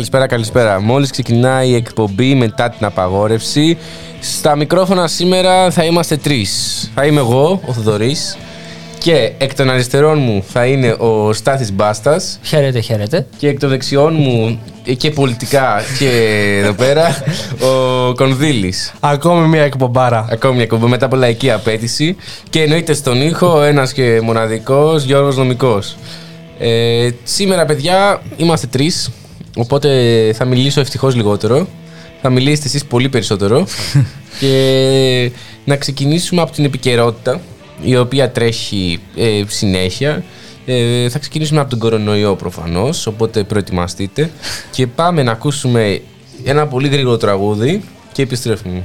Καλησπέρα, καλησπέρα, καλησπέρα. Μόλις ξεκινάει η εκπομπή μετά την απαγόρευση. Στα μικρόφωνα σήμερα θα είμαστε τρεις. Θα είμαι εγώ, ο Θοδωρής. Και εκ των αριστερών μου θα είναι ο Στάθης Μπάστας Χαίρετε, χαίρετε. και εκ των δεξιών μου ε, και πολιτικά και εδώ πέρα ο Κονδύλης. Ακόμη μια εκπομπάρα. Ακόμη μια εκπομπή μετά από λαϊκή απέτηση και εννοείται στον ήχο ο ένας και μοναδικός Γιώργος Νομικός. Ε, σήμερα παιδιά είμαστε τρεις, οπότε θα μιλήσω ευτυχώς λιγότερο. Θα μιλήσετε εσείς πολύ περισσότερο και να ξεκινήσουμε από την επικαιρότητα η οποία τρέχει ε, συνέχεια. Ε, θα ξεκινήσουμε από τον κορονοϊό προφανώς, οπότε προετοιμαστείτε και πάμε να ακούσουμε ένα πολύ γρήγορο τραγούδι και επιστρέφουμε.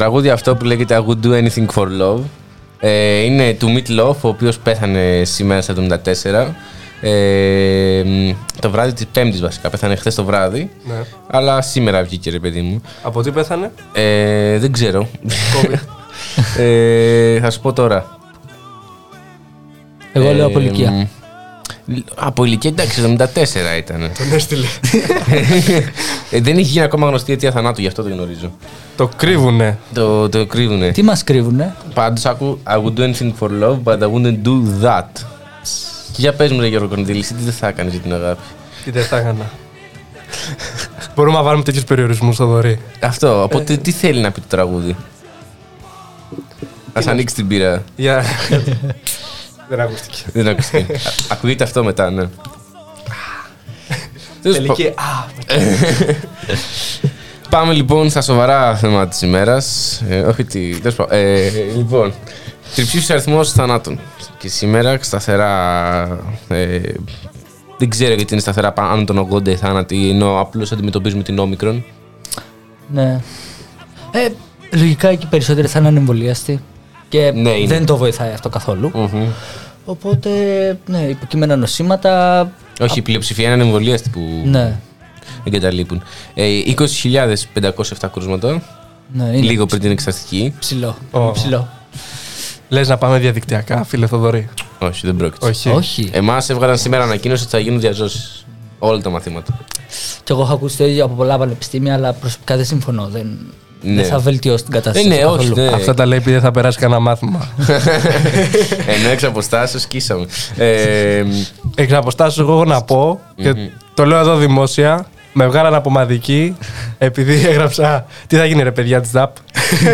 Τραγούδι αυτό που λέγεται I would do anything for love ε, είναι του Meat Loaf, ο οποίος πέθανε σήμερα στα 74. Ε, μ, το βράδυ της Πέμπτης βασικά, πέθανε χθες το βράδυ. Ναι. Αλλά σήμερα βγήκε ρε παιδί μου. Από τι πέθανε; Ε, δεν ξέρω. ε, θα σου πω τώρα. Εγώ λέω Ε, από ηλικία. μ, Από ηλικία εντάξει, 74 ήταν. Τον έστειλε. ε, δεν έχει γίνει ακόμα γνωστή αιτία θανάτου, γι' αυτό δεν γνωρίζω. το κρύβουνε. Το, το κρύβουνε. Τι μας κρύβουνε; Πάντως άκου I would do anything for love, but I wouldn't do that. Και για πες μου ρε Γιώργο Κονδύλη, εσύ τι δεν θα έκανες για την αγάπη; Τι δεν θα έκανα. Μπορούμε να βάλουμε τέτοιους περιορισμούς στο δωρή. Αυτό, οπότε τι θέλει να πει το τραγούδι; Ας ανοίξει την πύρα. Για. Δεν ακούστηκε. Δεν ακούστηκε. Α- Ακούγεται αυτό μετά, ναι. Τέλος πα- Τελική. Α, Πάμε λοιπόν στα σοβαρά θέματα της ημέρας. Ε, όχι τι... τέλος πάντων. Ε, λοιπόν, τριψήφιος αριθμός θανάτων. Και σήμερα σταθερά... Ε, δεν ξέρω γιατί είναι σταθερά πάνω των 80 οι θάνατοι, ενώ απλώς αντιμετωπίζουμε την όμικρον. Ναι. Ε, λογικά εκεί περισσότεροι θα είναι εμβολιαστοί. Και Ναι, είναι. δεν το βοηθάει αυτό καθόλου. Μμμ. Οπότε, ναι, υποκείμενα νοσήματα. Όχι, η πλειοψηφία είναι εμβολίαστοι που Ναι. εγκαταλείπουν. Ε, 20.507 κρούσματα, ναι είναι λίγο πριν την εξαστική. ψηλό. Ω. Είναι ψηλό. Λες να πάμε διαδικτυακά, φίλε Θοδωρή. Όχι, δεν πρόκειται. Όχι. Όχι. Εμάς έβγαλαν σήμερα ανακοίνωση ότι θα γίνουν διαζώσεις. Όλα τα μαθήματα. Και εγώ έχω ακούσει το ίδιο από πολλά πανεπιστήμια, αλλά προσωπικά δεν συμφωνώ. Δεν, Ναι. δεν θα βελτιώσει την κατάσταση. Ε, ναι, αυτό όχι, καθόλου. ναι. Αυτά τα λέει επειδή δεν θα περάσει κανένα μάθημα. Ενώ εξ αποστάσεως σκίσαμε. Ε, Εξ αποστάσεως εγώ έχω να πω και το λέω εδώ δημόσια. Με βγάλαν από μαδική επειδή έγραψα τι θα γίνει ρε παιδιά της ΔΑΠ;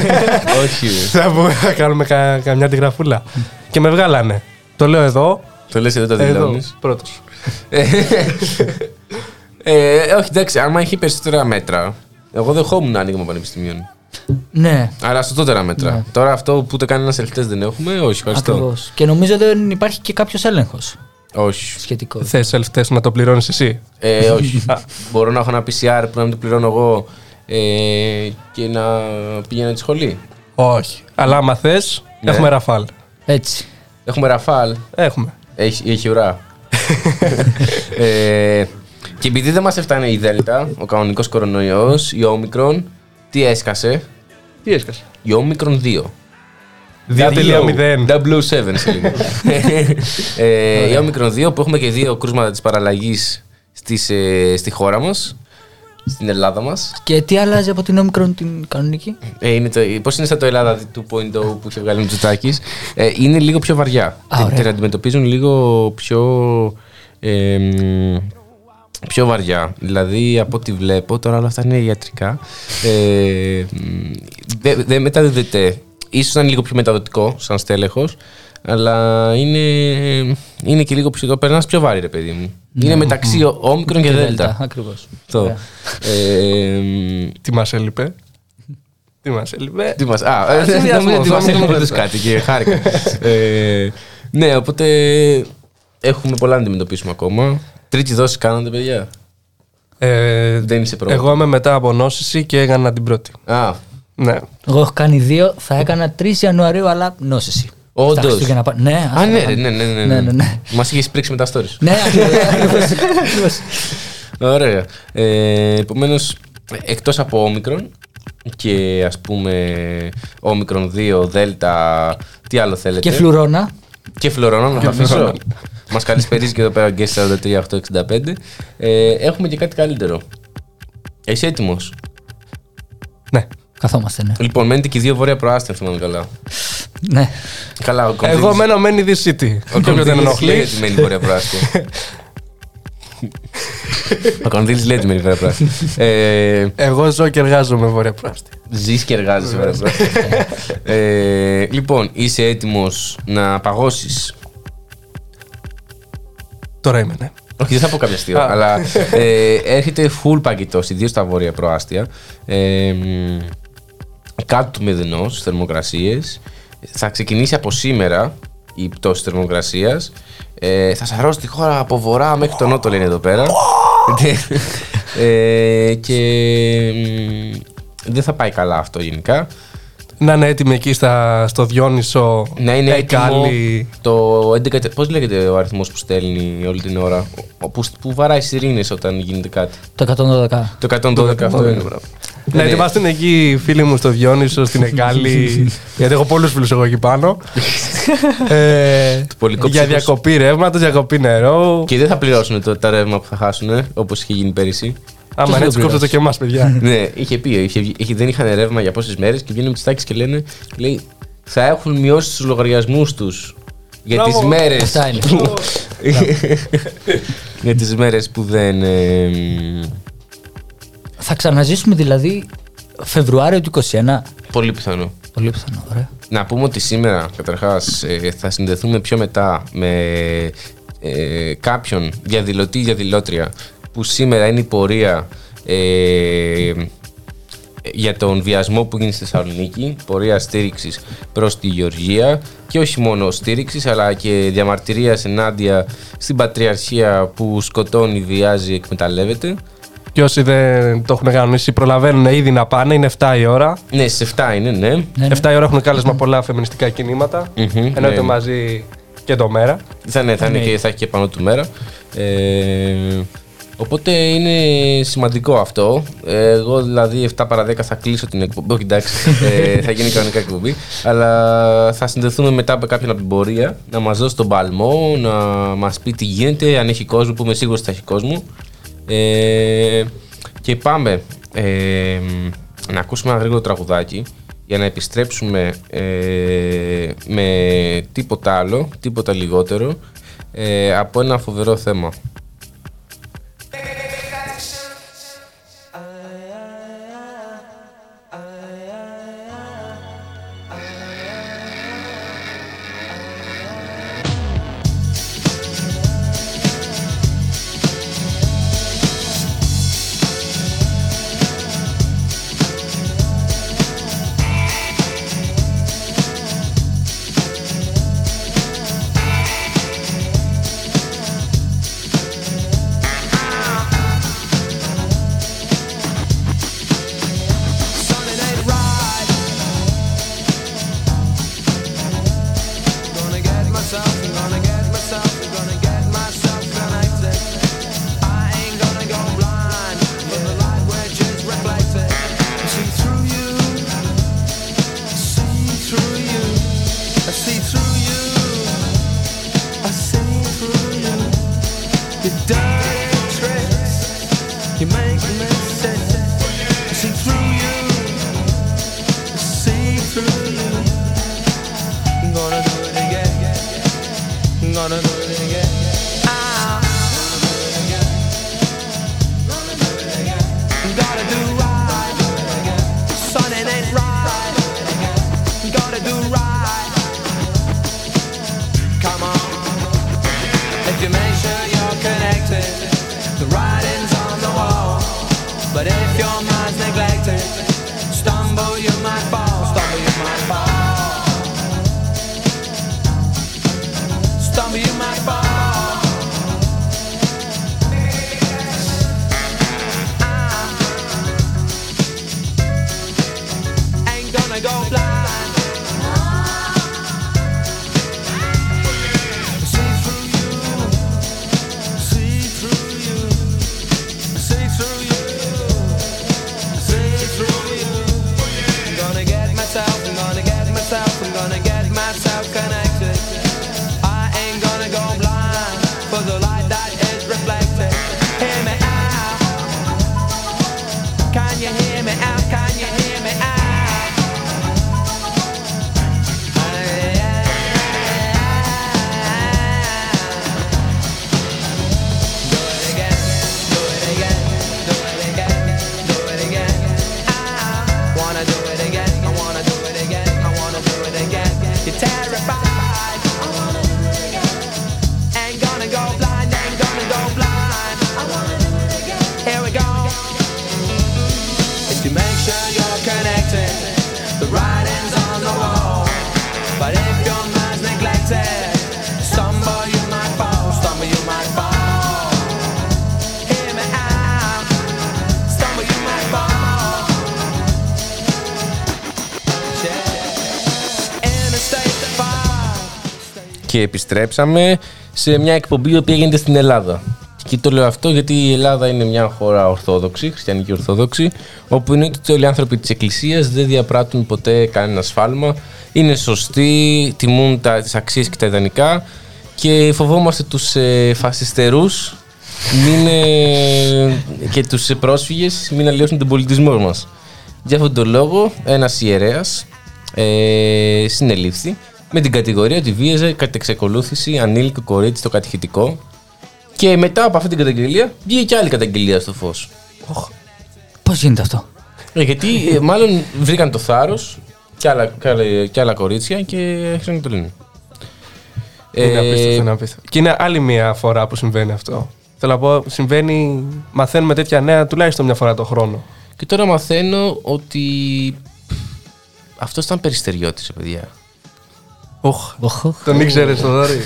όχι. θα πούμε να κάνουμε κα- καμιά τη γραφούλα. και με βγάλανε. Το λέω εδώ. Το λες εδώ το Εδώ, δηλώνεις. πρώτος. Ε, όχι, εντάξει, άμα έχει περισσότερα μέτρα. Εγώ δεχόμουν άνοιγμα πανεπιστημίων. Ναι, Αλλά σωστότερα μέτρα. Τώρα αυτό που ούτε κανένα ελθές δεν έχουμε, όχι, ευχαριστώ. ακριβώς. Και νομίζω δεν υπάρχει και κάποιος έλεγχος Όχι. σχετικός. Θες self-test να το πληρώνεις εσύ; Ε, όχι. Μπορώ να έχω ένα PCR που να μην το πληρώνω εγώ ε, και να πηγαίνω τη σχολή. Όχι. Αλλά άμα θες, Ναι. έχουμε ραφάλ. Έτσι. Έχουμε ραφάλ. Έχουμε. Έχει, έχει ουρά. ε, και επειδή δεν μας έφτανε η Δέλτα, ο κανονικός κορονοϊός, η Όμικρον, τι έσκασε, Τι έσκασε; η Όμικρον 2. 2.0. 007 σε λίγο. ε, η Όμικρον 2 που έχουμε και δύο κρούσματα της παραλλαγής στις, ε, στη χώρα μας, στην Ελλάδα μας. Και τι αλλάζει από την όμικρον την κανονική; Ε, είναι το, πώς είναι σαν το Ελλάδα 2.0 που είχε βγάλει ο Μητσοτάκης. Ε, είναι λίγο πιο βαριά. Α, την, ωραία. την αντιμετωπίζουν λίγο πιο, ε, μ, πιο βαριά. Δηλαδή από ό,τι βλέπω, τώρα όλα αυτά είναι ιατρικά, ε, μ, δεν δεν μεταδίδεται. Ίσως να είναι λίγο πιο μεταδοτικό σαν στέλεχος, αλλά είναι, είναι και λίγο πιο, το περνάς πιο βάρη ρε παιδί μου. Είναι μεταξύ ο- όμικρον και δέλτα. Ακριβώς. Αυτό. Ε, μ, Τι μας έλειπε; Τι μας έλειπε; τι μας, α, ε, συνδυασμός, νομίζω ότι μας όμως, έλειπε δεν όντως θα. κάτι και χάρηκα. Ε, ναι, οπότε έχουμε πολλά να αντιμετωπίσουμε ακόμα. Τρίτη δόση κάνατε, παιδιά. Ε, Δεν είσαι πρόβλημα. εγώ είμαι μετά από νόσηση και έκανα την πρώτη. Α, Ναι. Εγώ έχω κάνει δύο, θα έκανα 3 Ιανουαρίου, αλλά νόσηση. Όντως. Στα Χριστούγεννα πα- Ναι, α, ας ναι, τα ρε, πάμε. ναι, ναι, ναι, ναι, ναι, ναι. Μας είχες πρίξει με τα stories. Ναι, ακριβώς, ακριβώς. Ωραία. Ε, Επομένως, εκτός από όμικρον και ας πούμε όμικρον 2, δέλτα, τι άλλο θέλετε; Και φλουρώνα. Και φλωρώνα, να το αφήσω. Μας καλησπερίζει και εδώ πέρα ο Guest 43865. Ε, έχουμε και κάτι καλύτερο. Είσαι έτοιμος; ναι. Καθόμαστε, ναι. Λοιπόν, μένετε και οι δύο βόρεια προάστια, αν θυμάμαι καλά. ναι. Καλά, ο Κονδύλης- Εγώ μένω μένει the city. Ο Και όποιος δεν Κονδύλης λέει ενοχλεί. ότι μένει βόρεια προάστια. ο Κονδύλης λέει ότι μένει βόρεια προάστια. Ε, Εγώ ζω και εργάζομαι βόρεια πράστη. Ζεις και εργάζεσαι βόρεια προάστια. Ε, Λοιπόν, είσαι έτοιμος να παγώσεις; Τώρα είμαι, ναι. Όχι, δεν θα πω κάποιο αστείο, Α. αλλά ε, έρχεται full παγητό, ιδίω στα βόρεια προάστια. Ε, μ, κάτω του μηδενός στις θερμοκρασίες. Θα ξεκινήσει από σήμερα η πτώση θερμοκρασίας. Ε, θα σαρώσει τη χώρα από βορρά μέχρι τον νότο, λένε εδώ πέρα. ε, και μ, δεν θα πάει καλά αυτό γενικά. Να είναι έτοιμοι εκεί στα, στο Διόνυσο. Να είναι έτοιμο Εκάλη. το 11. Πώς λέγεται ο αριθμός που στέλνει όλη την ώρα, ο- που, που βαράει σιρήνες όταν γίνεται κάτι; Το 112. Το 112 αυτό είναι. Να Ναι. ετοιμαστούν εκεί οι φίλοι μου στο Διόνυσο, στην Εκάλη. γιατί έχω πολλούς φίλους εγώ εκεί πάνω. ε, πολικό για ψύχος. διακοπή ρεύματος, διακοπή νερό. Και δεν θα πληρώσουν το, τα ρεύμα που θα χάσουν, όπως είχε γίνει πέρυσι. Άμα δεν είναι έτσι, το κόψτε το και εμάς, παιδιά. ναι, είχε πει, είχε, βγει- είχε, δεν είχαν ρεύμα για πόσες μέρες και βγαίνουν με τις και λένε, λέει, θα έχουν μειώσει τους λογαριασμούς τους για τις Μπράβο. μέρες. Αυτά είναι. για τις μέρες που δεν. ε, μ, Θα ξαναζήσουμε δηλαδή Φεβρουάριο του 21. πολύ πιθανό. Πολύ πιθανό, ωραία. Να πούμε ότι σήμερα καταρχάς ε, θα συνδεθούμε πιο μετά με ε, κάποιον διαδηλωτή ή διαδηλώτρια που σήμερα είναι η πορεία ε, για τον βιασμό που γίνει στη Θεσσαλονίκη, πορεία στήριξης προς τη Γεωργία και όχι μόνο στήριξης αλλά και διαμαρτυρίας ενάντια στην Πατριαρχία που σκοτώνει, βιάζει, εκμεταλλεύεται. και όσοι δεν το έχουν κανονίσει, προλαβαίνουν ήδη να πάνε. Είναι 7 η ώρα. Ναι, σε 7 είναι, ναι. Ναι, ναι. 7 η ώρα έχουν κάλεσμα πολλά φεμινιστικά κινήματα. Μμμ, Εννοείται ναι. μαζί και το μέρα. Θα, είναι, θα, είναι Ναι. και, θα έχει και πάνω του μέρα. Ε, Οπότε είναι σημαντικό αυτό. Ε, Εγώ δηλαδή 7 παρα 10 θα κλείσω την εκπομπή. Όχι εντάξει, ε, θα γίνει κανονικά εκπομπή. Αλλά θα συνδεθούμε μετά από κάποιον από την πορεία να μας δώσει τον παλμό, να μας πει τι γίνεται, αν έχει κόσμο, που είμαι σίγουρος ότι θα έχει κόσμο. Ε, και πάμε ε, να ακούσουμε ένα γρήγορο τραγουδάκι για να επιστρέψουμε ε, με τίποτα άλλο, τίποτα λιγότερο ε, από ένα φοβερό θέμα. Και επιστρέψαμε σε μια εκπομπή η οποία γίνεται στην Ελλάδα. Και το λέω αυτό γιατί η Ελλάδα είναι μια χώρα ορθόδοξη, χριστιανική ορθόδοξη, όπου εννοείται ότι όλοι οι άνθρωποι της Εκκλησίας δεν διαπράττουν ποτέ κανένα σφάλμα. Είναι σωστοί, τιμούν τα, τις αξίες και τα ιδανικά και φοβόμαστε τους ε, φασιστερούς μην, ε, και τους πρόσφυγες μην αλλοιώσουν τον πολιτισμό μας. Για αυτόν τον λόγο ένας ιερέας ε, συνελήφθη με την κατηγορία ότι βίαζε κατ' εξεκολούθηση ανήλικο κορίτσι στο κατηχητικό και μετά από αυτή την καταγγελία βγήκε και άλλη καταγγελία στο φως. Πώς γίνεται αυτό; Ε, γιατί ε, μάλλον βρήκαν το θάρρος και άλλα, και άλλα, και άλλα κορίτσια και άρχισαν να το λένε. Είναι Ε, απίστευτο, είναι απίστευτο. Και είναι άλλη μια φορά που συμβαίνει αυτό. Θέλω να πω, συμβαίνει, μαθαίνουμε τέτοια νέα τουλάχιστον μια φορά το χρόνο. Και τώρα μαθαίνω ότι αυτό ήταν περιστεριώτης, παιδιά. Οχ, Οχ, οχ. τον ήξερε το δωρή.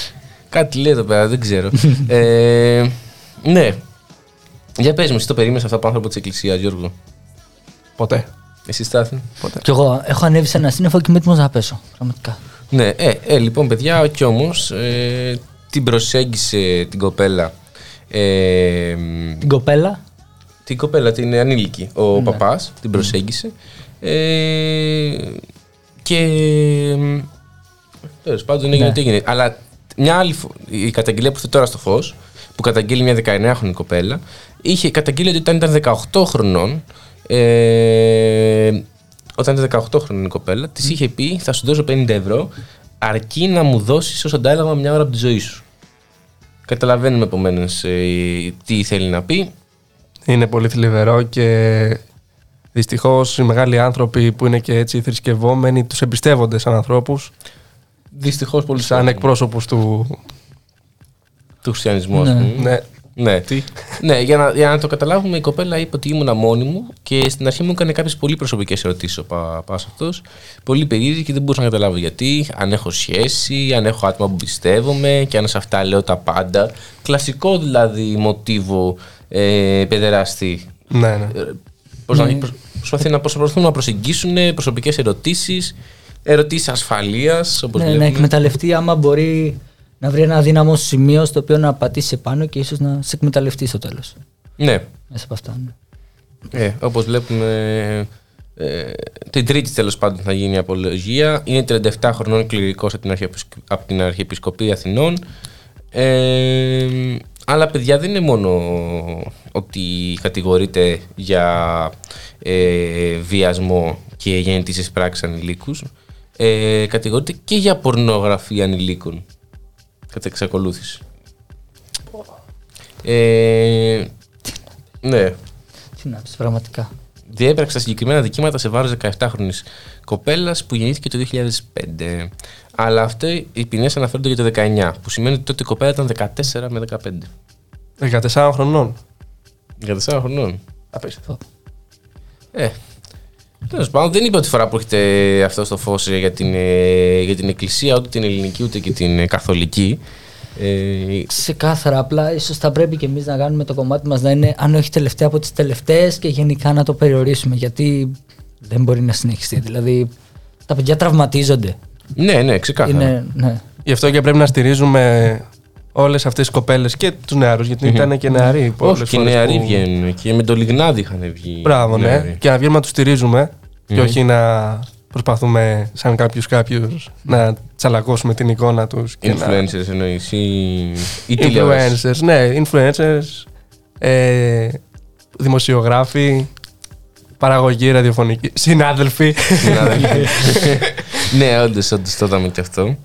Κάτι λέει εδώ πέρα, δεν ξέρω. ε, ναι. Για πες μου, εσύ το περίμενες αυτό από άνθρωπο της Εκκλησίας, Γιώργο; Ποτέ. Εσύ Στάθη; Ποτέ. Κι εγώ έχω ανέβει σε ένα σύννεφο και είμαι έτοιμος να πέσω. Πραγματικά. Ναι, ε, ε, λοιπόν, παιδιά, κι όμως ε, την προσέγγισε την κοπέλα ε, μ, την κοπέλα; Την κοπέλα, την ανήλικη. Ο Ναι. παπάς την προσέγγισε. Ε, και. Τέλος πάντων έγινε Ναι. ό,τι έγινε. Αλλά μια άλλη. φο- Η καταγγελία που ήρθε τώρα στο φως, που καταγγείλει μια 19χρονη κοπέλα, είχε καταγγείλει ότι όταν ήταν 18 χρονών. Ε, όταν ήταν 18 χρονών η κοπέλα, της είχε πει: Θα σου δώσω 50 ευρώ, αρκεί να μου δώσεις ως αντάλλαγμα μια ώρα από τη ζωή σου. Καταλαβαίνουμε επομένως τι θέλει να πει. Είναι πολύ θλιβερό και δυστυχώς οι μεγάλοι άνθρωποι που είναι και έτσι θρησκευόμενοι τους εμπιστεύονται σαν ανθρώπους, Δυστυχώς πολύ σαν εκπρόσωπου του. του χριστιανισμού, Ναι. α πούμε. Ναι, Ναι. ναι για, να, για να το καταλάβουμε, η κοπέλα είπε ότι ήμουνα μόνη μου και στην αρχή μου έκανε κάποιες πολύ προσωπικές ερωτήσεις ο πα, πας αυτός. Πολύ περίεργε και δεν μπορούσα να καταλάβω γιατί. Αν έχω σχέση, αν έχω άτομα που πιστεύομαι και αν σε αυτά λέω τα πάντα. Κλασικό δηλαδή μοτίβο ε, παιδεραστή. ναι, ναι. Πώς να, προσ- προσπαθεί να προσπαθούν να προσεγγίσουν προσωπικές ερωτήσεις, ερωτήσεις ασφαλείας, όπως Ναι, να βλέπουμε. εκμεταλλευτεί άμα μπορεί να βρει ένα αδύναμο σημείο στο οποίο να πατήσει επάνω και ίσως να σε εκμεταλλευτεί στο τέλος. Ναι, Μέσα από αυτά. ναι. Ε, όπως βλέπουμε, ε, την τρίτη τέλος πάντων θα γίνει η απολογία. Είναι 37 χρονών κληρικός από την, Αρχιεπισκ- από την Αρχιεπισκοπή Αθηνών. Ε, αλλά παιδιά δεν είναι μόνο ότι κατηγορείται για ε, βιασμό και γεννητήσεις πράξεις ανηλίκους. Ε, κατηγορείται και για πορνογραφία ανηλίκων. Κατά εξακολούθηση. Ε, ναι, Τι να πεις, πραγματικά. διέπραξα συγκεκριμένα δικήματα σε βάρος 17χρονης κοπέλας που γεννήθηκε το 2005. Αλλά αυτό οι ποινές αναφέρονται για το 19, που σημαίνει ότι τότε η κοπέλα ήταν 14 με 15. 14 χρονών. 14 χρονών. Απίστευτο. Ε, Τέλος πάντων, δεν είπε ότι φορά που έρχεται αυτό στο φως για, την, ε, για την Εκκλησία, ούτε την ελληνική ούτε και την ε, καθολική. Ε, Ξεκάθαρα, απλά ίσως θα πρέπει και εμείς να κάνουμε το κομμάτι μας να είναι, αν όχι τελευταία από τις τελευταίες και γενικά να το περιορίσουμε. Γιατί δεν μπορεί να συνεχιστεί. Δηλαδή, τα παιδιά τραυματίζονται. ναι, ναι, ξεκάθαρα. Είναι, ναι. Γι' αυτό και πρέπει να στηρίζουμε όλες αυτές τις κοπέλες και τους νεαρούς, γιατί ήταν και νεαροί. πολλές Όχι, και φορές νεαροί που- βγαίνουν. Και με το Λιγνάδι είχαν βγει. Μπράβο, ναι. νεαροί. Και να βγαίνουμε να τους στηρίζουμε και όχι να προσπαθούμε σαν κάποιους κάποιους να τσαλακώσουμε την εικόνα τους. Influencers εννοείς. Ή, ή τηλεόραση. Influencers, ναι, influencers, ε, δημοσιογράφοι, παραγωγή ραδιοφωνική, συνάδελφοι. Συνάδελφοι. ναι, όντως, όντως το είδαμε και αυτό.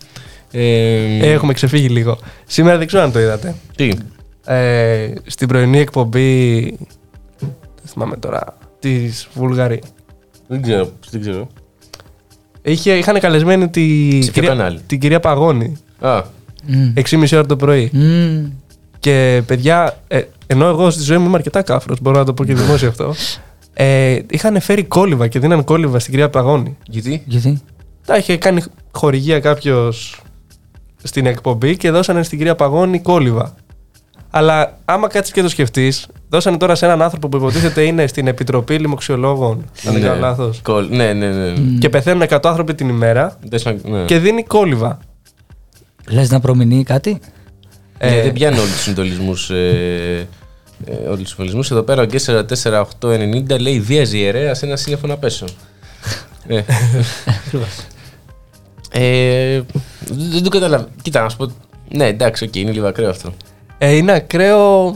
Ε, Έχουμε ξεφύγει λίγο. Σήμερα δεν ξέρω αν το είδατε. Τι; Ε, στην πρωινή εκπομπή, δεν θυμάμαι τώρα, της Βουλγαρή. Δεν ξέρω. Δεν ξέρω. Είχε, είχαν καλεσμένη τη, Σε ποιο κυρία, κανάλι; την κυρία Παγώνη. Α, Μμ. 6,5 ώρα το πρωί. Μμ. Και παιδιά, ε, ενώ εγώ στη ζωή μου είμαι αρκετά κάφρος, μπορώ να το πω και δημόσια αυτό. Ε, είχαν φέρει κόλληβα και δίναν κόλληβα στην κυρία Παγώνη. γιατί; Γιατί; Τα είχε κάνει χορηγία κάποιος στην εκπομπή και δώσανε στην κυρία Παγώνη κόλληβα. Αλλά άμα κάτσεις και το σκεφτείς, δώσανε τώρα σε έναν άνθρωπο που υποτίθεται είναι στην Επιτροπή Λοιμοξιολόγων. Αν δεν κάνω λάθος. Κολ- Ναι, ναι, ναι. Και πεθαίνουν 100 άνθρωποι την ημέρα Δες να- ναι. και δίνει κόλληβα. Λες να προμηνύει κάτι; Ναι, Ε, δεν πιάνει όλους τους συντολισμούς. Ε, ε, όλους τους συμβολισμούς. Εδώ πέρα ο Γκέσσερα 4890 λέει Δίας ιερέα σε ένα σύννεφο να πέσω. Ε. ε, δεν το καταλαβαίνω. Κοίτα, να σου πω. Ναι, εντάξει, οκ, είναι λίγο ακραίο αυτό. Ε, είναι ακραίο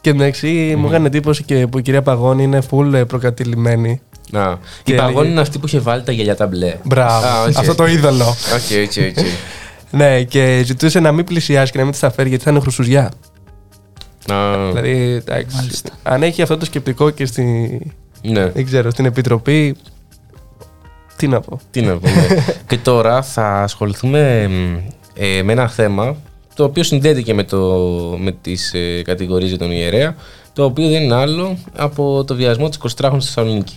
και μεταξύ μου έκανε εντύπωση και που η κυρία Παγώνη είναι full ε, προκατηλημένη. Να. Και η Παγώνη έλεγε- είναι αυτή που είχε βάλει τα γυαλιά τα μπλε. Μπράβο. Α, οκ. Αυτό το είδωλο. OK, OK, OK. ναι, και ζητούσε να μην πλησιάσει και να μην της τα φέρει γιατί θα είναι γρουσουζιά. Α, Δηλαδή, εντάξει, Μάλιστα. αν έχει αυτό το σκεπτικό και στη, Ναι. δεν ξέρω, στην Επιτροπή, τι να πω. Τι να πούμε. και τώρα θα ασχοληθούμε μ, ε, με ένα θέμα το οποίο συνδέεται και με, το, με τις ε, κατηγορίες για τον ιερέα το οποίο δεν είναι άλλο από το βιασμό της 23χρονης στη Θεσσαλονίκη.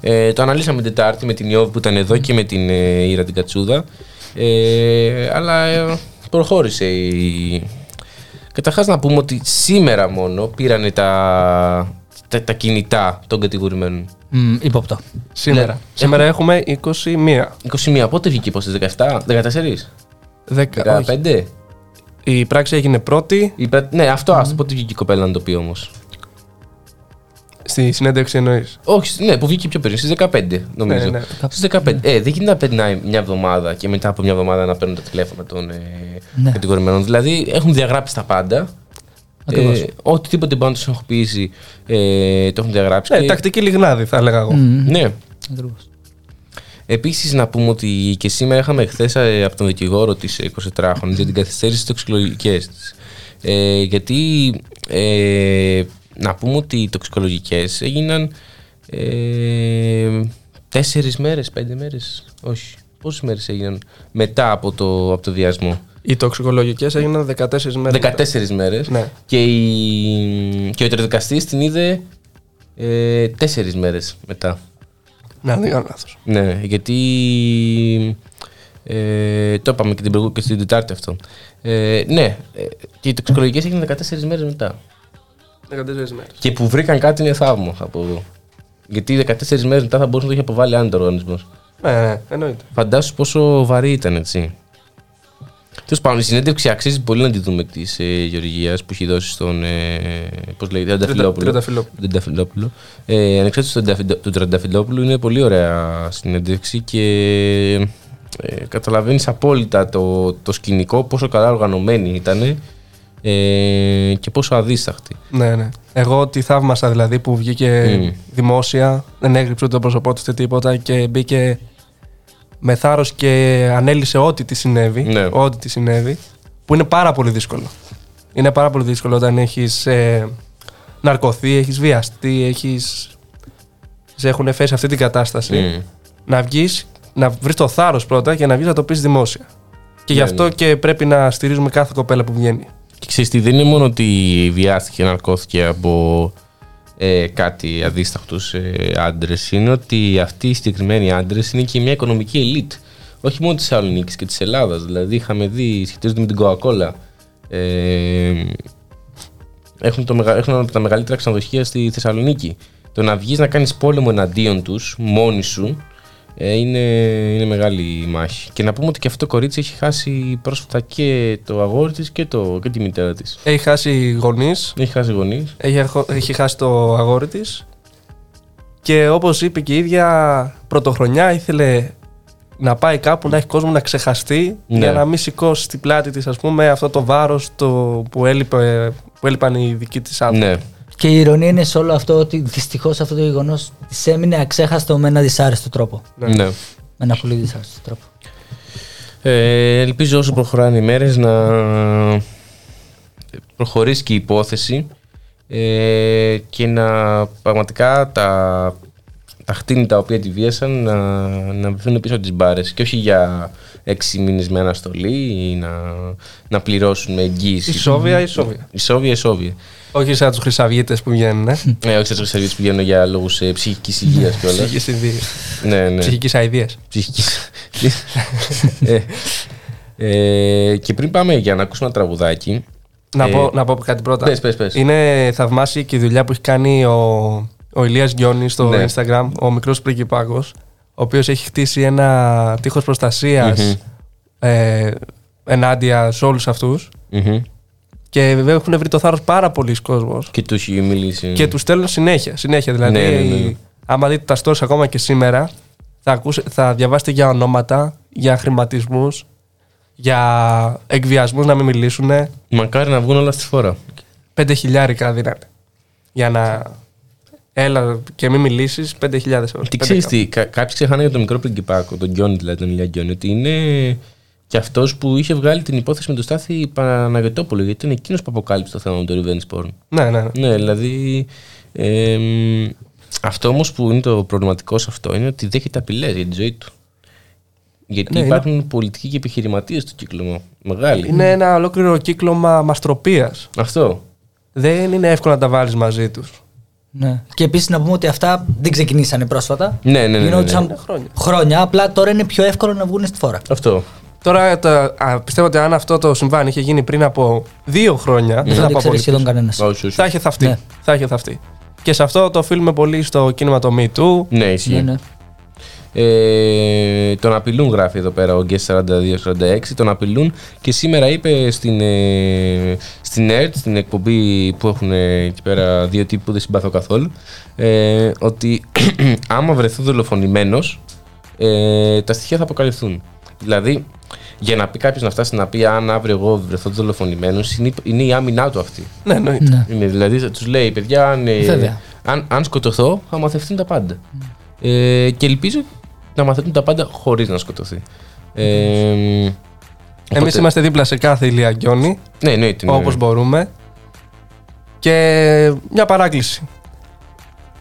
Ε, το αναλύσαμε την Τετάρτη με την Ιώβ που ήταν εδώ και με την ε, Ήρα την Κατσούδα ε, αλλά ε, προχώρησε η... Καταρχάς να πούμε ότι σήμερα μόνο πήρανε τα, τα, τα κινητά των κατηγορημένων. Μ, Υπόπτω. Σήμερα. Ναι. Σήμερα έχουμε 21. 21, πότε βγήκε πώς, στις 17, 14, 10, όχι. 15. Η πράξη έγινε πρώτη. Η πρά- Ναι, αυτό άστο, πότε βγήκε η κοπέλα να το πει όμως; Στη συνέντευξη εννοείς. Όχι, ναι, που βγήκε πιο πριν, στις 15 νομίζω. Ναι, ναι. Στις 15. Ε, δεν γίνεται να περνάει μια εβδομάδα και μετά από μια εβδομάδα να παίρνουν τα τηλέφωνα των ε, Ναι. κατηγορημένων. Δηλαδή έχουν διαγράψει τα πάντα. Ακριβώς. Ε, οτιδήποτε πάνω τους ενοχοποιήσει ε, το έχουν διαγράψει. Ναι, και- τακτική λιγνάδι θα έλεγα εγώ. ναι. Ακριβώς. Επίσης, να πούμε ότι και σήμερα είχαμε χθες από τον δικηγόρο της 24χρονη για την καθυστέρηση τοξικολογικέ της. Ε, γιατί ε, να πούμε ότι οι τοξικολογικές έγιναν ε, τέσσερις μέρες, πέντε μέρες. Όχι. Πόσες μέρες έγιναν μετά από το, από το διασμό. Οι τοξικολογικές έγιναν 14 μέρες. 14 μέρες. Ναι. Και, η, και ο τερδικαστή την είδε ε, 4 μέρες μετά. Να, δεν κάνω λάθος. Ναι, γιατί. Ε, το είπαμε και την, προηγου- και στην Τετάρτη αυτό. Ε, ναι, ε, και οι τοξικολογικές έγιναν 14 μέρες μετά. 14 μέρες. Και που βρήκαν κάτι είναι θαύμα από εδώ. Γιατί 14 μέρες μετά θα μπορούσε να το είχε αποβάλει άνετο οργανισμός. Ναι, ναι, εννοείται. Φαντάσου πόσο βαρύ ήταν, έτσι. Τέλος πάντων, η συνέντευξη αξίζει πολύ να τη δούμε της ε, Γεωργίας που έχει δώσει στον. Ε, Πώς λέγεται, Τρενταφυλόπουλο. Τρενταφυλόπουλο. Τρενταφυλόπουλο. Ε, Ανεξάρτητα του Τρενταφυ- του Τρενταφυλόπουλου, είναι πολύ ωραία συνέντευξη και ε, καταλαβαίνεις απόλυτα το, το σκηνικό, πόσο καλά οργανωμένη ήταν ε, και πόσο αδίσταχτη. Ναι, ναι. Εγώ τη θαύμασα δηλαδή που βγήκε Μμ. δημόσια, δεν έγριψε ούτε το πρόσωπό του ούτε τίποτα και μπήκε με θάρρος και ανέλησε ό,τι της συνέβη. Ναι. Ό,τι της συνέβη. Που είναι πάρα πολύ δύσκολο. Είναι πάρα πολύ δύσκολο όταν έχεις ε, ναρκωθεί, έχεις βιαστεί, έχεις. Σε έχουν φέρει σε αυτή την κατάσταση. Μμ. Να βγεις, να βρεις το θάρρος πρώτα και να βγεις να το πεις δημόσια. Και γι' Ναι, αυτό ναι. και πρέπει να στηρίζουμε κάθε κοπέλα που βγαίνει. Και ξέρεις τι, δεν είναι μόνο ότι βιάστηκε, ναρκώθηκε από ε, κάτι αδίσταχτους ε, άντρες, είναι ότι αυτοί οι συγκεκριμένοι άντρες είναι και μια οικονομική ελίτ. Όχι μόνο της Θεσσαλονίκης και της Ελλάδας. Δηλαδή είχαμε δει, σχετίζονται με την Coca-Cola. Ε, έχουν, το, μεγα- έχουν ένα από τα μεγαλύτερα ξενοδοχεία στη Θεσσαλονίκη. Το να βγεις να κάνεις πόλεμο εναντίον τους, μόνοι σου, ε, είναι, είναι μεγάλη η μάχη. Και να πούμε ότι και αυτό το κορίτσι έχει χάσει πρόσφατα και το αγόρι της και, το, και τη μητέρα της. Έχει χάσει γονείς, Έχει χάσει γονείς. έχει, αρχο- έχει χάσει το αγόρι της. Και όπως είπε και η ίδια, πρωτοχρονιά ήθελε να πάει κάπου να έχει κόσμο να ξεχαστεί Ναι. για να μην σηκώσει στην πλάτη της, ας πούμε, αυτό το βάρος που, έλειπε, που έλειπαν οι δικοί της άνθρωποι. Ναι. Και η ηρωνία είναι σε όλο αυτό ότι δυστυχώς αυτό το γεγονός της έμεινε αξέχαστο με ένα δυσάρεστο τρόπο. ναι. Με ένα πολύ δυσάρεστο τρόπο. Ε, ελπίζω όσο προχωράνε οι μέρες να προχωρήσει και η υπόθεση ε, και να πραγματικά τα, τα χτίνη τα οποία τη βίασαν να, να βρεθούν πίσω από τις μπάρες και όχι για έξι μήνες με αναστολή ή να, να πληρώσουν με εγγύηση. Ισόβια, ισόβια. Ισόβια, ισόβια. Όχι σαν τους χρυσαυγίτες που βγαίνουν. Ε. Ε, όχι σε σερβίς που πηγαίνουν για λόγους ε, ψυχικής υγείας κιόλας. Ψυχικής συνδύη. ναι, ναι. Ψυχικής αηδίας. ψυχικής. ε, ε, και πριν πάμε για να ακούσουμε ένα τραγουδάκι. Να, ε, πω, να πω κάτι πρώτα. Πες, πες, πες. Είναι θαυμάσια και η δουλειά που έχει κάνει ο, ο Ηλίας Γιώνης στο Ναι. Instagram, ο μικρός πριγκιπάκος, ο οποίος έχει χτίσει ένα τείχος προστασίας Μμμ. ε, ενάντια σε όλους αυτούς Μμμ. Και βέβαια έχουν βρει το θάρρος πάρα πολλοί κόσμος Και τους έχει μιλήσει. και τους στέλνουν συνέχεια, συνέχεια δηλαδή Ναι, ναι, ναι. άμα δείτε τα stories ακόμα και σήμερα θα, ακούσε, θα διαβάσετε για ονόματα, για χρηματισμούς για εκβιασμούς να μην μιλήσουν Μακάρι να βγουν όλα στη φορά. Πέντε χιλιάρικα δίνανε. Για να. Έλα και μην μιλήσεις, πέντε χιλιάδες ευρώ. Τι Πέντε ξέρεις κα- τι, κα- κάποιοι ξεχάνε για τον μικρό πριγκιπάκο, τον Γκιόνι δηλαδή, τον Ηλιά Γκιόνι, ότι είναι και αυτός που είχε βγάλει την υπόθεση με τον Στάθη Παναγιοτόπουλο, γιατί είναι εκείνος που αποκάλυψε το θέμα με το revenge porn. Ναι, ναι, ναι. Ναι, δηλαδή. εμ, αυτό όμως που είναι το προβληματικό σε αυτό είναι ότι δέχεται απειλές για τη ζωή του. Γιατί Ναι, υπάρχουν πολιτικοί και επιχειρηματίες στο κύκλωμα. Μεγάλοι. Είναι ένα ολόκληρο κύκλωμα μαστροπίας. Αυτό. Δεν είναι εύκολο να τα βάλεις μαζί τους. Ναι. Και επίσης να πούμε ότι αυτά δεν ξεκινήσανε πρόσφατα. Ναι, ναι, ναι, ναι, ναι. Γινόντουσαν χρόνια. χρόνια. Απλά τώρα είναι πιο εύκολο να βγουν στη φόρα. Αυτό. Τώρα τα- α, πιστεύω ότι αν αυτό το συμβάν είχε γίνει πριν από δύο χρόνια, Δεν δεν θα θα το πω ξέρει πολύ σχεδόν πίσω. κανένα. Όχι, όχι. Θα είχε θαυτεί. Ναι. Θα είχε θαυτεί. Και σε αυτό το οφείλουμε πολύ στο κίνημα το Me Too. Ναι, ισχύει. Ναι, ναι. Ε, τον απειλούν, γράφει εδώ πέρα ο Guest 4246. Τον απειλούν και σήμερα είπε στην, ε, στην ΕΡΤ, στην εκπομπή που έχουν ε, εκεί πέρα δύο τύποι που δεν συμπαθώ καθόλου, ε, ότι άμα βρεθούν δολοφονημένος, ε, τα στοιχεία θα αποκαλυφθούν. Δηλαδή, για να πει κάποιος να φτάσει να πει αν αύριο εγώ βρεθώ δολοφονημένος, είναι, είναι η άμυνά του αυτή. Ναι, εννοείται. Ναι. Είναι, δηλαδή, τους λέει, παιδιά, αν, ε, Βέβαια. αν, αν σκοτωθώ, θα μαθευτούν τα πάντα. Ε, και ελπίζω να μαθαίνουν τα πάντα χωρίς να σκοτωθεί. Ε, Εμείς οπότε- είμαστε δίπλα σε κάθε ηλιακιόνη, Ναι, εννοείται. ναι. όπως μπορούμε. Και μια παράκληση.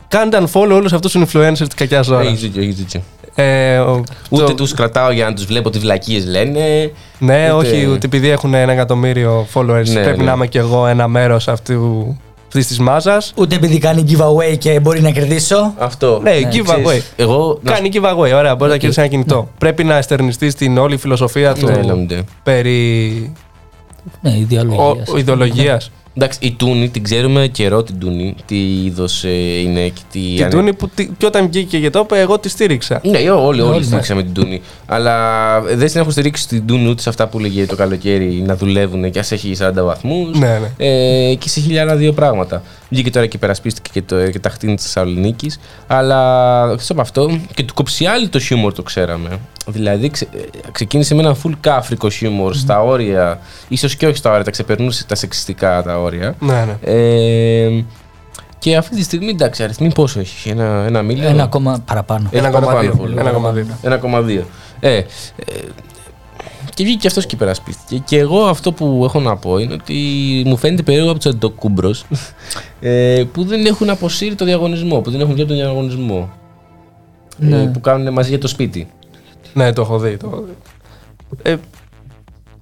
Κάντε unfollow όλους αυτούς τους influencers της κακιάς Έχεις ώρας. δίκιο, έχεις δίκιο. Ε, ο- Ούτε το- τους κρατάω για να τους βλέπω τι βλακίες λένε. Ναι, ούτε- όχι, ούτε επειδή έχουν ένα εκατομμύριο followers. Ναι, πρέπει ναι. να είμαι κι εγώ ένα μέρος αυτού αυτής της μάζας. Ούτε επειδή κάνει giveaway και μπορεί να κερδίσω. Αυτό. Ναι, Ξέρεις, giveaway. Εγώ. να Κάνει giveaway, ωραία, μπορεί να κερδίσει ένα κινητό. Πρέπει να εστερνιστείς την όλη φιλοσοφία του Ναι, λέμε. περί Ναι, ιδεολογίας. Ιδεολογία. Εντάξει, η Τούνη την ξέρουμε καιρό την Τούνη. Τι είδος είναι και τι. Την Τούνη που τι- και όταν βγήκε και το είπε, εγώ τη στήριξα. Ναι, όλοι, όλοι, Όλοι, στηρίξαμε την Τούνη. Αλλά δεν την έχω στηρίξει την Τούνη ούτε σε αυτά που λέγε το καλοκαίρι να δουλεύουν και ας έχει 40 βαθμούς. Ναι, ναι. Ε, και σε χιλιάρα δύο πράγματα. Βγήκε τώρα και περασπίστηκε και, το, και τα χτίνη της Θεσσαλονίκης. Αλλά εκτό από αυτό και του κοψιάλη το χιούμορ το ξέραμε. Δηλαδή ξε, ε, ξεκίνησε με ένα full κάφρικο χιούμορ στα όρια, ίσως και όχι στα όρια, τα ξεπερνούσε τα σεξιστικά τα όρια. ναι, ναι. Ε, και αυτή τη στιγμή εντάξει, αριθμοί πόσο έχει, ένα, ένα μίλιο; Ένα ακόμα παραπάνω. Έχει Ένα κόμμα παραπάνω δύο. follow. Ένα κόμμα δύο. 1,2. Ε, ε, και βγήκε και αυτός και υπερασπίστηκε. Και εγώ αυτό που έχω να πω είναι ότι μου φαίνεται περίεργο από τους αντοκούμπρος ε, που δεν έχουν αποσύρει το διαγωνισμό, που δεν έχουν βγει από τον διαγωνισμό. Ναι. Ε, που κάνουν μαζί για το σπίτι. Ναι, το έχω δει. Το έχω δει. Ε,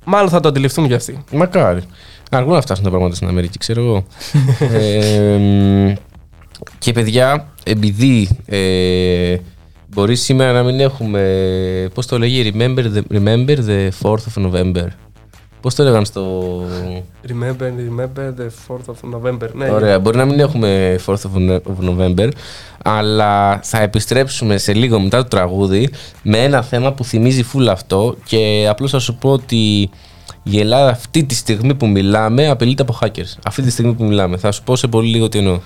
μάλλον θα το αντιληφθούν κι αυτοί. Μακάρι. Αργούν να φτάσουν τα πράγματα στην Αμερική, ξέρω εγώ. ε, μ, και παιδιά, επειδή ε, μπορεί σήμερα να μην έχουμε. Πώς το λέγει, remember the, remember the 4th of November. Πώς το έλεγαν στο. Remember, remember the 4th of November. Ναι, Ωραία, μπορεί να μην έχουμε 4th of of November, αλλά θα επιστρέψουμε σε λίγο μετά το τραγούδι με ένα θέμα που θυμίζει φουλ αυτό και απλώς θα σου πω ότι η Ελλάδα αυτή τη στιγμή που μιλάμε απειλείται από hackers. Αυτή τη στιγμή που μιλάμε. Θα σου πω σε πολύ λίγο τι εννοώ.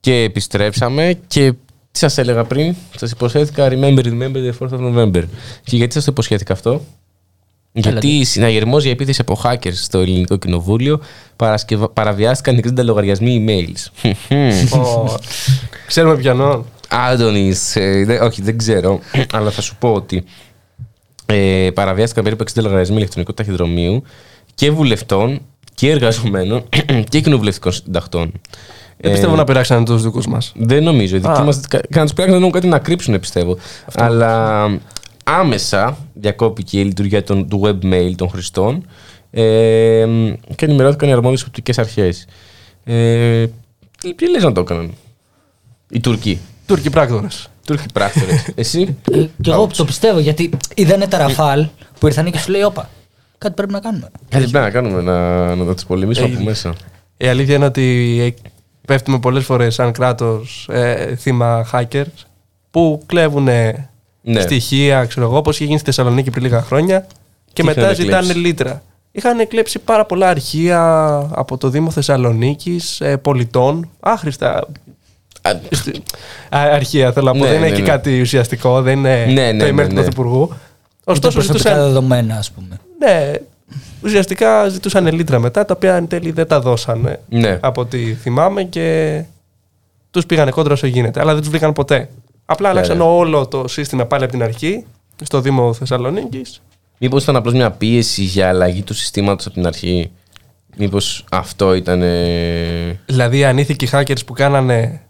Και επιστρέψαμε και τι σας έλεγα πριν, σας υποσχέθηκα Remember, remember the 4th of November. Και γιατί σας το υποσχέθηκα αυτό, γιατί συναγερμός για επίθεση από hackers στο ελληνικό κοινοβούλιο παρασκευα- παραβιάστηκαν 60 λογαριασμοί emails. Ω, Ξέρουμε ποιανόν. Άντωνη, όχι, δεν ξέρω, αλλά θα σου πω ότι ε, παραβιάστηκαν περίπου 60 λογαριασμοί ηλεκτρονικού ταχυδρομείου και βουλευτών και εργαζομένων και κοινοβουλευτικών συντακτών. Δεν πιστεύω να πειράξανε τους δικούς μας. Δεν νομίζω. Οι δικοί Α. μας. Κανένα τους πειράξουν δεν έχουν κάτι να κρύψουν, πιστεύω. Αλλά άμεσα διακόπηκε η λειτουργία των, του webmail των χρηστών ε, και ενημερώθηκαν οι αρμόδιες οπτικές αρχές. Ε, τι, τι λες να το έκαναν. Οι Τουρκοί. Τούρκοι πράκτορες. Τούρκοι πράκτορες. Εσύ; Ε, και εγώ το πιστεύω γιατί είδανε τα ραφάλ που ήρθαν και σου λέει: Όπα, κάτι πρέπει να κάνουμε. Κάτι πρέπει να κάνουμε, να, να, να του πολεμήσουμε Ε, από μέσα. Η αλήθεια είναι ότι ε, πέφτουμε πολλές φορές σαν κράτος ε, θύμα hackers που κλέβουν Ναι. στοιχεία, ξέρω εγώ, όπως είχε γίνει στη Θεσσαλονίκη πριν λίγα χρόνια και Τι μετά είχαν ζητάνε κλέψει; λίτρα. Είχαν κλέψει πάρα πολλά αρχεία από το Δήμο Θεσσαλονίκης, πολιτών, άχρηστα. Α, Α, αρχεία θέλω να πω. Ναι, δεν είναι ναι, εκεί ναι. κάτι ουσιαστικό, δεν είναι Ναι, ναι, το email ναι, του ναι. Πρωθυπουργού. Ούτε Ωστόσο, προσωπικά ζητούσαν, δεδομένα, ας πούμε. ναι, ουσιαστικά ζητούσαν λίτρα μετά, τα οποία εν τέλει δεν τα δώσανε Ναι. από ό,τι θυμάμαι και τους πήγανε κόντρα όσο γίνεται. Αλλά δεν τους βρήκαν ποτέ. Απλά άλλαξαν ναι. όλο το σύστημα πάλι από την αρχή στο Δήμο Θεσσαλονίκης. Μήπως ήταν απλώς μια πίεση για αλλαγή του συστήματος από την αρχή; Μήπως αυτό ήταν. ε, Δηλαδή, οι ανήθικοι hackers που κάνανε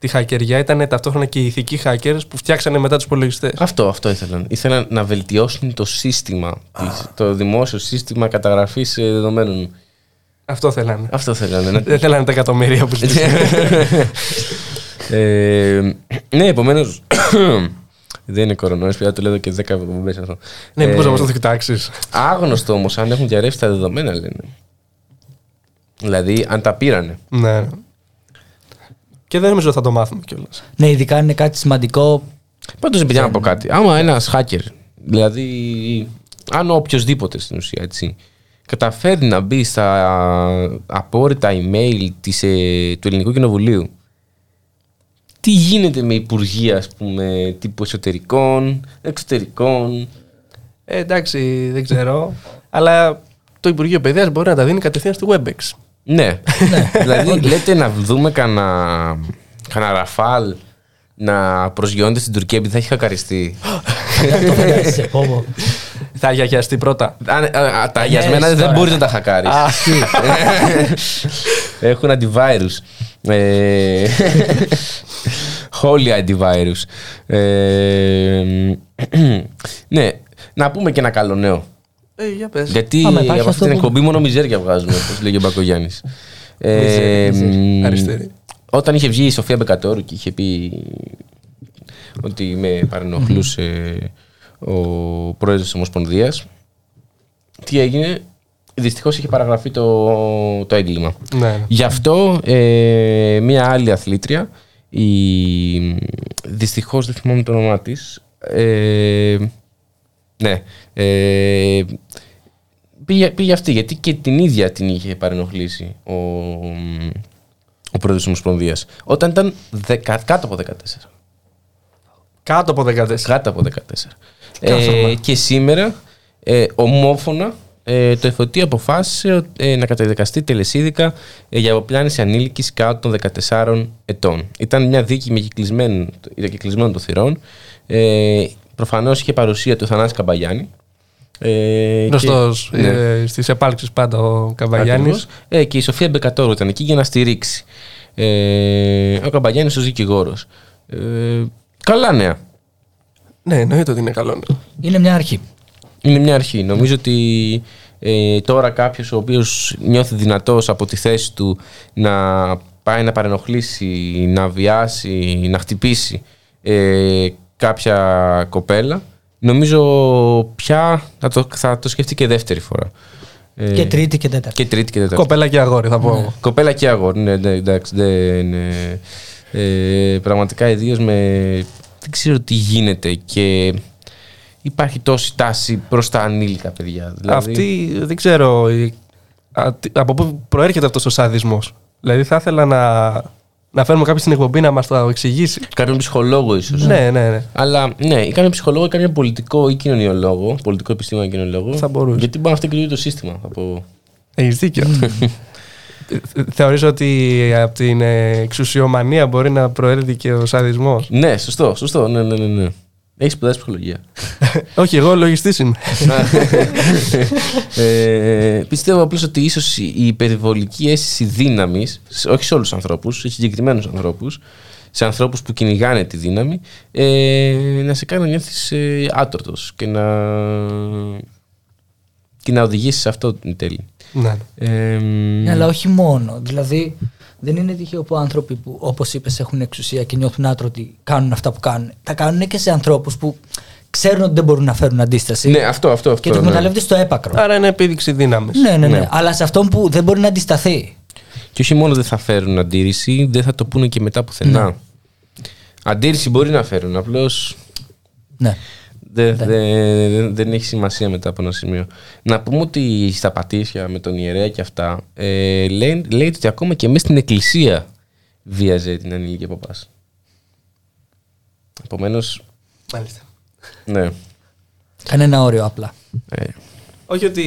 τη χακεριά ήταν ταυτόχρονα και οι ηθικοί hackers που φτιάξανε μετά τους υπολογιστές. Αυτό, αυτό ήθελαν. Ήθελαν να βελτιώσουν το σύστημα, της- το δημόσιο σύστημα καταγραφής δεδομένων. Αυτό θέλανε. Αυτό θέλανε. Ναι, Δεν θέλανε τα εκατομμύρια που ζητήσανε. ε, ναι επομένως. δεν είναι κορονοϊός, πια το λέω εδώ και 10 εβδομάδες αυτό. ναι, μήπως Ε, να μα το κοιτάξει. Άγνωστο όμως αν έχουν διαρρεύσει τα δεδομένα, λένε. Δηλαδή, αν τα πήρανε. Ναι. Και δεν νομίζω ότι θα το μάθουμε κιόλας. Ναι, ειδικά αν είναι κάτι σημαντικό. Πάντως, επειδή να πω κάτι. Άμα ένας hacker, δηλαδή, αν οποιοδήποτε στην ουσία έτσι, καταφέρει να μπει στα απόρριτα email της, ε, του Ελληνικού Κοινοβουλίου, τι γίνεται με υπουργεία, ας πούμε, τύπου εσωτερικών, εξωτερικών; Ε, εντάξει, δεν ξέρω. Αλλά το Υπουργείο Παιδείας μπορεί να τα δίνει κατευθείαν στη WebEx. Ναι. δηλαδή, λέτε να δούμε κανένα κανένα ραφάλ να προσγειώνεται στην Τουρκία επειδή θα έχει χακαριστεί. το φαντάζεσαι, πω, πω. Θα αγιαγιαστεί πρώτα. Α, α, α, τα αγιασμένα δεν τώρα. μπορεί να τα χακάρεις. Έχουν antivirus. Ε, Holy antivirus. Ε, ναι, να πούμε και ένα καλό νέο. Ε, για πες. Γιατί Άμα υπάρχει από αυτή αυτό την που- εκπομπή μόνο μιζέρια βγάζουμε, όπως λέγει ο Μπακογιάννης. Ε, Μιζέρια, μιζέρια. μ, Αριστερή. Όταν είχε βγει η Σοφία Μπεκατόρου και είχε πει ότι με παρενοχλούσε ο πρόεδρος της Ομοσπονδίας, τι έγινε, δυστυχώς είχε παραγραφεί το, το έγκλημα. Ναι, ναι. Γι' αυτό ε, μία άλλη αθλήτρια, η, δυστυχώς δεν θυμάμαι το όνομά της, ε, ναι, ε, πήγε, πήγε αυτή, γιατί και την ίδια την είχε παρενοχλήσει ο, ο πρόεδρος της Ομοσπονδίας, όταν ήταν δεκα, κάτω από 14. Κάτω από 14. Κάτω από 14. Ε, Κάθαρμα. και σήμερα, ε, ομόφωνα, ε, το εφωτή αποφάσισε ε, να καταδικαστεί τελεσίδικα ε, για αποπλάνηση ανήλικης κάτω των 14 ετών. Ήταν μια δίκη με κυκλισμένο, ήταν κυκλισμένο των θυρών. Ε, προφανώς είχε παρουσία του Θανάση Καμπαγιάννη. Ε, Γνωστός και- ναι. ε, στις επάλξεις πάντα ο Καβαγιάννη. Ακριβώς. Ε, και η Σοφία Μπεκατόρου ήταν εκεί για να στηρίξει. Ε, ο Καμπαγιάννης ως δικηγόρος. Ε, καλά νέα. Ναι, εννοείται ότι είναι καλό. ναι. Είναι μια αρχή. Είναι μια αρχή. Νομίζω ότι ε, τώρα κάποιος ο οποίος νιώθει δυνατός από τη θέση του να πάει να παρενοχλήσει, να βιάσει, να χτυπήσει ε, κάποια κοπέλα, νομίζω πια θα το, θα το σκεφτεί και δεύτερη φορά. Ε, Και τρίτη και τέταρτη. και τρίτη και τέταρτη. Κοπέλα και αγόρι, θα πω. εγώ. Κοπέλα και αγόρι, ναι, ναι, εντάξει, δεν είναι. Ε, πραγματικά ιδίω με. Δεν ξέρω τι γίνεται και υπάρχει τόση τάση προς τα ανήλικα παιδιά. Δηλαδή, Αυτή δεν ξέρω η- α, τι- από πού προέρχεται αυτός ο σαδισμός. Δηλαδή θα ήθελα να Να φέρουμε κάποιον στην εκπομπή να μας το εξηγήσει. Κάποιον ψυχολόγο ίσως. Ναι, ναι, ναι. Αλλά ναι, ή κάποιον ψυχολόγο ή κάποιον πολιτικό ή κοινωνιολόγο. Πολιτικό επιστήμονα ή κοινωνιολόγο. Θα μπορούσε. Γιατί μπορεί να φταίει και το σύστημα. Από... Έχεις δίκιο. Θεωρείς ότι από την ε, εξουσιομανία μπορεί να προέλθει και ο σαδισμός; ναι, σωστό, σωστό. Ναι, ναι, ναι. ναι. Έχεις σπουδάσει ψυχολογία. Όχι, εγώ λογιστής είμαι. ε, πιστεύω απλώς ότι ίσως η υπερβολική αίσθηση δύναμης, όχι σε όλους τους ανθρώπους, σε συγκεκριμένους ανθρώπους, σε ανθρώπους που κυνηγάνε τη δύναμη, ε, να σε κάνει να νιώθεις ε, άτρωτος και να, και να οδηγήσεις σε αυτό την τέλη. ναι. Ε, Ναι, αλλά όχι μόνο. Δηλαδή, δεν είναι τυχαίο που άνθρωποι που, όπως είπες, έχουν εξουσία και νιώθουν άτρωτοι κάνουν αυτά που κάνουν. Τα κάνουν και σε ανθρώπους που ξέρουν ότι δεν μπορούν να φέρουν αντίσταση. ναι, αυτό, αυτό. αυτό και το ναι. εκμεταλλεύονται στο έπακρο. Άρα είναι επίδειξη δύναμης. Ναι, ναι, ναι, Ναι. Αλλά σε αυτόν που δεν μπορεί να αντισταθεί. Και όχι μόνο δεν θα φέρουν αντίρρηση, δεν θα το πούνε και μετά πουθενά. Ναι. Αντίρρηση μπορεί να φέρουν, απλώς Ναι. Δεν, δεν, δεν έχει σημασία μετά από ένα σημείο. Να πούμε ότι στα πατήσια με τον ιερέα και αυτά, ε, λέει, λέει ότι ακόμα και μέσα στην εκκλησία βίαζε την ανήλικη παπάς. Επομένως, Μάλιστα. ναι. Κανένα όριο απλά. Ε, Όχι ότι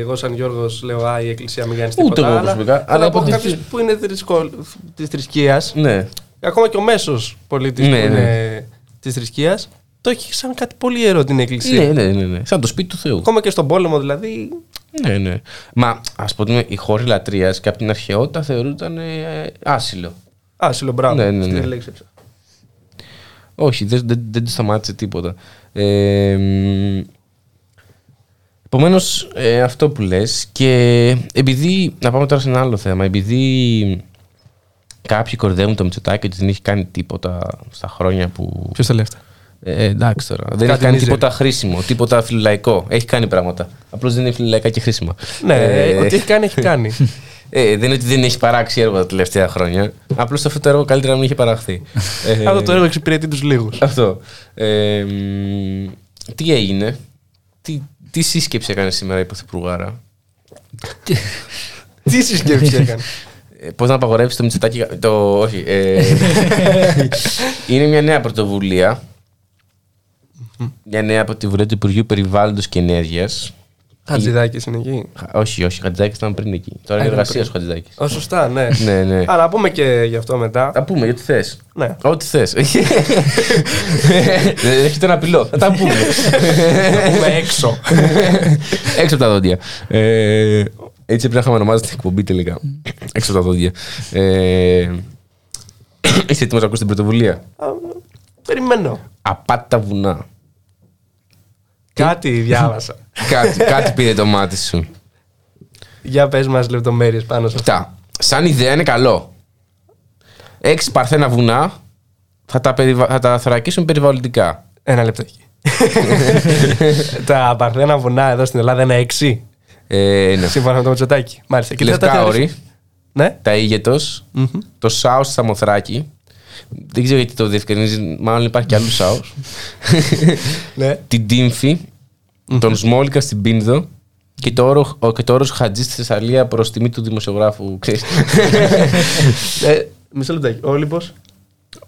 εγώ σαν Γιώργος λέω «Α, η εκκλησία μην κάνει Ούτε τίποτα», εγώ αλλά, προσωπικά, αλλά αλλά από από τη- κάποιους που είναι θρησκο... της θρησκείας, ναι. ακόμα και ο μέσος πολίτης Ναι, που ναι. είναι της θρησκείας, το έχει σαν κάτι πολύ ιερό την εκκλησία. Ναι, ναι, ναι, ναι. Σαν το σπίτι του Θεού. Ακόμα και στον πόλεμο δηλαδή, Ναι, ναι. Μα ας πούμε, οι χώροι λατρείας και από την αρχαιότητα θεωρούνταν ε, άσυλο. άσυλο μπράβο. Ναι, ναι, Αυτή ναι. τη λέξη έψαχνα. Όχι, δεν, δεν, δεν του σταμάτησε τίποτα. Ε, Επομένως, αυτό που λες και επειδή. Να πάμε τώρα σε ένα άλλο θέμα. Επειδή κάποιοι κορδεύουν το Μητσοτάκι ότι δεν έχει κάνει τίποτα στα χρόνια που. Ποιος το λέει αυτά; Ε, εντάξει τώρα. Δεν Κάτι έχει κάνει μίζερη. τίποτα χρήσιμο, τίποτα φιλολαϊκό. Έχει κάνει πράγματα. Απλώς δεν είναι φιλολαϊκά και χρήσιμα. Ναι, Ε, ό,τι έχει κάνει, έχει κάνει. ε, δεν είναι ότι δεν έχει παράξει έργο τα τελευταία χρόνια. Απλώς αυτό το έργο καλύτερα να μην είχε παραχθεί. Ε, Αυτό το έργο εξυπηρετεί τους λίγους. Αυτό. Ε, μ, τι έγινε, τι, τι σύσκεψη έκανε σήμερα η Πρωθυπουργάρα; Τι συσκέψη έκανε; Ε, Πώς να απαγορεύσει το Μητσοτάκι. Το, όχι. Ε, είναι μια νέα πρωτοβουλία. Μια νέα πρωτοβουλία του Υπουργείου Περιβάλλοντος και Ενέργειας. Χατζηδάκης είναι εκεί. Χα- Όχι, όχι, ο Χατζηδάκης ήταν πριν εκεί. Τώρα είναι ήταν εργασίας πριν. ο Χατζηδάκης. Ω, σωστά, ναι. ναι, ναι. Άρα, να πούμε και γι' αυτό μετά. Θα πούμε, γιατί θες. Ναι. Ό,τι θες. Έχετε ένα πυλό. Θα τα πούμε. Πούμε έξω. Έξω από τα δόντια. Ε, έτσι πρέπει να είχαμε ονομάσει την εκπομπή τελικά. Έξω από τα δόντια. Ε, είσαι έτοιμος να ακούσεις την πρωτοβουλία; Α, Περιμένω. Απάτα βουνά. Κάτι διάβασα. κάτι, κάτι πήρε το μάτι σου. Για πες μας λεπτομέρειες πάνω σε αυτό. Αυτά. Σαν ιδέα είναι καλό. Έξι παρθένα βουνά θα τα, περιβα... θα τα θωρακίσουν περιβαλλοντικά. Ένα λεπτάκι. Τα παρθένα βουνά εδώ στην Ελλάδα είναι έξι. Ε, ναι. Σύμφωνα με το Μητσοτάκι. Μάλιστα. Και τι θα τα Λευκά θεωρήσει- όρη, Ναι. τα ήγετος, το σάος στη Σαμοθράκη. Δεν ξέρω γιατί το διευκρινίζει, μάλλον υπάρχει και άλλος σάος. ναι. την Τύμφη, τον Σμόλικα στην Πίνδο και το, όρο, ο- και το όρος Χατζής στη Θεσσαλία προς τιμή του δημοσιογράφου. ξέρεις. Ε, Μισό λεπτάκι. Ο Όλυμπος;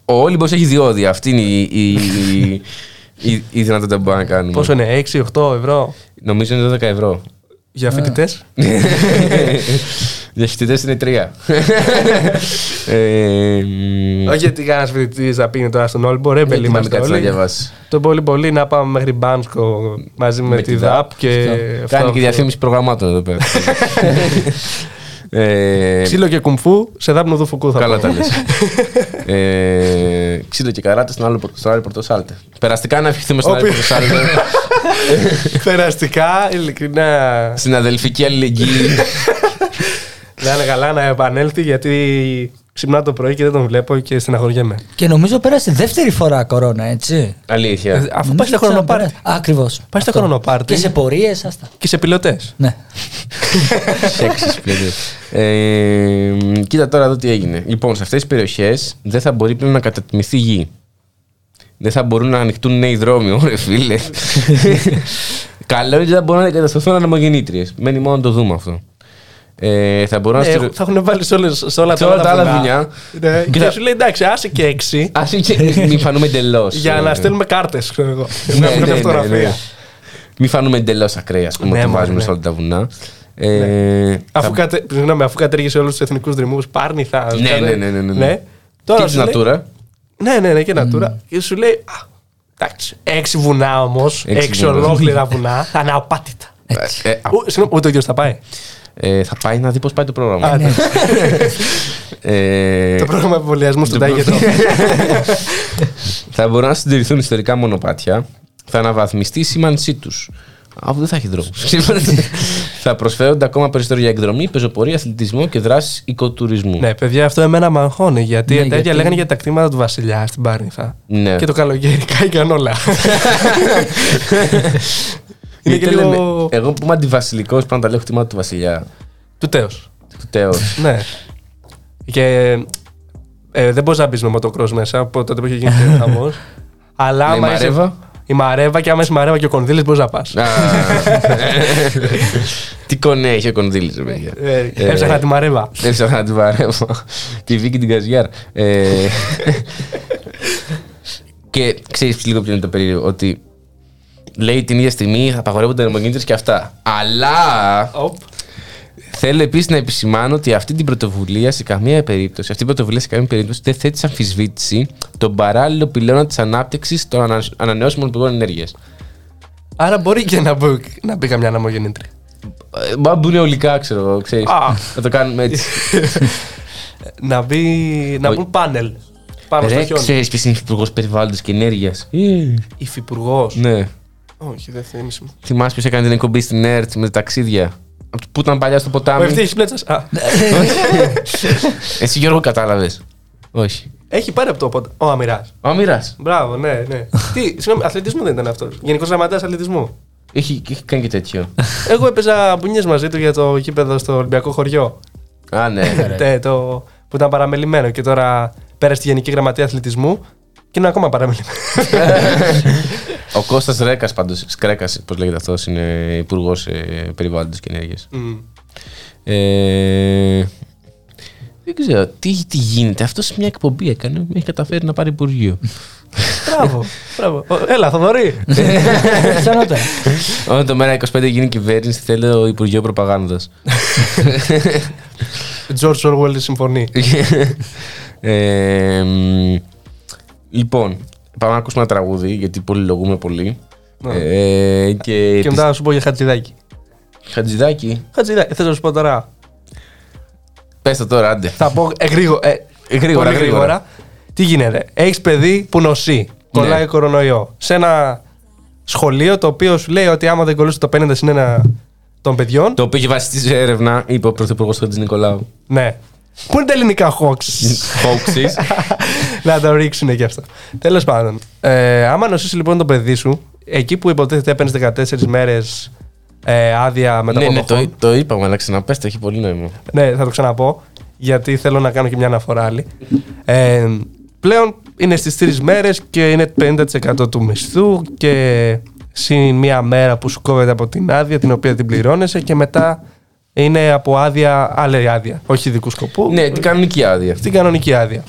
ο Όλυμπος έχει διόδια. Αυτή είναι η, η, η, η, η δυνατότητα που μπορούμε να κάνουμε. Πόσο είναι, 6-8 ευρώ; Νομίζω είναι 12 ευρώ. για φοιτητές; Για φοιτητές είναι 3. ε, μ, Όχι γιατί κανένας φοιτητή θα πίνει τώρα στον Όλυμπο. Ρε, γιατί μπελί να μην είμαστε κάτσει να όλοι. διαβάσει. Το πολύ πολύ να πάμε μέχρι Μπάνσκο μαζί με, τη ΔΑΠ και. αυτό, Κάνει και αυτό. διαφήμιση προγραμμάτων εδώ πέρα. ε, Ξύλο και κουμφού σε δάπνο του φουκού θα Καλά τα πάμε. λες. ε, ξύλο και καράτες στον άλλο, στο άλλο πορτοσάλτε. Περαστικά να ευχηθούμε στον άλλο Όποιο- πορτοσάλτε. Περαστικά, ειλικρινά. στην αδελφική αλληλεγγύη. Να είναι καλά να επανέλθει γιατί ξυπνάω το πρωί και δεν τον βλέπω και στεναχωριέμαι. Και νομίζω πέρασε δεύτερη φορά κορώνα, έτσι. Αλήθεια. Ε, Αφού πάει Νομίζω στο χρονοπάρτι. ξαναπέρασε. Ακριβώς. Πάει στο χρονοπάρτι. Και σε πορείες, άστα. Και σε πιλωτές. Ναι. Σεξις πλέον. Ε, κοίτα τώρα εδώ τι έγινε. Λοιπόν, σε αυτές τις περιοχές δεν θα μπορεί πλέον να κατατιμηθεί γη. Δεν θα μπορούν να ανοιχτούν νέοι δρόμοι, ωραία φίλε. Καλό είναι ότι δεν μπορούν να εγκατασταθούν αναμογεννήτριε. Μένει μόνο να το δούμε αυτό. Ε, θα μπορώ να Ε, στείλω. θα έχουν βάλει σε, όλες, σε όλα Σε τα όλα τα άλλα βουνά. βουνιά. Ναι, Και και θα- σου λέει εντάξει, άσε και έξι. Α μην φανούμε εντελώς. για να στέλνουμε κάρτες, ξέρω εγώ. Ναι, Να ναι, βγάλουμε ναι, φωτογραφία. ναι. Μην φανούμε εντελώς ακραία, ας πούμε, Ναι, ότι μωρέ, βάζουμε ναι. σε όλα τα βουνά. Ε, Αφού, θα- κατε, συγγνώμη, αφού κατέργησε όλους τους εθνικούς δρυμούς, πάρνει θα. Ναι, κατε- ναι, ναι, ναι, ναι, ναι. Τώρα Και σου της λέει- Natura. Ναι, ναι, ναι, και Natura. Και σου λέει. Α, εντάξει, έξι βουνά όμως. Έξι Έξι βουνά. ολόκληρα βουνά. Θα είναι απάτητα. Ε, ε, α, Ο- Συγγνώμη, ούτε ο ίδιος θα πάει. Ε, θα πάει να δει πώς πάει το πρόγραμμα. Α, ναι. Ε, Το πρόγραμμα εμβολιασμού στον Τάγετο. θα μπορούν να συντηρηθούν ιστορικά μονοπάτια. Θα αναβαθμιστεί η σήμανσή τους. Αφού δεν θα έχει δρόμο. θα προσφέρονται ακόμα περισσότερο για εκδρομή, πεζοπορία, αθλητισμό και δράσεις οικοτουρισμού. Ναι, παιδιά, αυτό εμένα με αγχώνει. Γιατί Ναι, τέτοια γιατί- λέγανε για τα κτήματα του Βασιλιά στην Πάρνηθα. Ναι. Και το καλοκαίρι κάηκαν όλα. Είναι και Γιατί λέμε, λίγο. Εγώ που είμαι αντιβασιλικός, πρέπει να τα λέω χτυμάτα του Βασιλιά. Του τέος. Του Τέος. Ναι. Και ε, δεν μπορείς να μπεις με μοτοκρό μέσα από τότε που είχε γίνει και χαμός. Αλλά Ναι, η άμα είσαι- Μαρέβα; Η Μαρέβα και άμα είσαι Μαρέβα και ο Κονδύλης μπορείς να πας. Α, Τι κονέ έχει ο Κονδύλης, ρε παιδιά. Ε, Έψαχνα τη Μαρέβα. Έψαχνα να την παρέμβω. Τη Βίκη την Καζιάρ. Ε, Και ξέρεις λίγο ποιο είναι το περίεργο. Ότι λέει την ίδια στιγμή θα απαγορεύονται οι και αυτά. Αλλά Οπ. θέλω επίσης να επισημάνω ότι αυτή την πρωτοβουλία σε καμία περίπτωση, αυτή η πρωτοβουλία σε καμία περίπτωση δεν θέτει σε αμφισβήτηση τον παράλληλο πυλώνα της ανάπτυξης των ανα- ανανεώσιμων πηγών ενέργειας. Άρα μπορεί και να μπει, να μπει καμιά αναμογεννήτρια. Μα Ε, μπουν ολικά, ξέρω εγώ, ξέρεις. Α. Θα το κάνουμε έτσι. να μπει. να Ο- μπουν πάνελ. Πάνω στο Ρε, χιόνι. ξέρεις ποιος είναι υπουργό περιβάλλοντος και ενέργειας. Υφυπουργός. Ναι. Όχι, δεν θυμίσαι. Θυμάσαι ποιος έκανε την εκπομπή στην ΕΡΤ με τα ταξίδια; Από το Που ήταν παλιά στο Ο ποτάμι. ευθύνη πλέτσα. Α, Εσύ Γιώργο κατάλαβες. Όχι. έχει πάρει από το ποτάμι. Ο Αμυρά. Ο Αμυρά. Μπράβο, ναι, ναι. Τι, συγγνώμη, αθλητισμού δεν ήταν αυτός. Γενικός γραμματέας αθλητισμού. Έχει, έχει κάνει και τέτοιο. Εγώ έπαιζα μπουνιές μαζί του για το γήπεδο στο Ολυμπιακό χωριό. Α, ναι. Τε, το, που ήταν παραμελημένο και τώρα πέρασε στη Γενική Γραμματεία Αθλητισμού και είναι ακόμα παραμελημένο. Ο Κώστας Ρέκας πάντως. Σκρέκας, πώς λέγεται αυτός, είναι υπουργός περιβάλλοντος και ενέργειας. Μμ. Ε, δεν ξέρω. Τι, τι γίνεται. Αυτός σε μια εκπομπή έκανε. Έχει καταφέρει να πάρει υπουργείο. Μπράβο, μπράβο. Ο, Έλα, Θοδωρή. Πιθανότερα. Όταν το μέρα 25 γίνει κυβέρνηση, θέλει το Υπουργείο Προπαγάνδας. George Orwell συμφωνεί. Ε, μ, λοιπόν, πάμε να ακούσουμε ένα τραγούδι, γιατί πολυλογούμε πολύ. Ναι. Ε, και Και μετά να σου πω για Χατζηδάκη. Χατζηδάκι, Χατζηδάκη, θες να σου πω τώρα. πες το τώρα, άντε. Θα πω ε, γρήγο- ε, Ε, γρήγορα, πολύ γρήγορα. Τι γίνεται. Έχεις παιδί που νοσεί. Κολλάει Ναι. κορονοϊό. Σε ένα σχολείο το οποίο σου λέει ότι άμα δεν κολλήσει το 50 συν 1 των παιδιών. Το οποίο έχει βασιστεί σε έρευνα, είπε ο Πρωθυπουργός Χατζη Νικολάου. Ναι. Πού είναι τα ελληνικά Hawks. Hoaxes. να το ρίξουν και αυτό. Τέλος πάντων. Ε, άμα νοσήσει λοιπόν το παιδί σου, εκεί που υποτίθεται έπαιρνες 14 μέρες ε, άδεια μετά ναι, από ναι, το, το είπαμε, αλλά ξαναπέστε, έχει πολύ νόημα. Ναι, θα το ξαναπώ, γιατί θέλω να κάνω και μια αναφορά άλλη. Ε, πλέον είναι στις τρεις μέρες και είναι 50% του μισθού και συν μία μέρα που σου κόβεται από την άδεια την οποία την πληρώνεσαι και μετά είναι από άδεια, άλλη άδεια, όχι ειδικού σκοπού, Ναι, την κανονική άδεια. στην κανονική άδεια.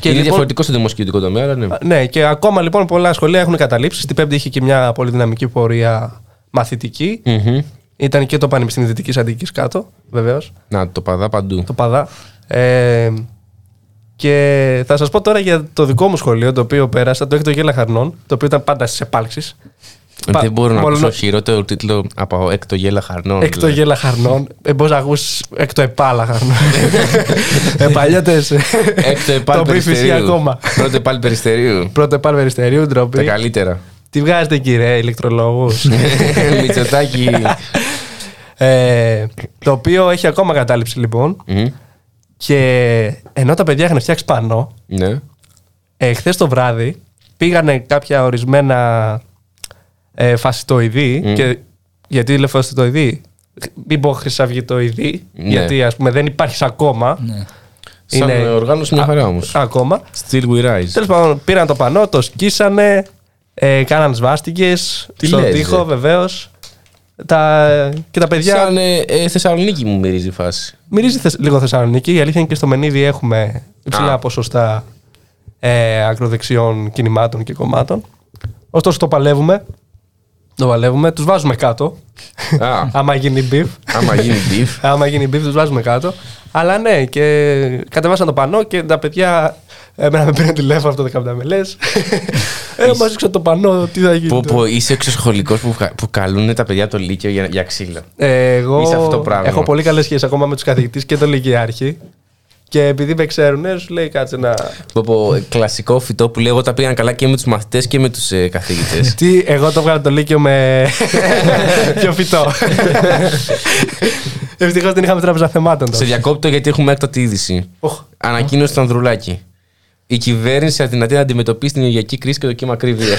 Και είναι διαφορετικό στο δημοσιοποιητικό τομέα, αλλά ναι. Ναι, και ακόμα λοιπόν πολλά σχολεία έχουν καταλήψει. Στην Πέμπτη είχε και μια πολύ δυναμική πορεία μαθητική. Μμμ. Ήταν και το Πανεπιστήμιο Δυτικής Αττική κάτω, βεβαίως. Να, το παδά παντού. Το Παδά. Ε, και θα σας πω τώρα για το δικό μου σχολείο, το οποίο πέρασα, το έκτο γέλα χαρνών, το οποίο ήταν πάντα στις επάλξεις. Δεν μπορώ να μόλον- ακούσω χειρότερο τίτλο από έκτο γέλα χαρνών. Έκτο δηλαδή. γέλα χαρνών. Ε, Μπορείς να ακούσει έκτο επάλα χαρνών. ε, Παλιότες. Έκτο επάλ Το BFC περιστερίου. ακόμα. Πρώτο επάλ περιστερίου. Πρώτο επάλ περιστερίου, Τα ντροπή. καλύτερα. Τι βγάζετε εκεί, ρε, ηλεκτρολόγους; Μητσοτάκι. ε, το οποίο έχει ακόμα κατάληψη λοιπόν. Μμ. Και ενώ τα παιδιά είχαν φτιάξει πανό, Ναι. ε, χθες το βράδυ πήγανε κάποια ορισμένα ε, φασιτοειδή. Μμ. Και, γιατί λέω φασιτοειδή, μην πω χρυσαυγητοειδή, Ναι. γιατί ας πούμε δεν υπάρχει ακόμα. Ναι. Σαν Είναι- οργάνωση μια χαρά όμως. Ακόμα. Still we rise. Τέλος πάντων, πήραν το πανό, το σκίσανε, ε, κάναν σβάστηκες Τι στον λες, τοίχο ρε; βεβαίως. Τα, και τα παιδιά. Σαν ε, ε, Θεσσαλονίκη μου μυρίζει η φάση. Μυρίζει θεσ- λίγο Θεσσαλονίκη. Η αλήθεια είναι και στο Μενίδη έχουμε υψηλά Α. ποσοστά ε, ακροδεξιών κινημάτων και κομμάτων. Ωστόσο το παλεύουμε. Το παλεύουμε. Τους βάζουμε κάτω. Α, άμα γίνει beef. άμα γίνει beef. άμα γίνει beef, τους βάζουμε κάτω. Αλλά ναι, και κατεβάσαν το πανό και τα παιδιά. Εμένα με πήραν τηλέφωνο αυτό το καμπταμελέ. ε, μας ρίξαν το πανό, τι θα γίνει. Πω, τώρα. πω, είσαι εξωσχολικός που, χα- που καλούν τα παιδιά το Λύκειο για, για ξύλο. Ε, εγώ Είσαι αυτό το πράγμα. έχω πολύ καλές σχέσεις ακόμα με τους καθηγητές και τον Λυκειάρχη. Και επειδή με ξέρουν, ε, σου λέει κάτσε να. Πω, πω, κλασικό φυτό που λέει εγώ τα πήγαν καλά και με τους μαθητές και με τους ε, καθηγητές. Τι, εγώ το βγάλα το Λύκειο με. πιο φυτό. Ευτυχώς δεν είχαμε τράπεζα θεμάτων Σε τότε. διακόπτω γιατί έχουμε έκτοτη είδηση. Οχ. Ανακοίνωση του Ανδρουλάκη. Η κυβέρνηση αδυνατεί να αντιμετωπίσει την ενεργειακή κρίση και το κύμα ακρίβεια.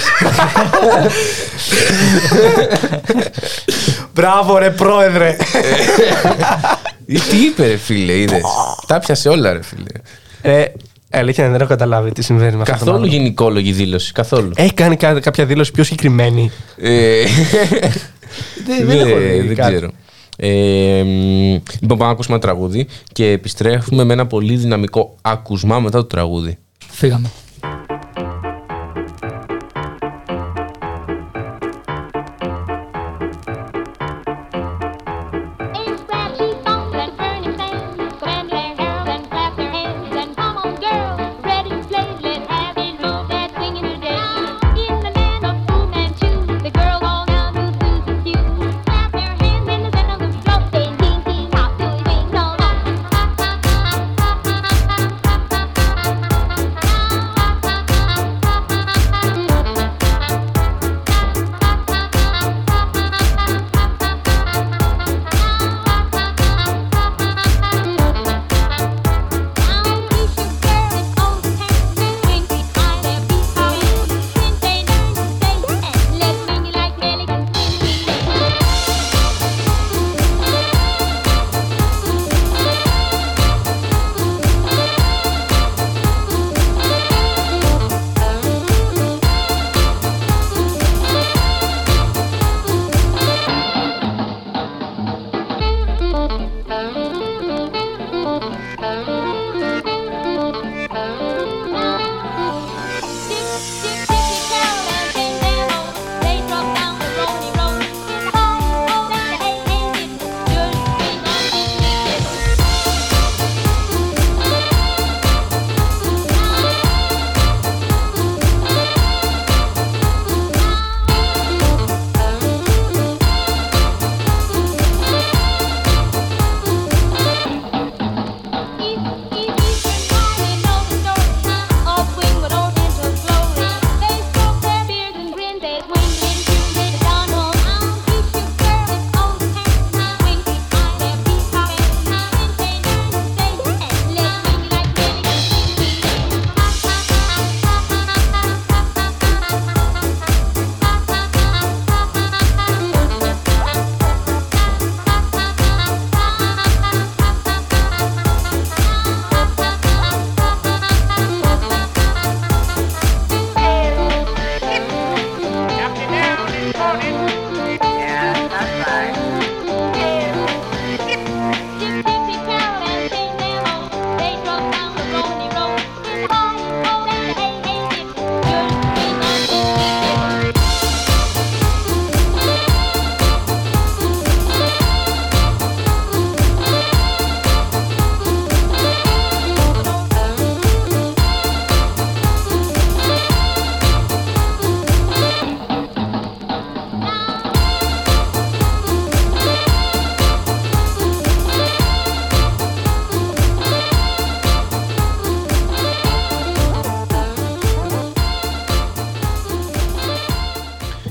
Μπράβο, ρε πρόεδρε. Τι είπε, ρε φίλε, είδε. Τα πιασε όλα, ρε φίλε. ε, αλήθεια δεν έχω καταλάβει τι συμβαίνει με αυτό. το Καθόλου άνθρωπο. γενικόλογη δήλωση. Καθόλου. Έχει κάνει κα- κάποια δήλωση πιο συγκεκριμένη. Ε, δεν, δεν έχω δει δεν κάτι. ξέρω. Ε, μ, λοιπόν, πάμε να ακούσουμε ένα τραγούδι και επιστρέφουμε με ένα πολύ δυναμικό άκουσμα μετά το τραγούδι. Φύγαμε.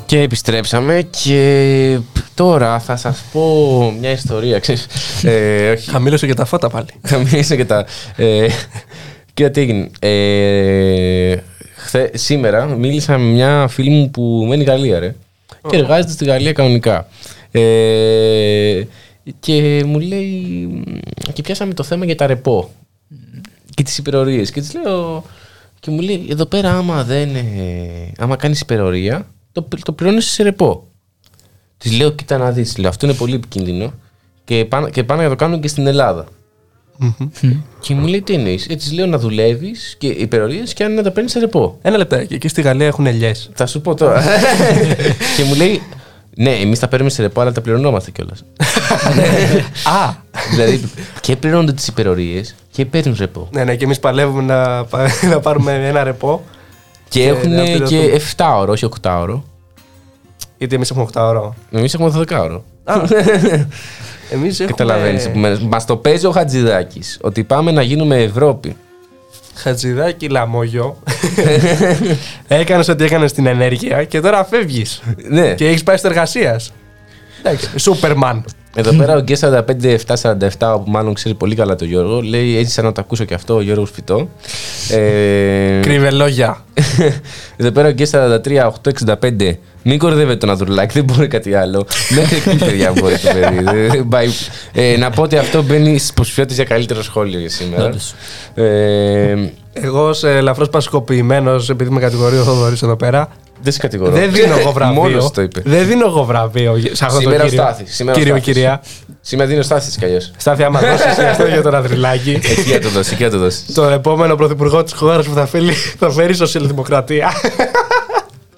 Και επιστρέψαμε και τώρα θα σας πω μια ιστορία, ξέρεις. Ε, όχι, Χαμήλωσε και τα φώτα πάλι. θα μιλήσω και τα... Ε, κοίτα τι έγινε. Ε, χθε, σήμερα μίλησα με μια φίλη μου που μένει Γαλλία, ρε. Και εργάζεται στη Γαλλία κανονικά. Ε, και μου λέει... Και πιάσαμε το θέμα για τα ρεπό. Και τις υπερορίες. Και της λέω... Και μου λέει, εδώ πέρα άμα δεν... ε, άμα κάνεις υπερορία, το, το πληρώνεις σε ρεπό. Της λέω, κοίτα να δεις. Λέω, αυτό είναι πολύ επικίνδυνο και πάνε, και πάνε να το κάνουν και στην Ελλάδα. και μου λέει, τι εννοείς; Έτσι λέω να δουλεύεις και υπερορίες και αν να τα παίρνεις σε ρεπό. Ένα λεπτάκι. Εκεί στη Γαλλία έχουν ελιές. Θα σου πω τώρα. και μου λέει, ναι, εμείς τα παίρνουμε σε ρεπό, αλλά τα πληρωνόμαστε κιόλας. Α! δηλαδή και πληρώνονται τις υπερορίες και παίρνουν ρεπό. Ναι, ναι, και εμείς παλεύουμε να, πα- να πάρουμε ένα ρεπό. Και, Και έχουν να πληρωθούν. και 7 ώρο, όχι 8 ώρο. Γιατί εμείς έχουμε 8 ώρο. Εμείς έχουμε 12 ώρο. Εμείς έχουμε. Καταλαβαίνεις. Μα το παίζει ο Χατζηδάκης ότι πάμε να γίνουμε Ευρώπη. Χατζηδάκι λαμόγιο. έκανες ό,τι έκανες στην ενέργεια και τώρα φεύγεις. ναι. και έχεις πάει στο εργασίας. Εντάξει, Σούπερμαν. Εδώ πέρα ο Γκέ 45-7-47, που μάλλον ξέρει πολύ καλά το Γιώργο, λέει έτσι σαν να το ακούσω και αυτό, ο Γιώργος Φυτό. Ε, Κρύβε λόγια. Εδώ πέρα ο Γκέ 43-8-65. Μην κορδεύετε τον Αδρουλάκη, δεν μπορεί κάτι άλλο. Μέχρι εκεί, παιδιά, μπορεί το παιδί. Δεν πάει- Ε, να πω ότι αυτό μπαίνει στις υποψηφιότητες για καλύτερο σχόλιο για σήμερα. Όντως. Ε, Εγώ ως ελαφρώς πασικοποιημένο, επειδή με κατηγορεί ο Θοδωρής εδώ πέρα, δεν σε κατηγορώ. δεν δίνω εγώ βραβείο. Μόνος το είπε. Δεν δίνω εγώ βραβείο σε αυτό το Σήμερα ο κύριο. Στάθης, σήμερα ο κύριο, Στάθης. κυρία. Σήμερα δίνω στάση κι αλλιώς. Στάθη, άμα δώσεις αυτό για τον Αδρυλάκη. Εκεί να το δώσει, εκεί να το δώσει. τον επόμενο πρωθυπουργό της χώρας που θα φέρει, θα φέρει σοσιαλδημοκρατία.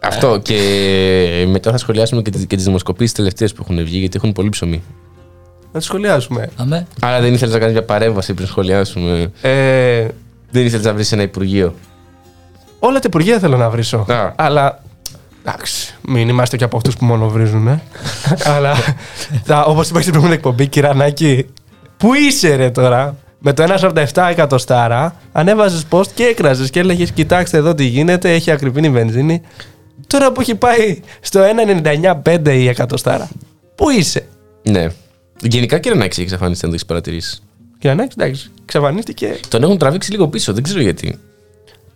Αυτό και μετά θα σχολιάσουμε και, τις- και τις δημοσκοπήσεις τελευταίες που έχουν βγει, γιατί έχουν πολύ ψωμί. να τη σχολιάσουμε. Αμέ. Άρα δεν ήθελες να κάνεις μια παρέμβαση πριν σχολιάσουμε; Ε, Δεν ήθελες να βρεις ένα υπουργείο; όλα τα υπουργεία θέλω να βρίσω. Α. Αλλά. Εντάξει, μην είμαστε και από αυτούς που μόνο βρίζουν. Ε. Αλλά όπως είπα στην προηγούμενη εκπομπή, κυρανάκι, πού είσαι ρε τώρα; Με το 1,47 εκατοστάρα ανέβαζες post και έκραζες και έλεγες: Κοιτάξτε εδώ τι γίνεται, έχει ακριβή η βενζίνη. Τώρα που έχει πάει στο 1,99,5 η εκατοστάρα. Πού είσαι; Ναι. Γενικά και να έχεις εξαφανιστεί, αν το έχεις παρατηρήσει. Κυρανάκι, εντάξει, εξαφανίστηκε Τον έχουν τραβήξει λίγο πίσω, δεν ξέρω γιατί.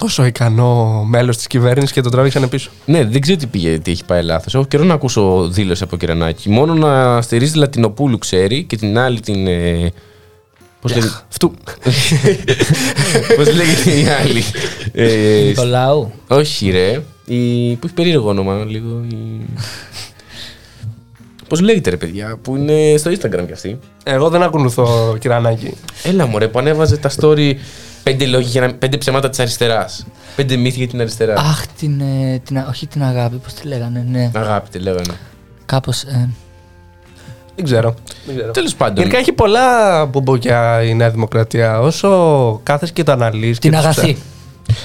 Τόσο ικανό μέλος της κυβέρνησης και τον τράβηξαν πίσω. Ναι, δεν ξέρω τι πήγε, τι έχει πάει λάθος. Έχω καιρό να ακούσω δήλωση από Κυρανάκη. Μόνο να στηρίζει Λατινοπούλου ξέρει και την άλλη την. Ε, Πώς λέγεται. Αυτού. Πώς λέγεται η άλλη. Ε, Νικολάου. όχι, ρε. Η, που έχει περίεργο όνομα λίγο. Η... Πώς λέγεται, ρε παιδιά, που είναι στο Instagram κι αυτή. Εγώ δεν ακολουθώ κυρανάκι. Έλα μωρέ, που ανέβαζε τα story πέντε, λόγια για να, πέντε ψέματα της αριστεράς. Πέντε μύθοι για την αριστερά. Αχ, την, ε, την, α- όχι την αγάπη, πώς τη λέγανε, ναι. Αγάπη, τη λέγανε. Κάπως, ε, Δεν ξέρω. Δεν ξέρω. Τέλος πάντων. Γενικά έχει πολλά μπουμποκιά η Νέα Δημοκρατία. Όσο κάθεσαι και το αναλύεις. την αγαθή.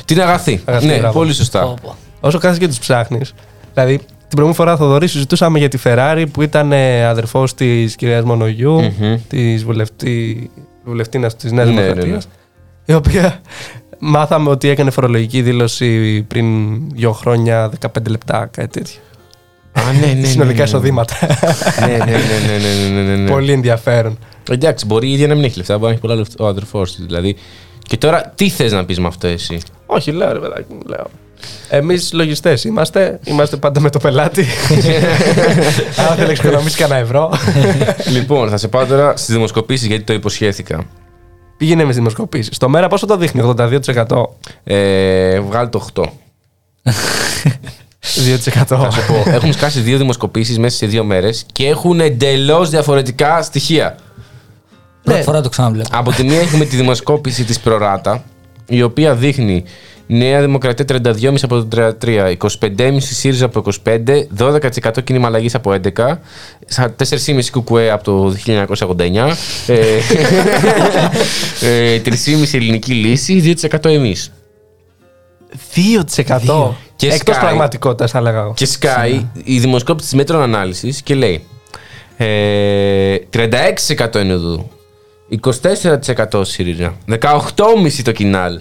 Την αγαθή. Αγαθή, ναι, μπράβο. πολύ σωστά. Πω, πω. Όσο κάθεσαι και τους ψάχνεις. Δηλαδή, την προηγούμενη φορά, Θοδωρή, συζητούσαμε για τη Ferrari που ήταν αδερφός της κυρίας Μονογιού, Μμμ. της βουλευτή, βουλευτήνα της Νέας Ναι, ναι, Δημοκρατίας. ναι. Η οποία μάθαμε ότι έκανε φορολογική δήλωση πριν δύο χρόνια, 15 λεπτά, κάτι τέτοιο. Α, ναι, ναι, ναι, Συνολικά ναι, ναι. εισοδήματα. ναι, ναι, ναι, ναι, ναι, ναι, ναι, ναι. Πολύ ενδιαφέρον. Εντάξει, μπορεί η ίδια να μην έχει λεφτά, μπορεί να έχει πολλά λεφτά ο αδερφός της. Δηλαδή. Και τώρα, τι θες να πεις με αυτό εσύ; Όχι, λέω ρε παιδάκι μου, λέω. Εμείς λογιστές είμαστε, είμαστε πάντα με το πελάτη. Αν θέλεις να εξοικονομήσεις κανένα ευρώ. λοιπόν, θα σε πάω τώρα στις δημοσκοπήσεις γιατί το υποσχέθηκα. Πήγαινε με τι δημοσκοπήσεις. Στο μέρα πόσο το δείχνει, 82%. Ε, βγάλει το 8. 2%. Θα σου πω, έχουν σκάσει δύο δημοσκοπήσεις μέσα σε δύο μέρες και έχουν εντελώς διαφορετικά στοιχεία. Πρώτη φορά το ξαναβλέπω. Από τη μία έχουμε τη δημοσκόπηση της Prorata, η οποία δείχνει Νέα Δημοκρατία 32,5 από το 33, 25,5 ΣΥΡΙΖΑ από 25, 12% κίνημα αλλαγής από 11, σα- 4,5 ΚΚΕ από το 1989, ε, ε, 3,5 ελληνική λύση, 2% εμείς. 2%. Και Εκτός Sky. πραγματικότητας, θα λέγα εγώ. Και σκάει η δημοσκόπηση της Metron Analysis και λέει ε, 36% είναι εδώ, 24% ΣΥΡΙΖΑ, 18,5 το κοινάλ.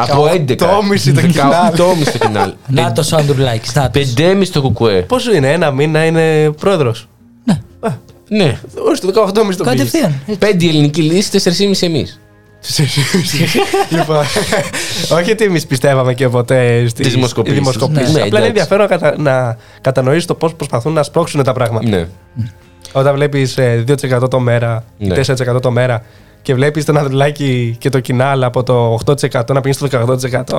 Από 11. 18,5 το κοινάλ. 18,5 το κοινάλ. Να το Σάντουρλάκη. Να το. 5,5 το κουκουέ. Πόσο είναι, ένα μήνα είναι πρόεδρος; Ναι. Όχι, το 18,5 το πήγε. Κατευθείαν. έτσι. 5 η ελληνική λύση, 4,5 εμείς. λοιπόν, όχι ότι εμείς πιστεύαμε και ποτέ στι Τις δημοσκοπήσεις. δημοσκοπήσεις. Ναι, Απλά είναι εντάξει. ενδιαφέρον να, κατα... να κατανοήσεις το πώς προσπαθούν να σπρώξουν τα πράγματα. Ναι. Όταν βλέπεις 2% το μέρα ή Ναι. 4% το μέρα και βλέπεις τον Ανδρουλάκη και το κοινάλ από το 8% να πηγαίνει στο 18%.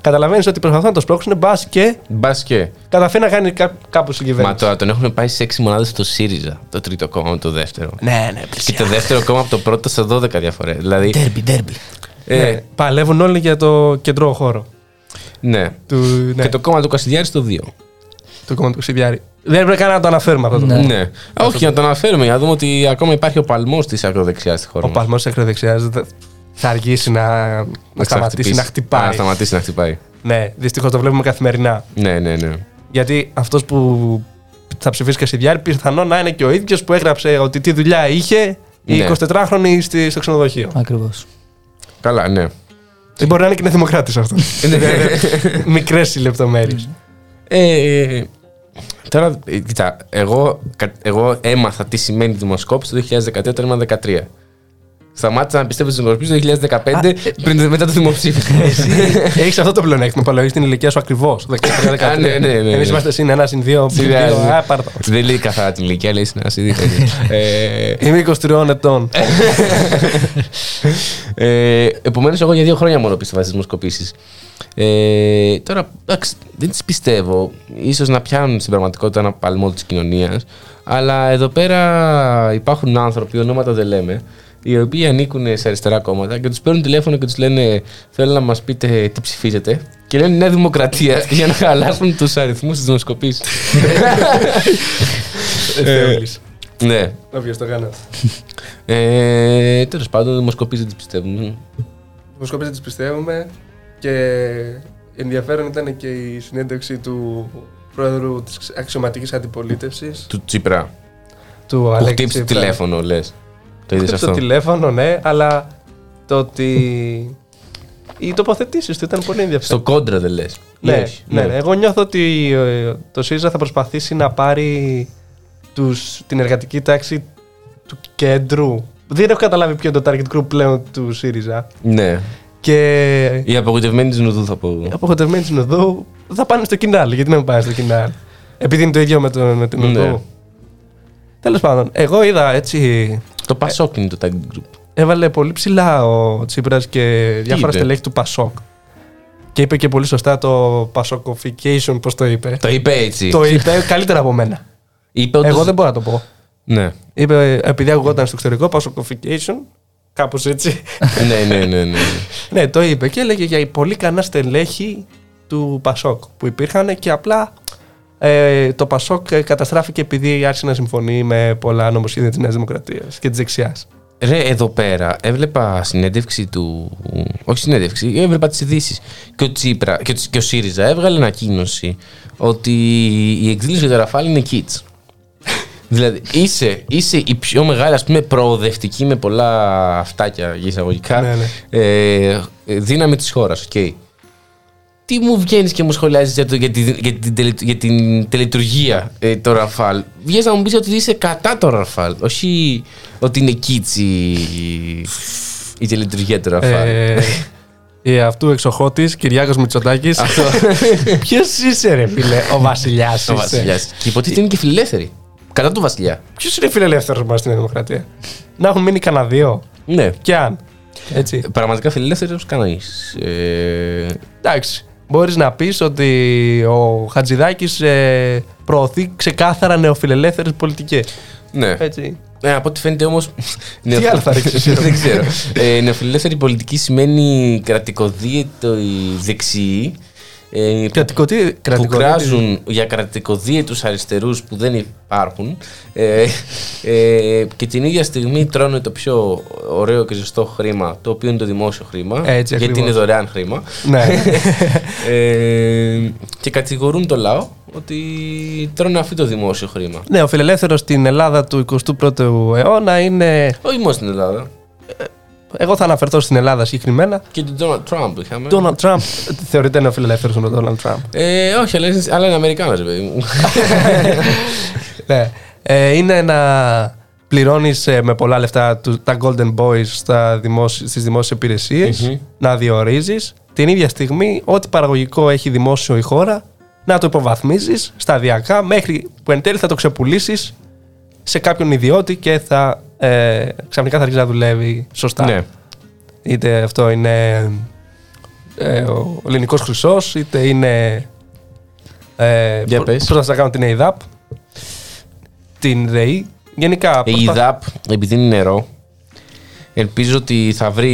Καταλαβαίνεις ότι προσπαθούν να το σπρώξουν μπας και Μπας και. καταφέρει να κάνει κά- κάπου στην Μα κυβέρνηση. τώρα τον έχουν πάει σε 6 μονάδες στο ΣΥΡΙΖΑ. Το τρίτο κόμμα με το δεύτερο. Ναι, ναι, Και το δεύτερο κόμμα από το πρώτο σε 12 διαφορές. Δηλαδή. Ντέρμπι, ντέρμπι. ε, Ναι, παλεύουν όλοι για το κεντρό χώρο. ναι. Του, ναι, Και το κόμμα του Κασιδιάρη στο 2. Το κόμμα του Ξηδιάρη. Δεν έπρεπε καν να το αναφέρουμε αυτό το Ναι. κόμμα. Ναι. Όχι, να το αναφέρουμε για να δούμε ότι ακόμα υπάρχει ο παλμός της ακροδεξιάς στη χώρα. Ο μας. παλμός ακροδεξιάς θα αργήσει να, να σταματήσει ξαχτυπήσει. να χτυπάει. Να σταματήσει να χτυπάει. Ναι, δυστυχώς το βλέπουμε καθημερινά. Ναι, ναι, ναι. Γιατί αυτός που θα ψηφίσει Κασιδιάρη πιθανόν να είναι και ο ίδιος που έγραψε ότι τι δουλειά είχε η Ναι. 24χρονη στη- στο ξενοδοχείο. Ακριβώς. Καλά, ναι. Δεν μπορεί να είναι και δημοκράτης αυτός. Μικρές οι λεπτομέρειες. Ε, τώρα, ε, κοίτα, εγώ, κα- εγώ έμαθα τι σημαίνει δημοσκόπηση το 2013 όταν ήμουν 13. Σταμάτησα να πιστεύω στι δημοσκοπήσει το 2015 πριν, μετά το δημοψήφισμα. Έχεις αυτό το πλεονέκτημα που αλογεί την ηλικία σου ακριβώς. 13-13. Α, ναι, ναι, ναι, Εμείς ναι. είμαστε συν ένα, συν δύο. συν Σιγά, δύο. ναι. Α, πάρ' το. Δεν λέει καθαρά την ηλικία, λέει στην ασύδη. ε, Είμαι 23 ετών. ε, Επομένως, εγώ για δύο χρόνια μόνο πίστευα στις δημοσκοπήσεις. Ε, τώρα, εντάξει, δεν τις πιστεύω. Ίσως να πιάνουν στην πραγματικότητα ένα παλμό της κοινωνίας. Αλλά εδώ πέρα υπάρχουν άνθρωποι, ονόματα δεν λέμε, οι οποίοι ανήκουν σε αριστερά κόμματα και τους παίρνουν τηλέφωνο και τους λένε: Θέλω να μας πείτε τι ψηφίζετε. Και λένε Νέα Δημοκρατία για να χαλάσουν τους αριθμούς της δημοσκοπήση. Θεόλης. ναι. Όποιο το κάνει. Ε, Τέλος πάντων, δημοσκοπήσει δεν τις πιστεύουν. Δημοσκοπήσεις τις πιστεύουμε και ενδιαφέρον ήταν και η συνέντευξη του πρόεδρου της αξιωματικής αντιπολίτευσης Του Τσίπρα. του Που Αλέξη χτύπησε Τσίπρα. τηλέφωνο, λες. Το είδες Χτύπησε αυτό; το τηλέφωνο, ναι, αλλά το ότι οι τοποθετήσεις του ήταν πολύ ενδιαφέρον. Στο κόντρα δεν λες. Ναι, ναι, ναι. Εγώ νιώθω ότι ε, το ΣΥΡΙΖΑ θα προσπαθήσει να πάρει τους, την εργατική τάξη του κέντρου. Δεν έχω καταλάβει ποιο είναι το target group πλέον του ΣΥΡΙΖΑ. ναι. Και Οι απογοητευμένοι της Νουδού θα πω. οι απογοητευμένοι στην οδό θα πάνε στο κοινάλ. Γιατί να μην πάνε στο κοινάλ. Επειδή είναι το ίδιο με, το, με την Ναι. οδό. Τέλος πάντων, εγώ είδα έτσι. Το Πασόκ είναι το target group. Έβαλε πολύ ψηλά ο Τσίπρας και διάφορα είπε; στελέχη του Πασόκ. Και είπε και πολύ σωστά το Pasokification, πώς το είπε. Το είπε έτσι. το είπε καλύτερα από μένα. είπε όντως- Εγώ δεν μπορώ να το πω. Ναι. Είπε, επειδή ακουγόταν στο εξωτερικό, Pasokification, κάπως έτσι. ναι, ναι, ναι, ναι. ναι, το είπε και έλεγε για πολύ ικανά στελέχη του Πασόκ που υπήρχαν και απλά ε, το Πασόκ ε, καταστράφηκε επειδή άρχισε να συμφωνεί με πολλά νομοσχέδια της Νέας Δημοκρατίας και της δεξιάς. Ρε, εδώ πέρα έβλεπα συνέντευξη του. Όχι συνέντευξη, έβλεπα τις ειδήσεις. Και ο Τσίπρα και, ο- και ο ΣΥΡΙΖΑ έβγαλε ανακοίνωση ότι η εκδήλωση για το Ραφάλ είναι κιτς. Δηλαδή είσαι, είσαι η πιο μεγάλη, ας πούμε, προοδευτική με πολλά αυτάκια για εισαγωγικά Ναι, ε, δύναμη της χώρας, οκ. Τι μου βγαίνεις και μου σχολιάζεις για, το, για, τη, για, την, τελε- για την τελετουργία ε, το Ραφάλ. Βγαίνει να μου πεις ότι είσαι κατά το Ραφάλ. Όχι ότι είναι κίτσι η, η τελετουργία του Ραφάλ. Ε, ε, αυτού εξοχώτης, Κυριάκος Μητσοτάκης. Αυτό. Ποιος είσαι, ρε φίλε, ο Βασιλιάς. Ο Βασιλιάς. Και υποτίθεται είναι και φιλελεύθερη. Κατά του Βασιλιά. Ποιος είναι φιλελεύθερος μα στην Δημοκρατία; Να έχουν μείνει κανένα δύο; Ναι. Και αν. Έτσι. Πραγματικά φιλελεύθερος κανείς. Ε, Εντάξει. Μπορείς να πεις ότι ο Χατζηδάκης ε, προωθεί ξεκάθαρα νεοφιλελεύθερες πολιτικές. ναι. Έτσι. Ε, από ό,τι φαίνεται όμως. Τι άλλο θα ρίξεις εσύ, Δεν ξέρω. Ε, νεοφιλελεύθερη πολιτική σημαίνει κρατικοδίαιτο οι δεξιοί. Ε, Κρατικοτή. που κρατικοτή- κράζουν για κρατικοδίαιτους αριστερούς που δεν υπάρχουν ε, ε, και την ίδια στιγμή τρώνε το πιο ωραίο και ζεστό χρήμα το οποίο είναι το δημόσιο χρήμα Έτσι, γιατί ακριβώς. είναι δωρεάν χρήμα Ναι. ε, και κατηγορούν το λαό ότι τρώνε αυτό το δημόσιο χρήμα ναι, ο φιλελεύθερος στην Ελλάδα του 21ου αιώνα είναι. όχι μόνο στην Ελλάδα Εγώ θα αναφερθώ στην Ελλάδα συγκεκριμένα. και τον Donald Trump είχαμε Donald Trump. Θεωρείται νεοφιλελεύθερο ο Donald Trump. ε, όχι αλλά είναι, αλλά είναι Αμερικάνος παιδί μου Ναι. Ε, είναι να πληρώνεις με πολλά λεφτά του, τα Golden Boys στα δημόσι, στις δημόσιες υπηρεσίες, Μμμ. να διορίζεις την ίδια στιγμή ό,τι παραγωγικό έχει δημόσιο η χώρα να το υποβαθμίζεις σταδιακά μέχρι που εν τέλει θα το ξεπουλήσεις σε κάποιον ιδιώτη και θα ε, ξαφνικά θα αρχίσει να δουλεύει σωστά. Ναι. Είτε αυτό είναι ε, ο ελληνικός χρυσός, είτε είναι. Ε, Για προ- πες. Πώς να σας κάνω την ΕΙΔΑΠ, την ΔΕΗ. Γενικά. Η προσπα- ΙΔΑΠ, επειδή είναι νερό, ελπίζω ότι θα βρει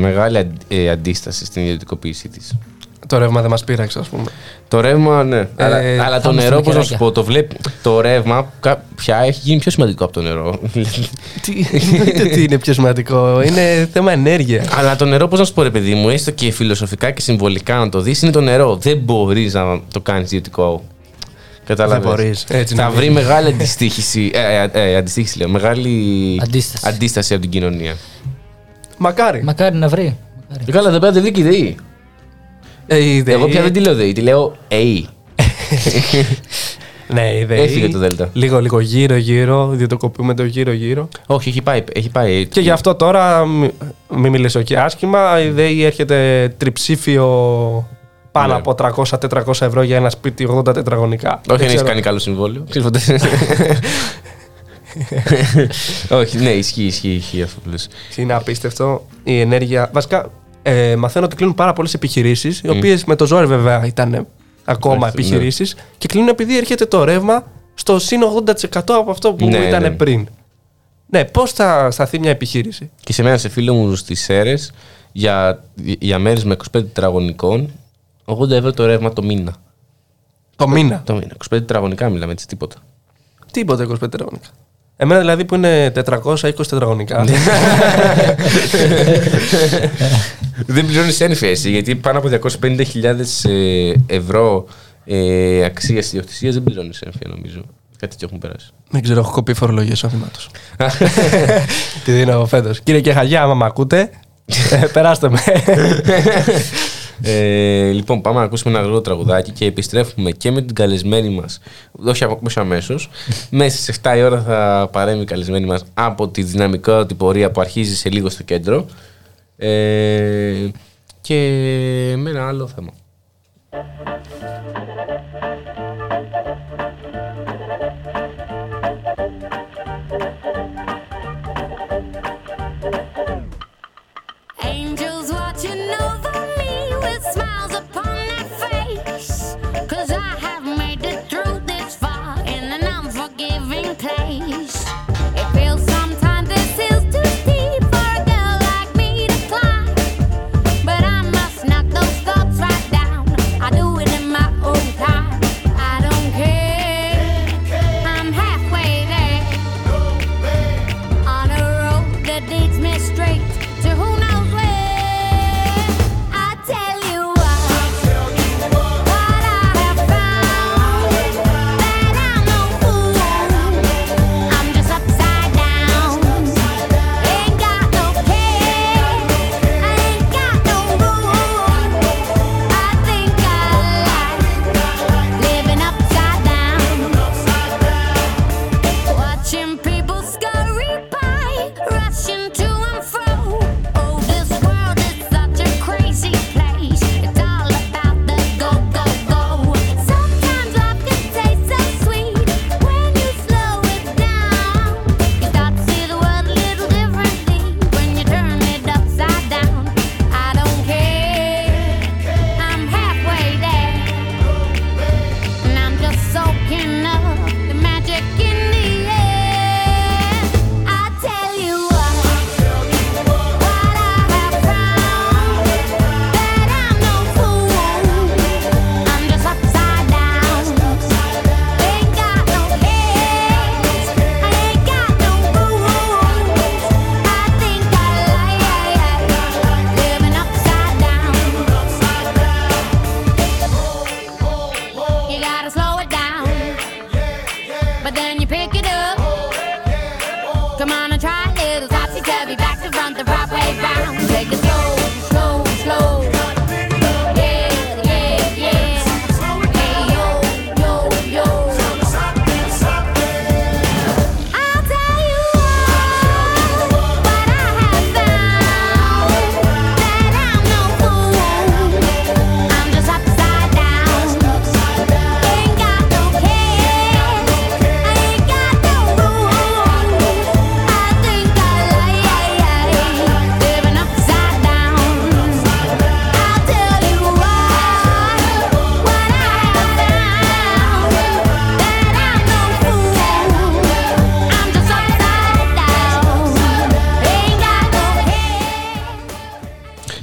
μεγάλη αν- ε, αντίσταση στην ιδιωτικοποίησή της. Το ρεύμα δεν μας πείραξε, ας πούμε. Το ρεύμα, ναι. αλλά, αλλά το πάμε νερό, στα πώς να σου νεκεράκια. πω, το βλέπει. Το ρεύμα κα- πια έχει γίνει πιο σημαντικό από το νερό. Τι, εννοείται ότι είναι πιο σημαντικό. Είναι θέμα ενέργειας. αλλά το νερό, πώς να σου πω, ρε παιδί μου, έστω και φιλοσοφικά και συμβολικά να το δεις, είναι το νερό. Δεν μπορείς να το κάνεις ιδιωτικό. Κατάλαβες; Δεν μπορείς. Έτσι Θα είναι. βρει μεγάλη αντιστοίχηση. Ε, ε, ε, αντιστοίχηση λέω. Μεγάλη Αντίσταση. αντίσταση από την κοινωνία. Μακάρι. Μακάρι να βρει. Μακάρι. Ε, Καλά, εδώ πέρα δεν δίκη ΔΕΗ. Ε, η ΔΕΗ- Εγώ πια δεν τη λέω ΔΕΗ, τη λέω ΕΗ. Ναι, η ΔΕΗ. Έφυγε το Δέλτα. Λίγο, λίγο γύρω, γύρω. Ιδιωτικοποιούμε το γύρω, γύρω. Όχι, έχει πάει. Έχει πάει. Και γι' αυτό τώρα, μη- μην μιλήσω και άσχημα, η ΔΕΗ έρχεται τριψήφιο πάνω Ναι. από 300-400 ευρώ για ένα σπίτι 80 τετραγωνικά. Όχι, Δεν αν έχεις ξέρω. κάνει καλό συμβόλαιο. Ξέρεις ποτέ. Όχι, ναι, ισχύει, ισχύει, ισχύει αυτό που λες. Είναι απίστευτο. Η ενέργεια. Βασικά, ε, μαθαίνω ότι κλείνουν πάρα πολλές επιχειρήσεις, οι οποίες με το ζόρι βέβαια ήταν ακόμα Εντάξει, ναι. επιχειρήσεις, και κλείνουν επειδή έρχεται το ρεύμα στο συν 80% από αυτό που Ναι, ήταν ναι. πριν. Ναι, πώς θα σταθεί μια επιχείρηση; Και σε μένα, σε φίλο μου στις ΣΕΡΕΣ, για, για μέρες με 25 τετραγωνικών, 80 ευρώ το ρεύμα το μήνα. Το μήνα; Το μήνα. 25 τετραγωνικά μιλάμε έτσι, τίποτα. Τίποτα 25 τετραγωνικά. Εμένα δηλαδή που είναι 420 τετραγωνικά. Ναι. δεν πληρώνεις ένφεση, γιατί πάνω από 250.000 ε, ευρώ ε, αξίας ιδιοκτησίας δεν πληρώνεις ένφια, νομίζω. Κάτι τέτοιο έχουν περάσει. Δεν ξέρω, έχω κοπεί φορολογία εισόδηματο. Τη δίνω φέτος. Κύριε Κεχαγιά, άμα με ακούτε, ε, περάστε με. Ε, λοιπόν, πάμε να ακούσουμε ένα γρήγορο τραγουδάκι και επιστρέφουμε και με την καλεσμένη μας. Όχι αμέσως. Μέσα σε 7 η ώρα θα παρέμβει η καλεσμένη μας από τη δυναμικότητα πορεία που αρχίζει σε λίγο στο κέντρο. Ε, και με ένα άλλο θέμα.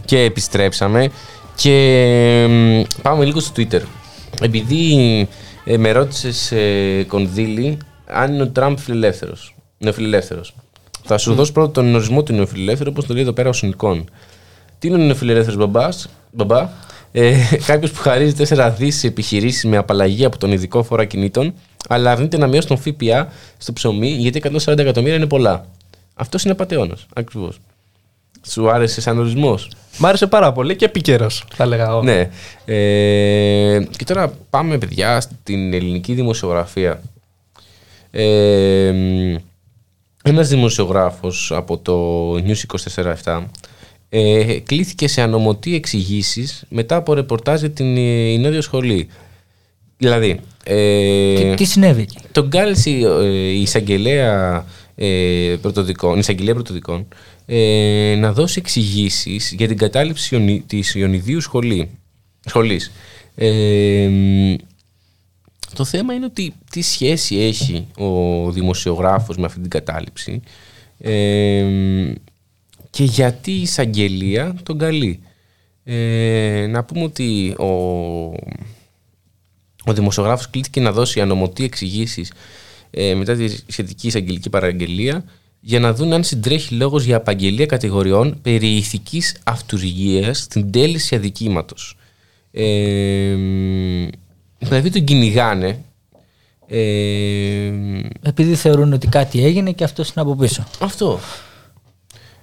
Και επιστρέψαμε και μ, πάμε λίγο στο Twitter. Επειδή ε, με ρώτησες ε, Κονδύλη αν είναι ο Τραμπ φιλελεύθερος. Νεοφιλελεύθερος. Θα σου δώσω πρώτα τον ορισμό του νεοφιλελεύθερου, όπως το λέει εδώ πέρα ο Σινικών. Τι είναι ο νεοφιλελεύθερος μπαμπάς, μπαμπά, ε, Κάποιος που χαρίζει 4 δις σε επιχειρήσεις με απαλλαγή από τον ειδικό φόρο ακινήτων, αλλά αρνείται να μειώσει τον ΦΠΑ στο ψωμί γιατί 140 εκατομμύρια είναι πολλά. Αυτός είναι απαταιώνα. Ακριβώς. Σου άρεσε σαν ορισμός; Μ' άρεσε πάρα πολύ και επίκαιρος, θα έλεγα εγώ. Ναι. Ε, και τώρα πάμε, παιδιά, στην ελληνική δημοσιογραφία. Ε, ένας δημοσιογράφος από το News 24-7 ε, κλήθηκε σε ανομωτή εξηγήσεις μετά από ρεπορτάζ για την ε, Ινόδιο Σχολή. Δηλαδή, ε, Τι, τι συνέβη εκεί; τον κάλεσε ε, η εισαγγελέα ε, πρωτοδικών, η εισαγγελία πρωτοδικών ε, να δώσει εξηγήσεις για την κατάληψη Ιωνι- της Ιωνιδίου σχολή, σχολής. Ε, το θέμα είναι ότι τι σχέση έχει ο δημοσιογράφος με αυτή την κατάληψη ε, και γιατί η εισαγγελία τον καλεί. Ε, να πούμε ότι ο, ο δημοσιογράφος κλήθηκε να δώσει ανομωτή εξηγήσεις ε, μετά τη σχετική εισαγγελική παραγγελία για να δουν αν συντρέχει λόγος για απαγγελία κατηγοριών περί ηθικής αυτουργίας στην τέλεση αδικήματος. Ε, δηλαδή τον κυνηγάνε. Ε, Επειδή θεωρούν ότι κάτι έγινε και αυτός είναι από πίσω. αυτό.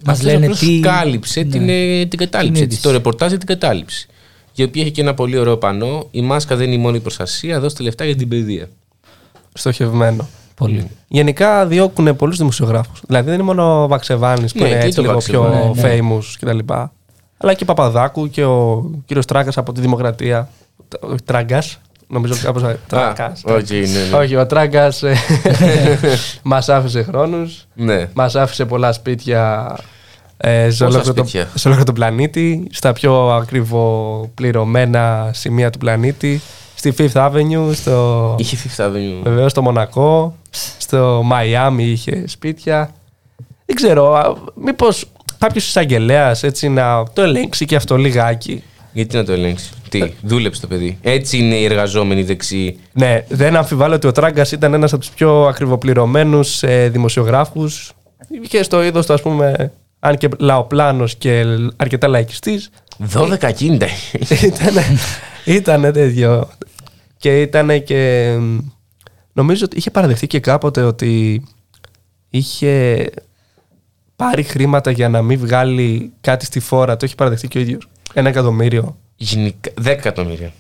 Μας Αυτός λένε απλώς τι- κάλυψε ναι. την, ε, την κατάληψη. Την της. είδηση. το ρεπορτάζ για την κατάληψη. Η οποία έχει και ένα πολύ ωραίο πανό. Η μάσκα δεν είναι η μόνη προστασία. Δώστε λεφτά για την παιδεία. Στοχευμένο. Πολύ. Γενικά διώκουν πολλούς δημοσιογράφους. Δηλαδή δεν είναι μόνο ο Βαξεβάνης που Ναι, είναι και έτσι το λίγο Βαξεβάνη. πιο Ναι, ναι. famous κτλ. Αλλά και Παπαδάκου και ο κύριος Τράγκα από τη Δημοκρατία. Ο Τράγκας. Νομίζω κάπω. Τράγκα. όχι, ναι, ναι. Όχι, ο Τράγκας μας άφησε χρόνους. Ναι. Μας άφησε πολλά σπίτια ε, σε, ολόκληρο το, σπίτια; σε ολόκληρο τον πλανήτη, στα πιο ακριβοπληρωμένα σημεία του πλανήτη, στη Fifth Avenue, στο, Είχε Fifth Avenue. βεβαίως στο Μονακό, στο Μαϊάμι είχε σπίτια. Δεν ξέρω, α, μήπως κάποιος εισαγγελέας έτσι να το ελέγξει και αυτό λιγάκι. Γιατί να το ελέγξει; Τι, δούλεψε το παιδί. Έτσι είναι οι εργαζόμενοι δεξιοί. Ναι, δεν αμφιβάλλω ότι ο Τράγκας ήταν ένας από τους πιο ακριβοπληρωμένους ε, δημοσιογράφους. Είχε στο είδος του, ας πούμε, αν και λαοπλάνος και αρκετά λαϊκιστής, 12 κίνητα. ήτανε, ήτανε τέτοιο. Και ήταν και. μ, Νομίζω ότι είχε παραδεχτεί και κάποτε ότι είχε πάρει χρήματα για να μην βγάλει κάτι στη φόρα. Το έχει παραδεχτεί και ο ίδιος. Ένα εκατομμύριο. Γενικά, 10 εκατομμύρια.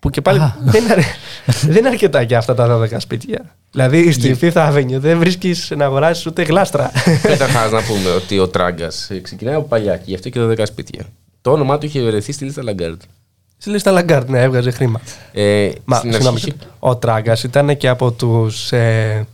Που και πάλι δεν, είναι, αρ- δεν είναι αρκετά για αυτά τα 12 σπίτια. Δηλαδή στη Fifth Avenue δεν βρίσκεις να αγοράσεις ούτε γλάστρα. Καταρχάς να πούμε ότι ο Τράγκας ξεκινάει από παλιά και γι' αυτό και 12 σπίτια. Το όνομά του είχε βρεθεί στη λίστα Λαγκάρντ. Στη λίστα Λαγκάρτ, ναι, έβγαζε χρήμα. Ε, Μα, στην συγγνώμη, αρχή ο Τράγκας ήταν και από τους. Ε,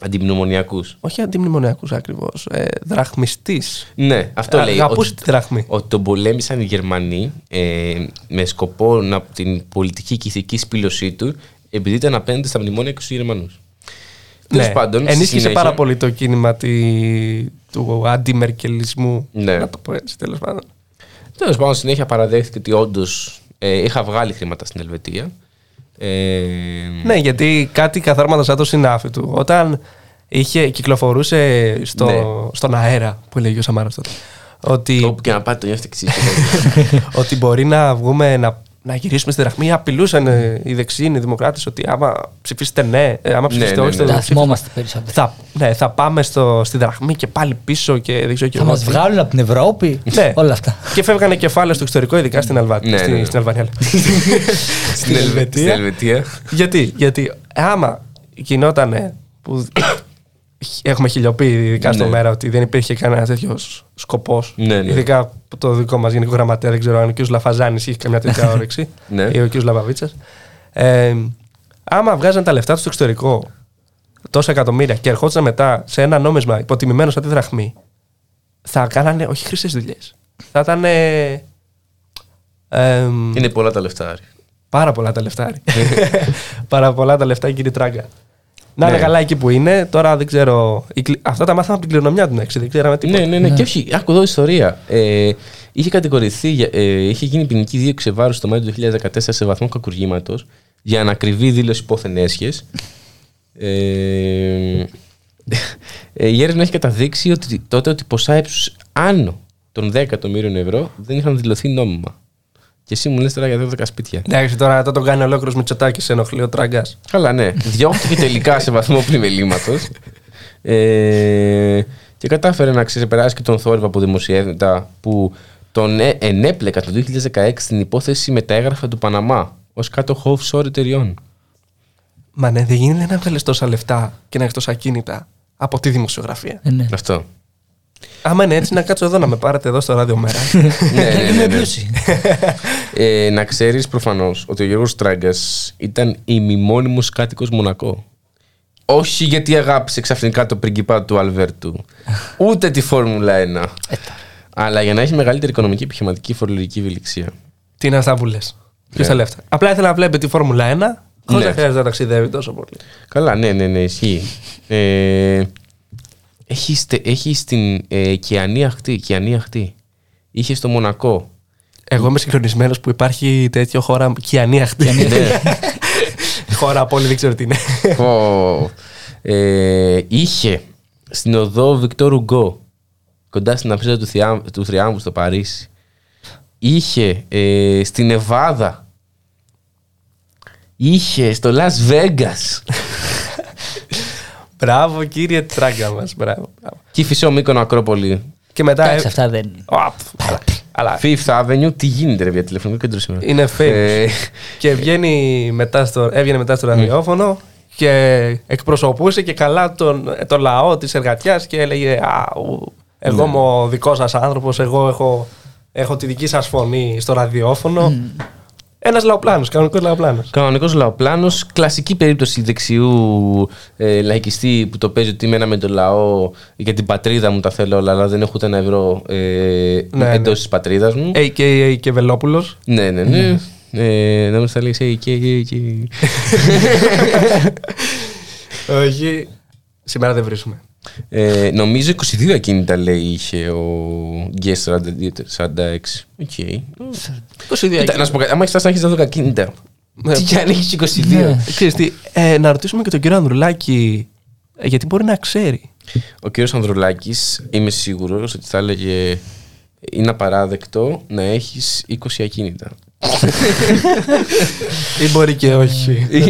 αντιμνημονιακούς. όχι αντιμνημονιακούς ακριβώς. Ε, Δραχμιστής. Ναι, αυτό λέει. Αγαπούσε ότι- τη δραχμή. Ότι τον πολέμησαν οι Γερμανοί ε, με σκοπό να, την πολιτική και ηθική σπίλωσή του επειδή ήταν απέναντι στα μνημόνια και στους Γερμανούς. Τέλος πάντων. στη Ναι. ενίσχυσε συνέχεια- πάρα πολύ το κίνημα τη- του αντιμερκελισμού. Ναι. Να το πω έτσι, τέλος πάντων. Τέλος πάντων, συνέχεια παραδέχθηκε ότι όντως ε, είχα βγάλει χρήματα στην Ελβετία. Ε, Ναι, γιατί κάτι καθάρματα σαν το συνάφι του. Όταν είχε, κυκλοφορούσε στο, Ναι. στον αέρα, που έλεγε ο Σαμάρας τότε, ότι, Όπου και να πάτε, το νιώθετε εξή. ότι μπορεί να βγούμε να, να γυρίσουμε στη δραχμή. Απειλούσαν ε, οι δεξιοί, οι δημοκράτες, ότι άμα ψηφίσετε ναι, ε, άμα ψηφίσετε ναι, όχι ναι. στο Τα ψήφισμα, θυμόμαστε περισσότερο. θα, ναι, θα πάμε στο, στη δραχμή και πάλι πίσω και δεν ξέρω και Θα εγώ μας τι. βγάλουν από την Ευρώπη. Ναι. Όλα αυτά. Και φεύγανε κεφάλαια στο εξωτερικό, ειδικά στην, Αλβα... Ναι, στην, ναι, ναι. στην Αλβανία. λέω. Στην Ελβετία. Στην Ελβετία. Γιατί, γιατί άμα γινόταν που έχουμε χιλιοποιεί ειδικά στο Ναι. μέρα ότι δεν υπήρχε κανένα τέτοιος σκοπός. Ναι, ναι. Ειδικά από το δικό μας γενικό γραμματέα, δεν ξέρω αν ο κ. Λαφαζάνης είχε καμιά τέτοια όρεξη Ναι. ή ο κ. Λαβαβίτσας. Ε, άμα βγάζαν τα λεφτά τους στο εξωτερικό τόσα εκατομμύρια και ερχόντουσαν μετά σε ένα νόμισμα υποτιμημένο σαν τη δραχμή, θα κάνανε όχι χρυσές δουλειές. Θα ήταν. Ε, εμ, Είναι πολλά τα λεφτά. Άρη. Πάρα πολλά τα λεφτά. ρε. Πάρα πολλά τα λεφτά, κύριε Τράγκα. Να είναι Ναι. καλά εκεί που είναι. Τώρα δεν ξέρω. η κλη- Αυτά τα μάθαμε από την κληρονομιά του, έτσι. Δεν ξέραμε τίποτα. Ναι, ναι, ναι, Και όχι, άκου εδώ ιστορία. Ε, είχε κατηγορηθεί, για- ε, είχε γίνει ποινική δίωξη βάρος το Μάιο του 2014 σε βαθμό κακουργήματος για ανακριβή δήλωση υπόθεν έσχες. Ε, ε, η έρευνα έχει καταδείξει ότι τότε ότι ποσά ύψους άνω των 10 εκατομμύριων ευρώ δεν είχαν δηλωθεί νόμιμα. Και εσύ μου λες τώρα για 12 σπίτια. Εντάξει, τώρα το τον κάνει ολόκληρος Μητσοτάκη σε ενοχλεί ο τράγκα. Καλά, ναι. Διώχθηκε τελικά σε βαθμό πλημελήματο. Ε, και κατάφερε να ξεπεράσει και τον θόρυβο από δημοσιεύματα που τον ε- ενέπλεκα το 2016 στην υπόθεση με τα έγγραφα του Παναμά ως κάτοχο offshore εταιριών. Μα ναι, δεν γίνεται να βγάλεις τόσα λεφτά και να έχεις τόσα κίνητα από τη δημοσιογραφία. Ε, ναι. Αυτό. Άμα είναι έτσι, να κάτσω εδώ να με πάρετε εδώ στο ράδιο μέρα. ναι, ναι, ναι, Είμαι ναι. Πλούσιοι. Ε, να ξέρεις προφανώς ότι ο Γιώργος Τράγκα ήταν ημιμόνιμο κάτοικος Μονακό. Όχι γιατί αγάπησε ξαφνικά το πριγκιπά του Αλβέρτου, ούτε τη Φόρμουλα 1. αλλά για να έχει μεγαλύτερη οικονομική επιχειρηματική φορολογική ευελιξία. Τι είναι αυτά που λες; Ποιος Ναι. τα λεφτά. Απλά ήθελα να βλέπει τη Φόρμουλα 1 χωρίς Ναι. να χρειάζεται να ταξιδεύει τόσο πολύ. Καλά, ναι, ναι, ναι, ισχύει. Ε, έχει, στε- έχει στην ε, Κιανή Αχτή, Κιανή Αχτή. Είχε στο Μονακό. Εγώ είμαι συγχρονισμένο που υπάρχει τέτοιο χώρα Κιανή Αχτή. ναι. χώρα από όλη δεν ξέρω τι είναι. Πω. ε, είχε στην οδό Βικτόρ Ουγκό, κοντά στην αψίδα του, Θιά- του Θριάμβου στο Παρίσι. Είχε ε, στην Νεβάδα. Είχε στο Las Vegas. Μπράβο κύριε τράγκα μα. Μπράβο. μπράβο. και Φυσό Μύκονο Ακρόπολη. Και μετά. Εντάξει, αυτά δεν. Οπ, αλλά- Αλλά Fifth Avenue, τι γίνεται ρε για τηλεφωνικό κέντρο σήμερα; είναι famous. Ε, και βγαίνει μετά στο, έβγαινε μετά στο ραδιόφωνο και εκπροσωπούσε και καλά τον, τον λαό της εργατιάς και έλεγε «Α, ου, εγώ είμαι ο δικός σας άνθρωπος, εγώ έχω, έχω τη δική σας φωνή στο ραδιόφωνο». Ένας λαοπλάνος, κανονικός λαοπλάνος. Κανονικός λαοπλάνος, κλασική περίπτωση δεξιού ε, λαϊκιστή που το παίζει ότι είμαι με τον λαό για την πατρίδα μου τα θέλω όλα, αλλά δεν έχω ούτε ένα ευρώ ε, Ναι, εντός ναι. της πατρίδας μου. A.K.A. και Βελόπουλος. ναι, ναι, ναι. Ε, να μην στα λέει «Hey, και, και, και». Όχι, σήμερα δεν βρίσκουμε. Ε, νομίζω 22 ακίνητα λέει είχε ο Γκέσ 46. Οκ. 22 Κοίτα, να σου πω κάτι, άμα έχεις φτάσει να έχεις 12 ακίνητα. Τι κι αν έχεις 22. Ναι. Ξέρεις τι, ε, να ρωτήσουμε και τον κύριο Ανδρουλάκη, ε, γιατί μπορεί να ξέρει. Ο κύριος Ανδρουλάκης είμαι σίγουρος ότι θα έλεγε είναι απαράδεκτο να έχεις 20 ακίνητα. Ή μπορεί και όχι.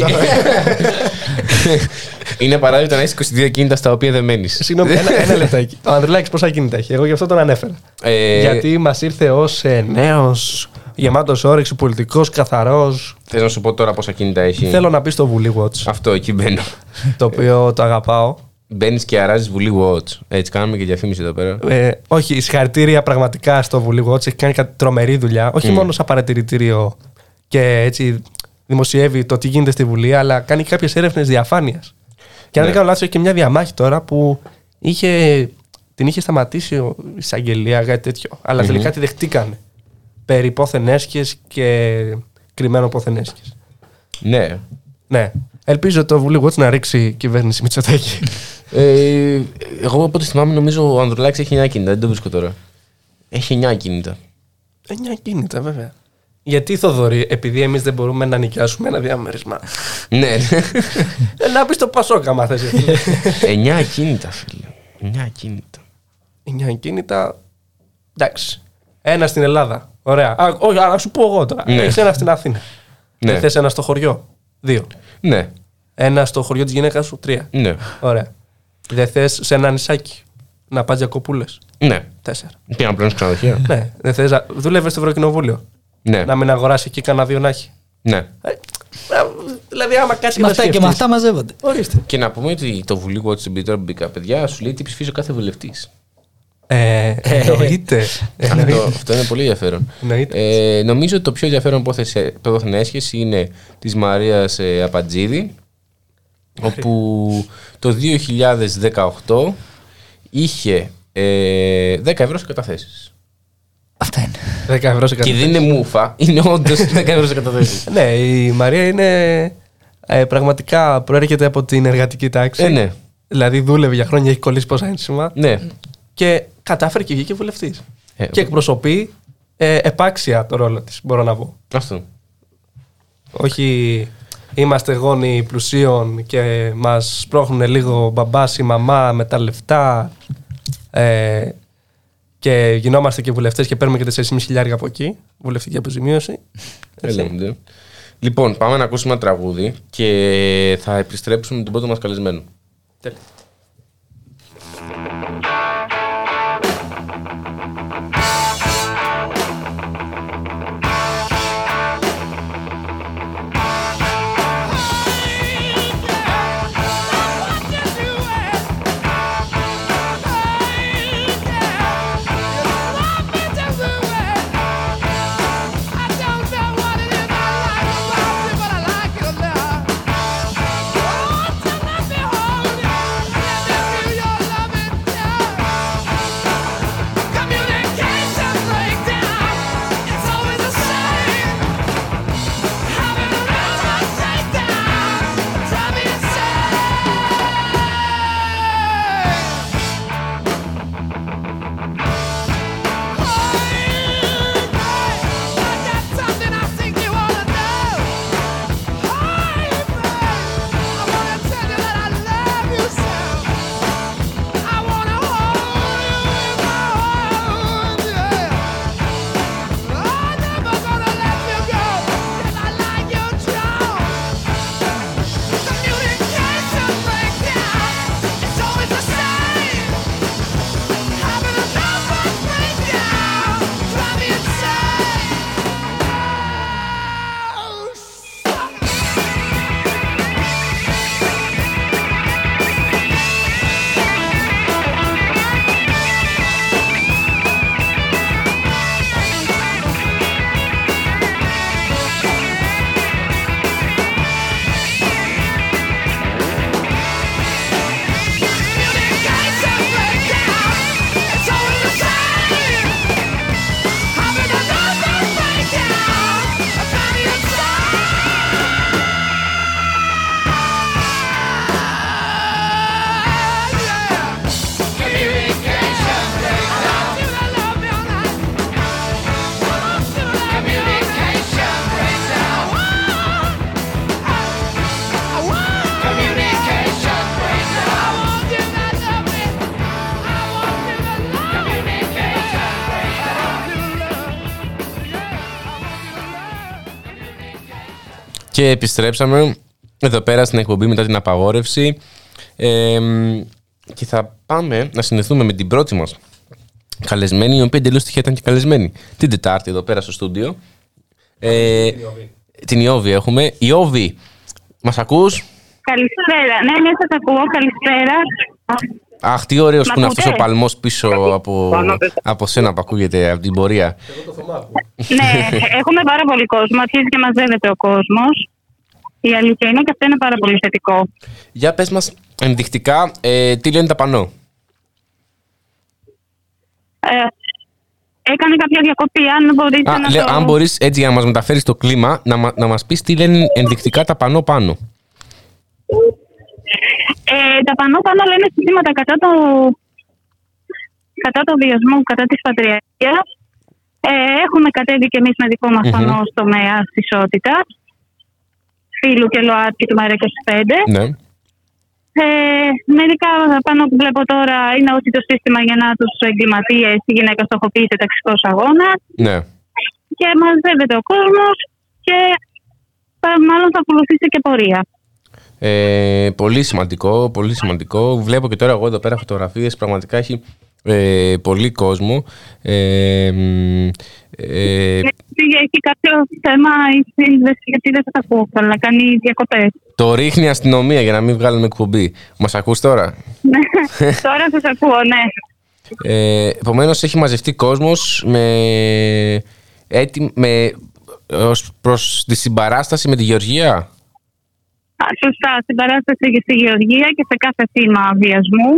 είναι απαράδεκτο να έχεις 22 ακίνητα στα οποία δεν μένεις. Συγγνώμη, ένα, ένα λεπτάκι. Ο Ανδρουλάκης πόσα κινητά έχει; Εγώ γι' αυτό τον ανέφερα. Ε, Γιατί μας ήρθε ως ε, νέος, γεμάτος όρεξη, πολιτικός, καθαρός. Θες να σου πω τώρα πόσα ακίνητα έχει; Θέλω να πεις στο Βουλή Watch, Αυτό εκεί μπαίνω. το οποίο το αγαπάω. Μπαίνεις και αράζεις Βουλή Watch. Έτσι, κάνουμε και διαφήμιση εδώ πέρα. Ε, όχι, συγχαρητήρια πραγματικά στο Βουλή Watch. Έχει κάνει κάτι τρομερή δουλειά. Όχι μόνο σαν παρατηρητήριο και έτσι δημοσιεύει το τι γίνεται στη Βουλή, αλλά κάνει και κάποιες έρευνες διαφάνειας. Και αν Ναι. δεν κάνω λάθος, έχει και μια διαμάχη τώρα που είχε, την είχε σταματήσει ο η εισαγγελία, κάτι τέτοιο. Αλλά τελικά τη δεχτήκανε. Περί υπόθεν έσχες και κρυμμένων υπόθεν έσχες. Ναι. Ναι. Ελπίζω το Βουλή Watch να ρίξει κυβέρνηση Μητσοτάκη. Ε, εγώ από ό,τι θυμάμαι νομίζω ο Ανδρουλάκης έχει 9 ακίνητα. Δεν το βρίσκω τώρα. Έχει 9 ακίνητα. Εννιά κίνητα, βέβαια. Γιατί Θοδωρή, επειδή εμείς δεν μπορούμε να νοικιάσουμε ένα διαμέρισμα. ναι, Ε, να πει το Πασόκα, μα θες. 9 ακίνητα, φίλε. 9 ακίνητα. Εννιά κίνητα. Εντάξει. Ένα στην Ελλάδα. Ωραία. Α, όχι, α, να σου πω εγώ τώρα. Ναι. Έχεις ένα στην Αθήνα. Ναι. Δεν θες ένα στο χωριό. Δύο. Ναι, Ένα στο χωριό της γυναίκας σου. Τρία. ναι, Ωραία. Δεν θες σε ένα νησάκι να πας διακοπούλε. ναι. Τέσσερα. Πήγα πλέον στο ξενοδοχείο. ναι. Δεν θες να. Δούλευες στο Ευρωκοινοβούλιο; Ναι, Να μην αγοράσει εκεί κανένα δύο να έχει. ναι. Ε, δηλαδή, άμα κάτσει Με αυτά και με αυτά μαζεύονται. Ορίστε. Και να πούμε ότι το Βουλή Watch στην τώρα που μπήκα, παιδιά, σου λέει τι ψηφίζει ο κάθε βουλευτής. Ε, εννοείται. αυτό, Εννοείται. αυτό είναι πολύ ενδιαφέρον. Εννοείται. Ε, νομίζω ότι το πιο ενδιαφέρον υπόθεση έσχεση είναι της Μαρίας ε, Απατζίδη όπου το 2018 είχε ε, 10 ευρώ σε καταθέσεις. Αυτά είναι. 10 ευρώ σε Και κάτι. δεν είναι μούφα, είναι όντως 10 ευρώ σε καταθέσεις. Ναι, η Μαρία είναι ε, πραγματικά προέρχεται από την εργατική τάξη. Ε, ναι. Δηλαδή δούλευε για χρόνια, έχει κολλήσει πόσα ένσημα ναι. και κατάφερε και βγήκε βουλευτής. Ε, και εκπροσωπεί ε, επάξια το ρόλο της, μπορώ να πω. Αυτό. Όχι είμαστε γόνοι πλουσίων και μας σπρώχνουν λίγο μπαμπάς ή μαμά με τα λεφτά ε, και γινόμαστε και βουλευτές και παίρνουμε και 4.500 χιλιάρια από εκεί, βουλευτική αποζημίωση. Έτσι. Ελέγχονται. Λοιπόν, πάμε να ακούσουμε ένα τραγούδι και θα επιστρέψουμε με τον πρώτο μας καλεσμένο. Τέλεια. Και επιστρέψαμε εδώ πέρα στην εκπομπή μετά την απαγόρευση. Ε, και θα πάμε να συνδεθούμε με την πρώτη μας καλεσμένη, η οποία εντελώς τυχαία ήταν και καλεσμένη την Τετάρτη εδώ πέρα στο στούντιο. Ε, την Ιώβη έχουμε. Ιώβη, μας ακούς; Καλησπέρα. Ναι, ναι, σας ακούω. Καλησπέρα. Αχ, τι ωραίος που είναι ακούτε; αυτός ο παλμός πίσω από, από σένα που ακούγεται από την πορεία. ναι, έχουμε πάρα πολύ κόσμο. Αρχίζει και μαζεύεται ο κόσμος. Η αλήθεια είναι και αυτό είναι πάρα πολύ θετικό. Για πες μας ενδεικτικά ε, τι λένε τα πανό; Ε, έκανε κάποια διακοπή. Αν μπορείτε Α, να λέω, το... αν μπορείς έτσι για να μας μεταφέρεις το κλίμα, να, μα- να μας πεις τι λένε ενδεικτικά τα πανό πάνω. Ε, τα πανώ πάνω λένε συστήματα κατά το, κατά το βιασμού, κατά της πατριαρχίας. Ε, έχουμε κατέβει και εμείς με δικό μας Μμμ. πανό στο ΜΕΑ της ισότητας. Φίλου και ΛΟΑΤΚΙ του ΜΕΡΑ25. Ναι. Ε, μερικά πάνω που βλέπω τώρα είναι ότι το σύστημα για να τους εγκληματίες η γυναίκα στοχοποιείται ταξικός αγώνας ναι. και μαζεύεται ο κόσμος και θα, μάλλον θα ακολουθήσει και πορεία. Ε, πολύ σημαντικό, πολύ σημαντικό. Βλέπω και τώρα εγώ εδώ πέρα φωτογραφίες, πραγματικά έχει ε, πολύ κόσμο. Ε, μ, ε, Γιατί έχει κάποιο θέμα η σύνδεση, γιατί δεν σας ακούω καλά, κάνει διακοπές. το ρίχνει η αστυνομία για να μην βγάλουμε εκπομπή. Μας ακούς τώρα; Ναι, τώρα σας ακούω, ναι. Ε, Επομένως, έχει μαζευτεί κόσμος με, έτοι- με, ως προς τη συμπαράσταση με τη Γεωργία; Α, Σωστά, στην παράσταση και στη Γεωργία και σε κάθε θύμα βιασμού.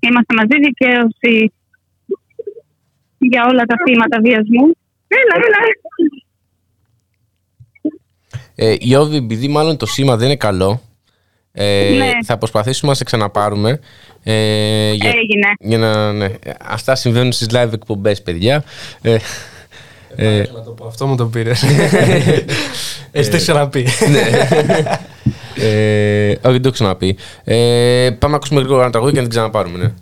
Είμαστε μαζί δικαίωση για όλα τα θύματα βιασμού. Έλα, έλα. Ε, Ιώβη, επειδή μάλλον το σήμα δεν είναι καλό, ε, Ναι. θα προσπαθήσουμε να σε ξαναπάρουμε. Ε, για, Έγινε. για να, ναι. Αυτά συμβαίνουν στις live εκπομπές, παιδιά. Ε, Ε, Να το πω, αυτό μου το πήρες. Εσύ το έχεις ξαναπεί. ναι. ε, όχι, δεν το έχω ξαναπεί. Ε, πάμε να ακούσουμε λίγο ένα τραγούδι και να την ξαναπάρουμε, ναι.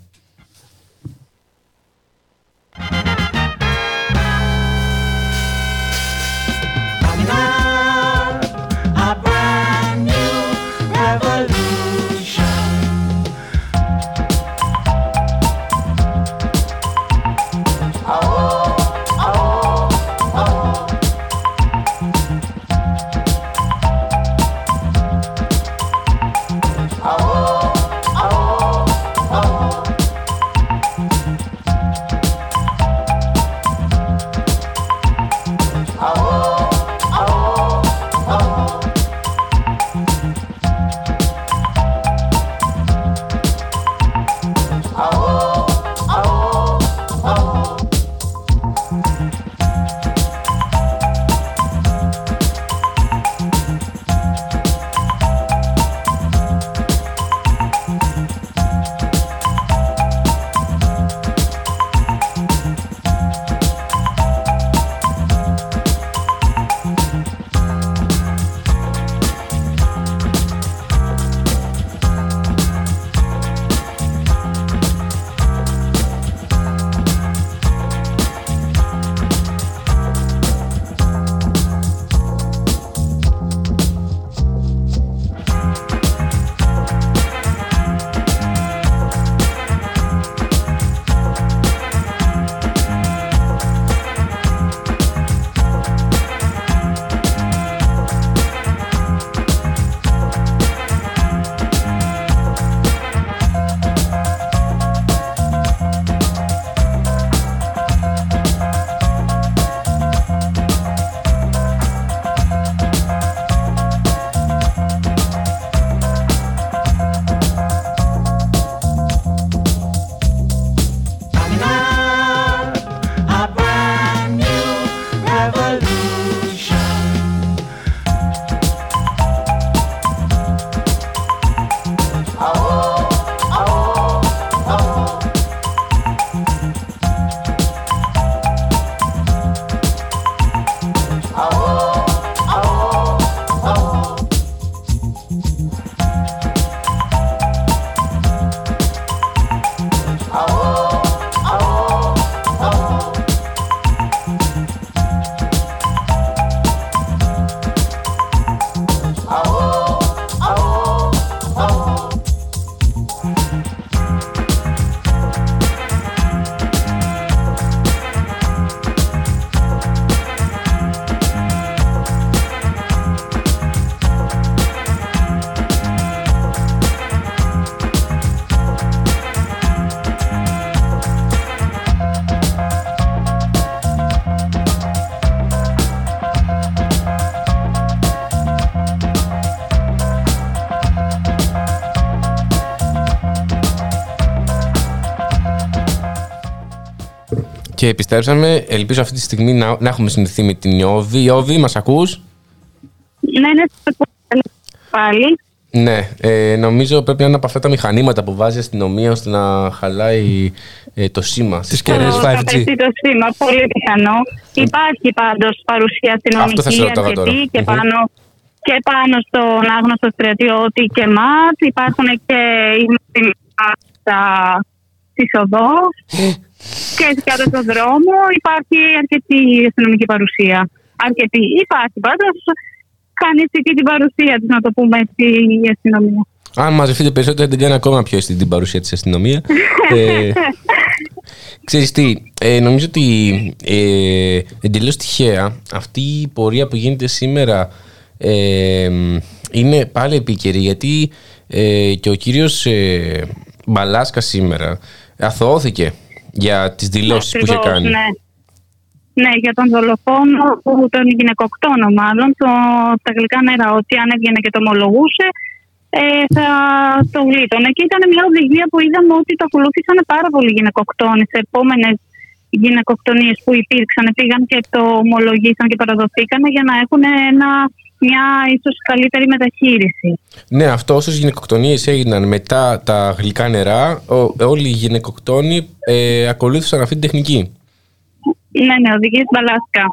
Και επιστρέψαμε. Ελπίζω αυτή τη στιγμή να, να έχουμε συνδεθεί με την Ιώβη. Ιώβη, μας ακούς; Ναι, ναι, σας ακούω πάλι. Ναι, ε, νομίζω πρέπει να είναι από αυτά τα μηχανήματα που βάζει η αστυνομία ώστε να χαλάει ε, το σήμα. Τις κεραίες Θα 5G. πέσει το σήμα, πολύ πιθανό. Υπάρχει πάντως παρουσία Αυτό θα σε αστυνομική ρωτάγα τώρα. αρκετή και Μμμ. πάνω, και πάνω στον άγνωστο στρατιώτη και ΜΑΤ. Υπάρχουν και οι στα της οδός και κάτω στον δρόμο. Υπάρχει αρκετή αστυνομική παρουσία. Αρκετή. Υπάρχει πάντως. Κάνει εκεί την παρουσία της, να το πούμε έτσι, η αστυνομία. Αν μαζευτείτε περισσότερο, την κάνει ακόμα πιο αισθητή την παρουσία της αστυνομίας. ε, ξέρεις τι, ε, νομίζω ότι ε, εντελώς τυχαία αυτή η πορεία που γίνεται σήμερα ε, είναι πάλι επίκαιρη γιατί ε, και ο κύριος ε, Μπαλάσκα σήμερα αθωώθηκε για τις δηλώσεις που είχε Ακριβώς, κάνει. Ναι. ναι, για τον δολοφόνο, που, τον γυναικοκτόνο μάλλον, το, στα γλυκά νερά, ότι αν έβγαινε και το ομολογούσε, ε, θα το γλίτωνε. Και ήταν μια οδηγία που είδαμε ότι το ακολούθησαν πάρα πολλοί γυναικοκτόνοι σε επόμενες γυναικοκτονίες που υπήρξαν. Πήγαν και το ομολογήσαν και παραδοθήκαν για να έχουν ένα, μια ίσως καλύτερη μεταχείριση. Ναι, αυτό όσες γυναικοκτονίες έγιναν μετά τα γλυκά νερά, ο- όλοι οι γυναικοκτόνοι ε, ακολούθησαν αυτή την τεχνική. Ναι, ναι, οδηγεί μπαλάσκα.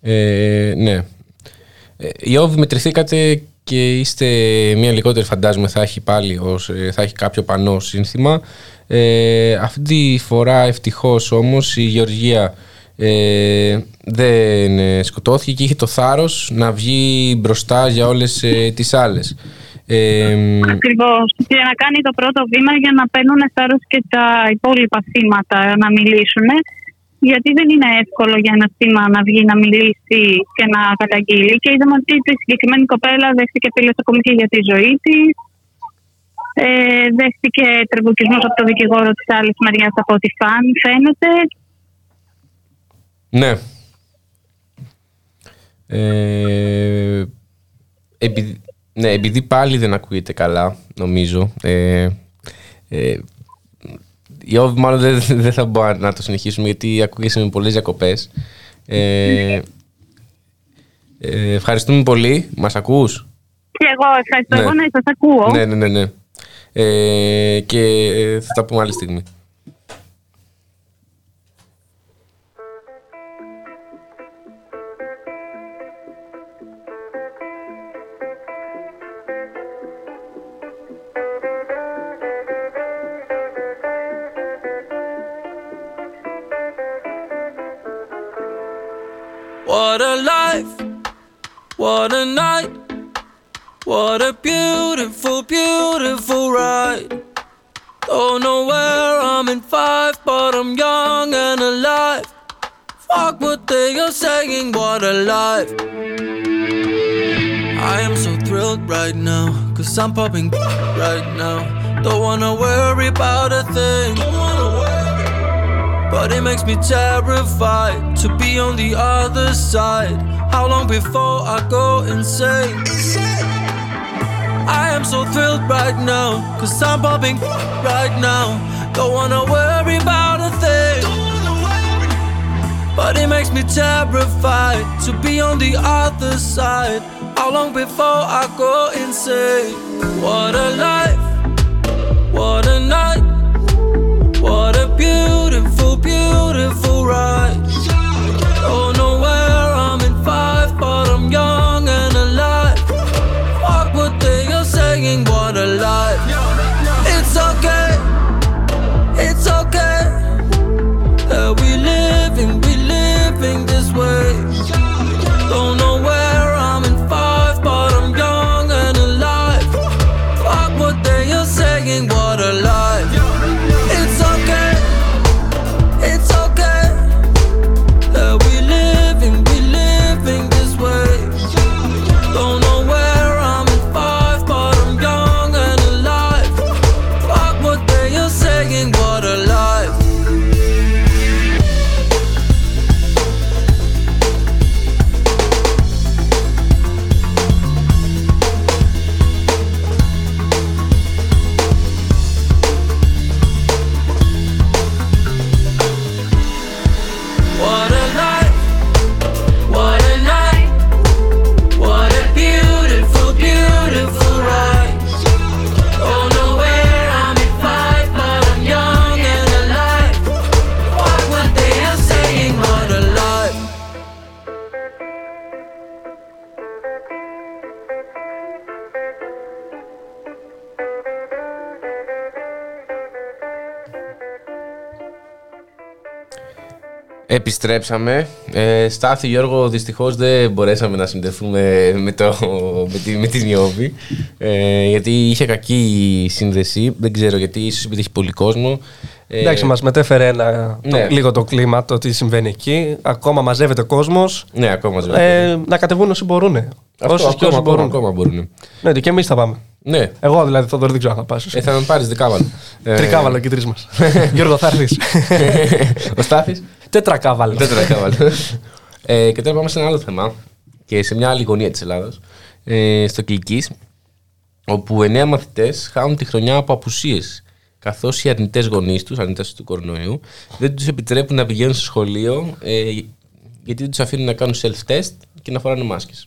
Ε, ναι. Ε, Ιώβ, μετρηθήκατε και είστε μία λιγότερη φαντάζομαι θα έχει πάλι ως, ε, θα έχει κάποιο πανό σύνθημα. Ε, αυτή τη φορά ευτυχώς όμως η Γεωργία ε, δεν ε, σκοτώθηκε και είχε το θάρρος να βγει μπροστά για όλες ε, τις άλλες. Ε, Ακριβώς. Και να κάνει το πρώτο βήμα για να παίρνουν θάρρος και τα υπόλοιπα θύματα να μιλήσουν. Γιατί δεν είναι εύκολο για ένα θύμα να βγει να μιλήσει και να καταγγείλει. Και είδαμε ότι η συγκεκριμένη κοπέλα δέχτηκε πυλοσοκομική για τη ζωή της. Ε, δέχτηκε τρεμποκισμό από το δικηγόρο της άλλης μεριάς από ό,τι φαν- φαίνεται. Ναι. Ε, επειδή, ναι, επειδή πάλι δεν ακούγεται καλά, νομίζω. Ε, ε, Ιώβ, μάλλον δεν, δεν θα μπορώ να το συνεχίσουμε γιατί ακούγεσαι με πολλές διακοπές. Ε, ε, ευχαριστούμε πολύ. Μας ακούς; Και εγώ ευχαριστώ. Ναι. Εγώ να σας ακούω. Ναι, ναι, ναι. ναι. Ε, και ε, θα τα πούμε άλλη στιγμή. What a life, what a night, what a beautiful, beautiful ride. Don't know where I'm in five, but I'm young and alive. Fuck what they are saying, what a life. I am so thrilled right now, cause I'm popping right now. Don't wanna worry about a thing. But it makes me terrified to be on the other side. How long before I go insane? I am so thrilled right now, cause I'm popping right now. Don't wanna worry about a thing. But it makes me terrified to be on the other side. How long before I go insane? What a life, Επιστρέψαμε. Ε, Στάθη Γιώργο, δυστυχώς δεν μπορέσαμε να συνδεθούμε με, το, με, τη, με την Ιώβη. Ε, γιατί είχε κακή σύνδεση. Δεν ξέρω γιατί, ίσως επειδή έχει πολύ κόσμο. Ε, Εντάξει, μας μετέφερε ένα, το- ναι. λίγο το κλίμα, το τι συμβαίνει εκεί. Ακόμα μαζεύεται κόσμος. Ναι, ακόμα μαζεύεται. Ε, να κατεβούν όσοι μπορούν. Αυτό, Όσοι και ακόμα, όσοι ακόμα, μπορούν. ακόμα μπορούν. Ναι, και εμείς θα πάμε. Ναι. Εγώ δηλαδή, Θοδωρή, δεν ξέρω αν θα πάω. Ε, θα με πάρεις δεκάβαλο. Ε, Τρικάβαλο και οι τρεις μας. Γιώργο, θα έρθεις. Ο Στάθης. Τέτρακάβαλο. Τέτρακάβαλο. ε, και τώρα πάμε σε ένα άλλο θέμα και σε μια άλλη γωνία της Ελλάδας. Ε, στο Κλικής, όπου εννέα μαθητές χάνουν τη χρονιά από απουσίες καθώς οι αρνητές γονείς τους, αρνητές του κορονοϊού, δεν τους επιτρέπουν να πηγαίνουν στο σχολείο ε, γιατί δεν τους αφήνουν να κάνουν self-test και να φοράνε μάσκες.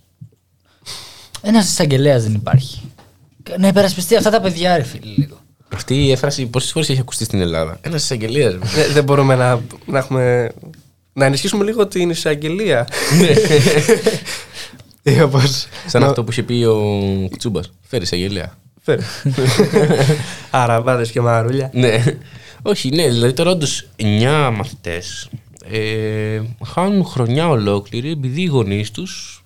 Ένας εισαγγελέας δεν υπάρχει. Να υπερασπιστεί αυτά τα παιδιά, ρε φίλε, λίγο. Αυτή η έφραση πόσες φορές έχει ακουστεί στην Ελλάδα; Ένας εισαγγελίας. Δεν- Δεν μπορούμε να, να έχουμε Να ενισχύσουμε λίγο την εισαγγελία. Ή όπως... Σαν να- αυτό που είχε πει ο Τσούμπας. Φέρει αγγελία. Φέρε. Αραβάδες και μαρούλια. Ναι. Όχι, ναι, δηλαδή τώρα όντως 9 μαθητές ε, χάνουν χρονιά ολόκληρη επειδή οι γονείς τους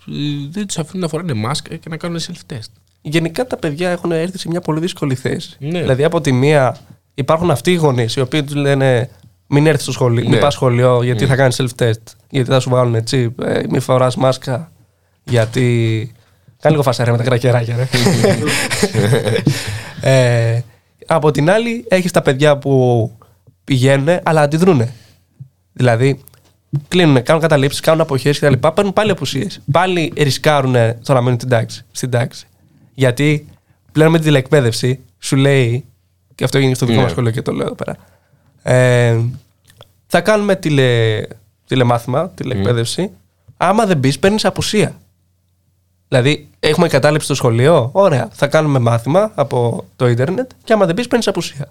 δεν τους αφήνουν να φοράνε μάσκα και να κάνουν self-test. Γενικά τα παιδιά έχουν έρθει σε μια πολύ δύσκολη θέση. Ναι. Δηλαδή από τη μία υπάρχουν αυτοί οι γονείς οι οποίοι τους λένε μην έρθεις στο σχολείο, Ναι. μην πας σχολείο γιατί θα κάνεις self-test, γιατί θα σου βάλουν chip, ε, μην φοράς μάσκα, γιατί. Κάνει λίγο φασαρία με τα κρακεράκια, ρε. ε, από την άλλη, έχεις τα παιδιά που πηγαίνουν, αλλά αντιδρούν. Δηλαδή, κλείνουν, κάνουν καταλήψεις, κάνουν αποχές κτλ. Παίρνουν πάλι απουσίες. Πάλι ρισκάρουν το να μείνουν στην τάξη. Στην τάξη. Γιατί πλέον με τη τηλεκπαίδευση σου λέει, και αυτό έγινε στο δικό Ναι. μα σχολείο και το λέω εδώ πέρα. Ε, θα κάνουμε τηλε, τηλεμάθημα, τηλεκπαίδευση. Άμα δεν μπεις, παίρνεις απουσία. Δηλαδή, έχουμε κατάληψη στο σχολείο. Ωραία. Θα κάνουμε μάθημα από το ίντερνετ και άμα δεν μπεις, παίρνεις απουσία.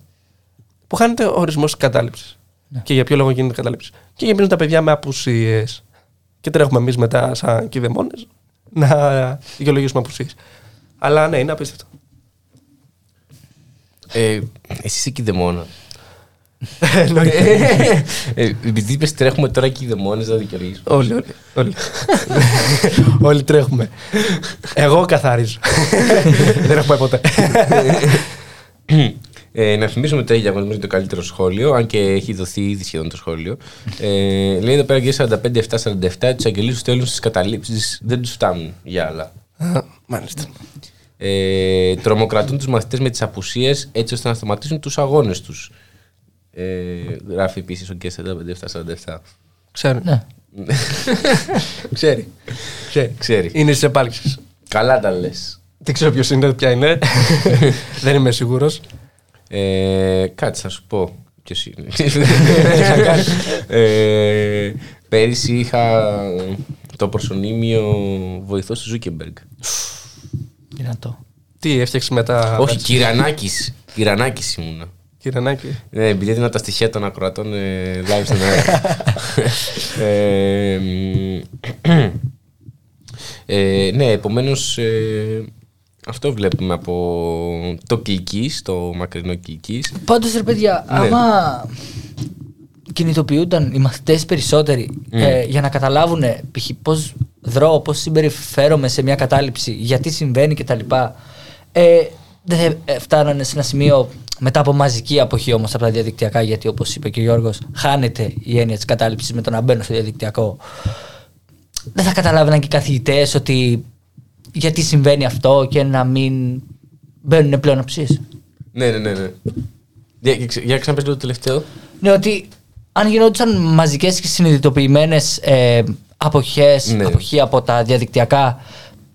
Που χάνεται ο ορισμός της κατάληψης. Και για ποιο λόγο γίνεται κατάληψη. Και γεμίζουν τα παιδιά με απουσίες. Και τρέχουμε εμείς μετά, σαν κυδεμόνε, να δικαιολογήσουμε απουσίες. Αλλά ναι, είναι απίστευτο. Ε, εσύ είσαι κηδεμόνα. Εννοείται. ε, επειδή είπες τρέχουμε τώρα κηδεμόνε, να δικαιολογήσω. όλοι, όλοι. Όλοι, όλοι τρέχουμε. Εγώ καθαρίζω. Δεν έχω πάει ποτέ. Ε, να θυμίσουμε ότι έχει διαγωνισμός το καλύτερο σχόλιο, αν και έχει δοθεί ήδη σχεδόν το σχόλιο. Ε, λέει εδώ πέρα και 45-7-47, τους αγγελίους τους στέλνουν στις καταλήψεις, δεν τους φτάνουν για άλλα. Α, Μάλιστα. Ε, τρομοκρατούν τους μαθητές με τις απουσίες έτσι ώστε να σταματήσουν τους αγώνες τους. Ε, γράφει επίσης ο Γκέσσα 45-7-47. Ξέρω. Ναι. Ξέρει. Ξέρει. Ξέρει. Είναι στις επάλξεις. Καλά τα λες. Δεν ξέρω ποιος είναι, ποια είναι. Δεν είμαι σίγουρος. Ε, κάτι θα σου πω. Ποιο είναι. ε, πέρυσι είχα το προσωνύμιο βοηθός του Ζούκερμπεργκ. Δυνατό. Τι έφτιαξε μετά. Όχι, Κυρανάκης. Κυρανάκης ήμουνα. Κυρανάκη. Ναι, επειδή έδινα τα στοιχεία των ακροατών ε, live στον αέρα. ε, μ, ε, ναι, επομένως αυτό βλέπουμε από το Κιλκή, το μακρινό Κιλκή. Πάντως ρε παιδιά, Ναι. άμα κινητοποιούνταν οι μαθητές περισσότεροι ε, για να καταλάβουν π.χ. πώς δρώ, πώ συμπεριφέρομαι σε μια κατάληψη, γιατί συμβαίνει κτλ. Ε, δεν θα ε, φτάνανε σε ένα σημείο μετά από μαζική αποχή όμως από τα διαδικτυακά, γιατί όπως είπε και ο Γιώργος, χάνεται η έννοια της κατάληψης με το να μπαίνω στο διαδικτυακό. Δεν θα καταλάβαιναν και οι καθηγητές ότι γιατί συμβαίνει αυτό και να μην μπαίνουν πλέον οψίες. Ναι, ναι, ναι. ναι. Για, για, ξε- για ξαναπες λίγο το τελευταίο. Ναι, ότι αν γινόντουσαν μαζικές και συνειδητοποιημένες ε, αποχές Ναι. αποχή από τα διαδικτυακά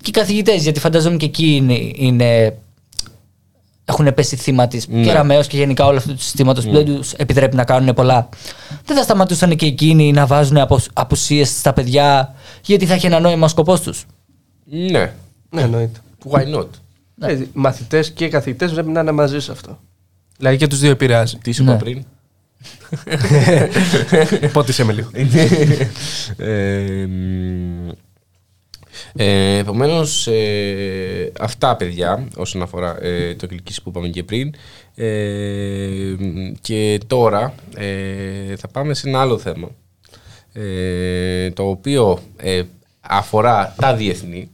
και οι καθηγητές, γιατί φανταζόμαι και εκεί είναι, είναι, έχουν πέσει θύμα της Ναι. κεραμαίο και γενικά όλου αυτού του συστήματος που δεν τους επιτρέπει να κάνουν πολλά. Δεν θα σταματούσαν και εκείνοι να βάζουν απουσίες στα παιδιά, γιατί θα έχει ένα νόημα ο σκοπός τους. Ναι. Ναι, εννοείται. Why not; Ε, Μαθητές και καθηγητές πρέπει να είναι μαζί σε αυτό. Δηλαδή και τους δύο επηρεάζει. Τι σου είπα Ναι. πριν; Πότε με λίγο. ε, μ, ε, Επομένω, αυτά παιδιά όσον αφορά ε, το κλικίση που είπαμε και πριν. Ε, μ, και τώρα ε, θα πάμε σε ένα άλλο θέμα. Ε, το οποίο ε, αφορά τα διεθνή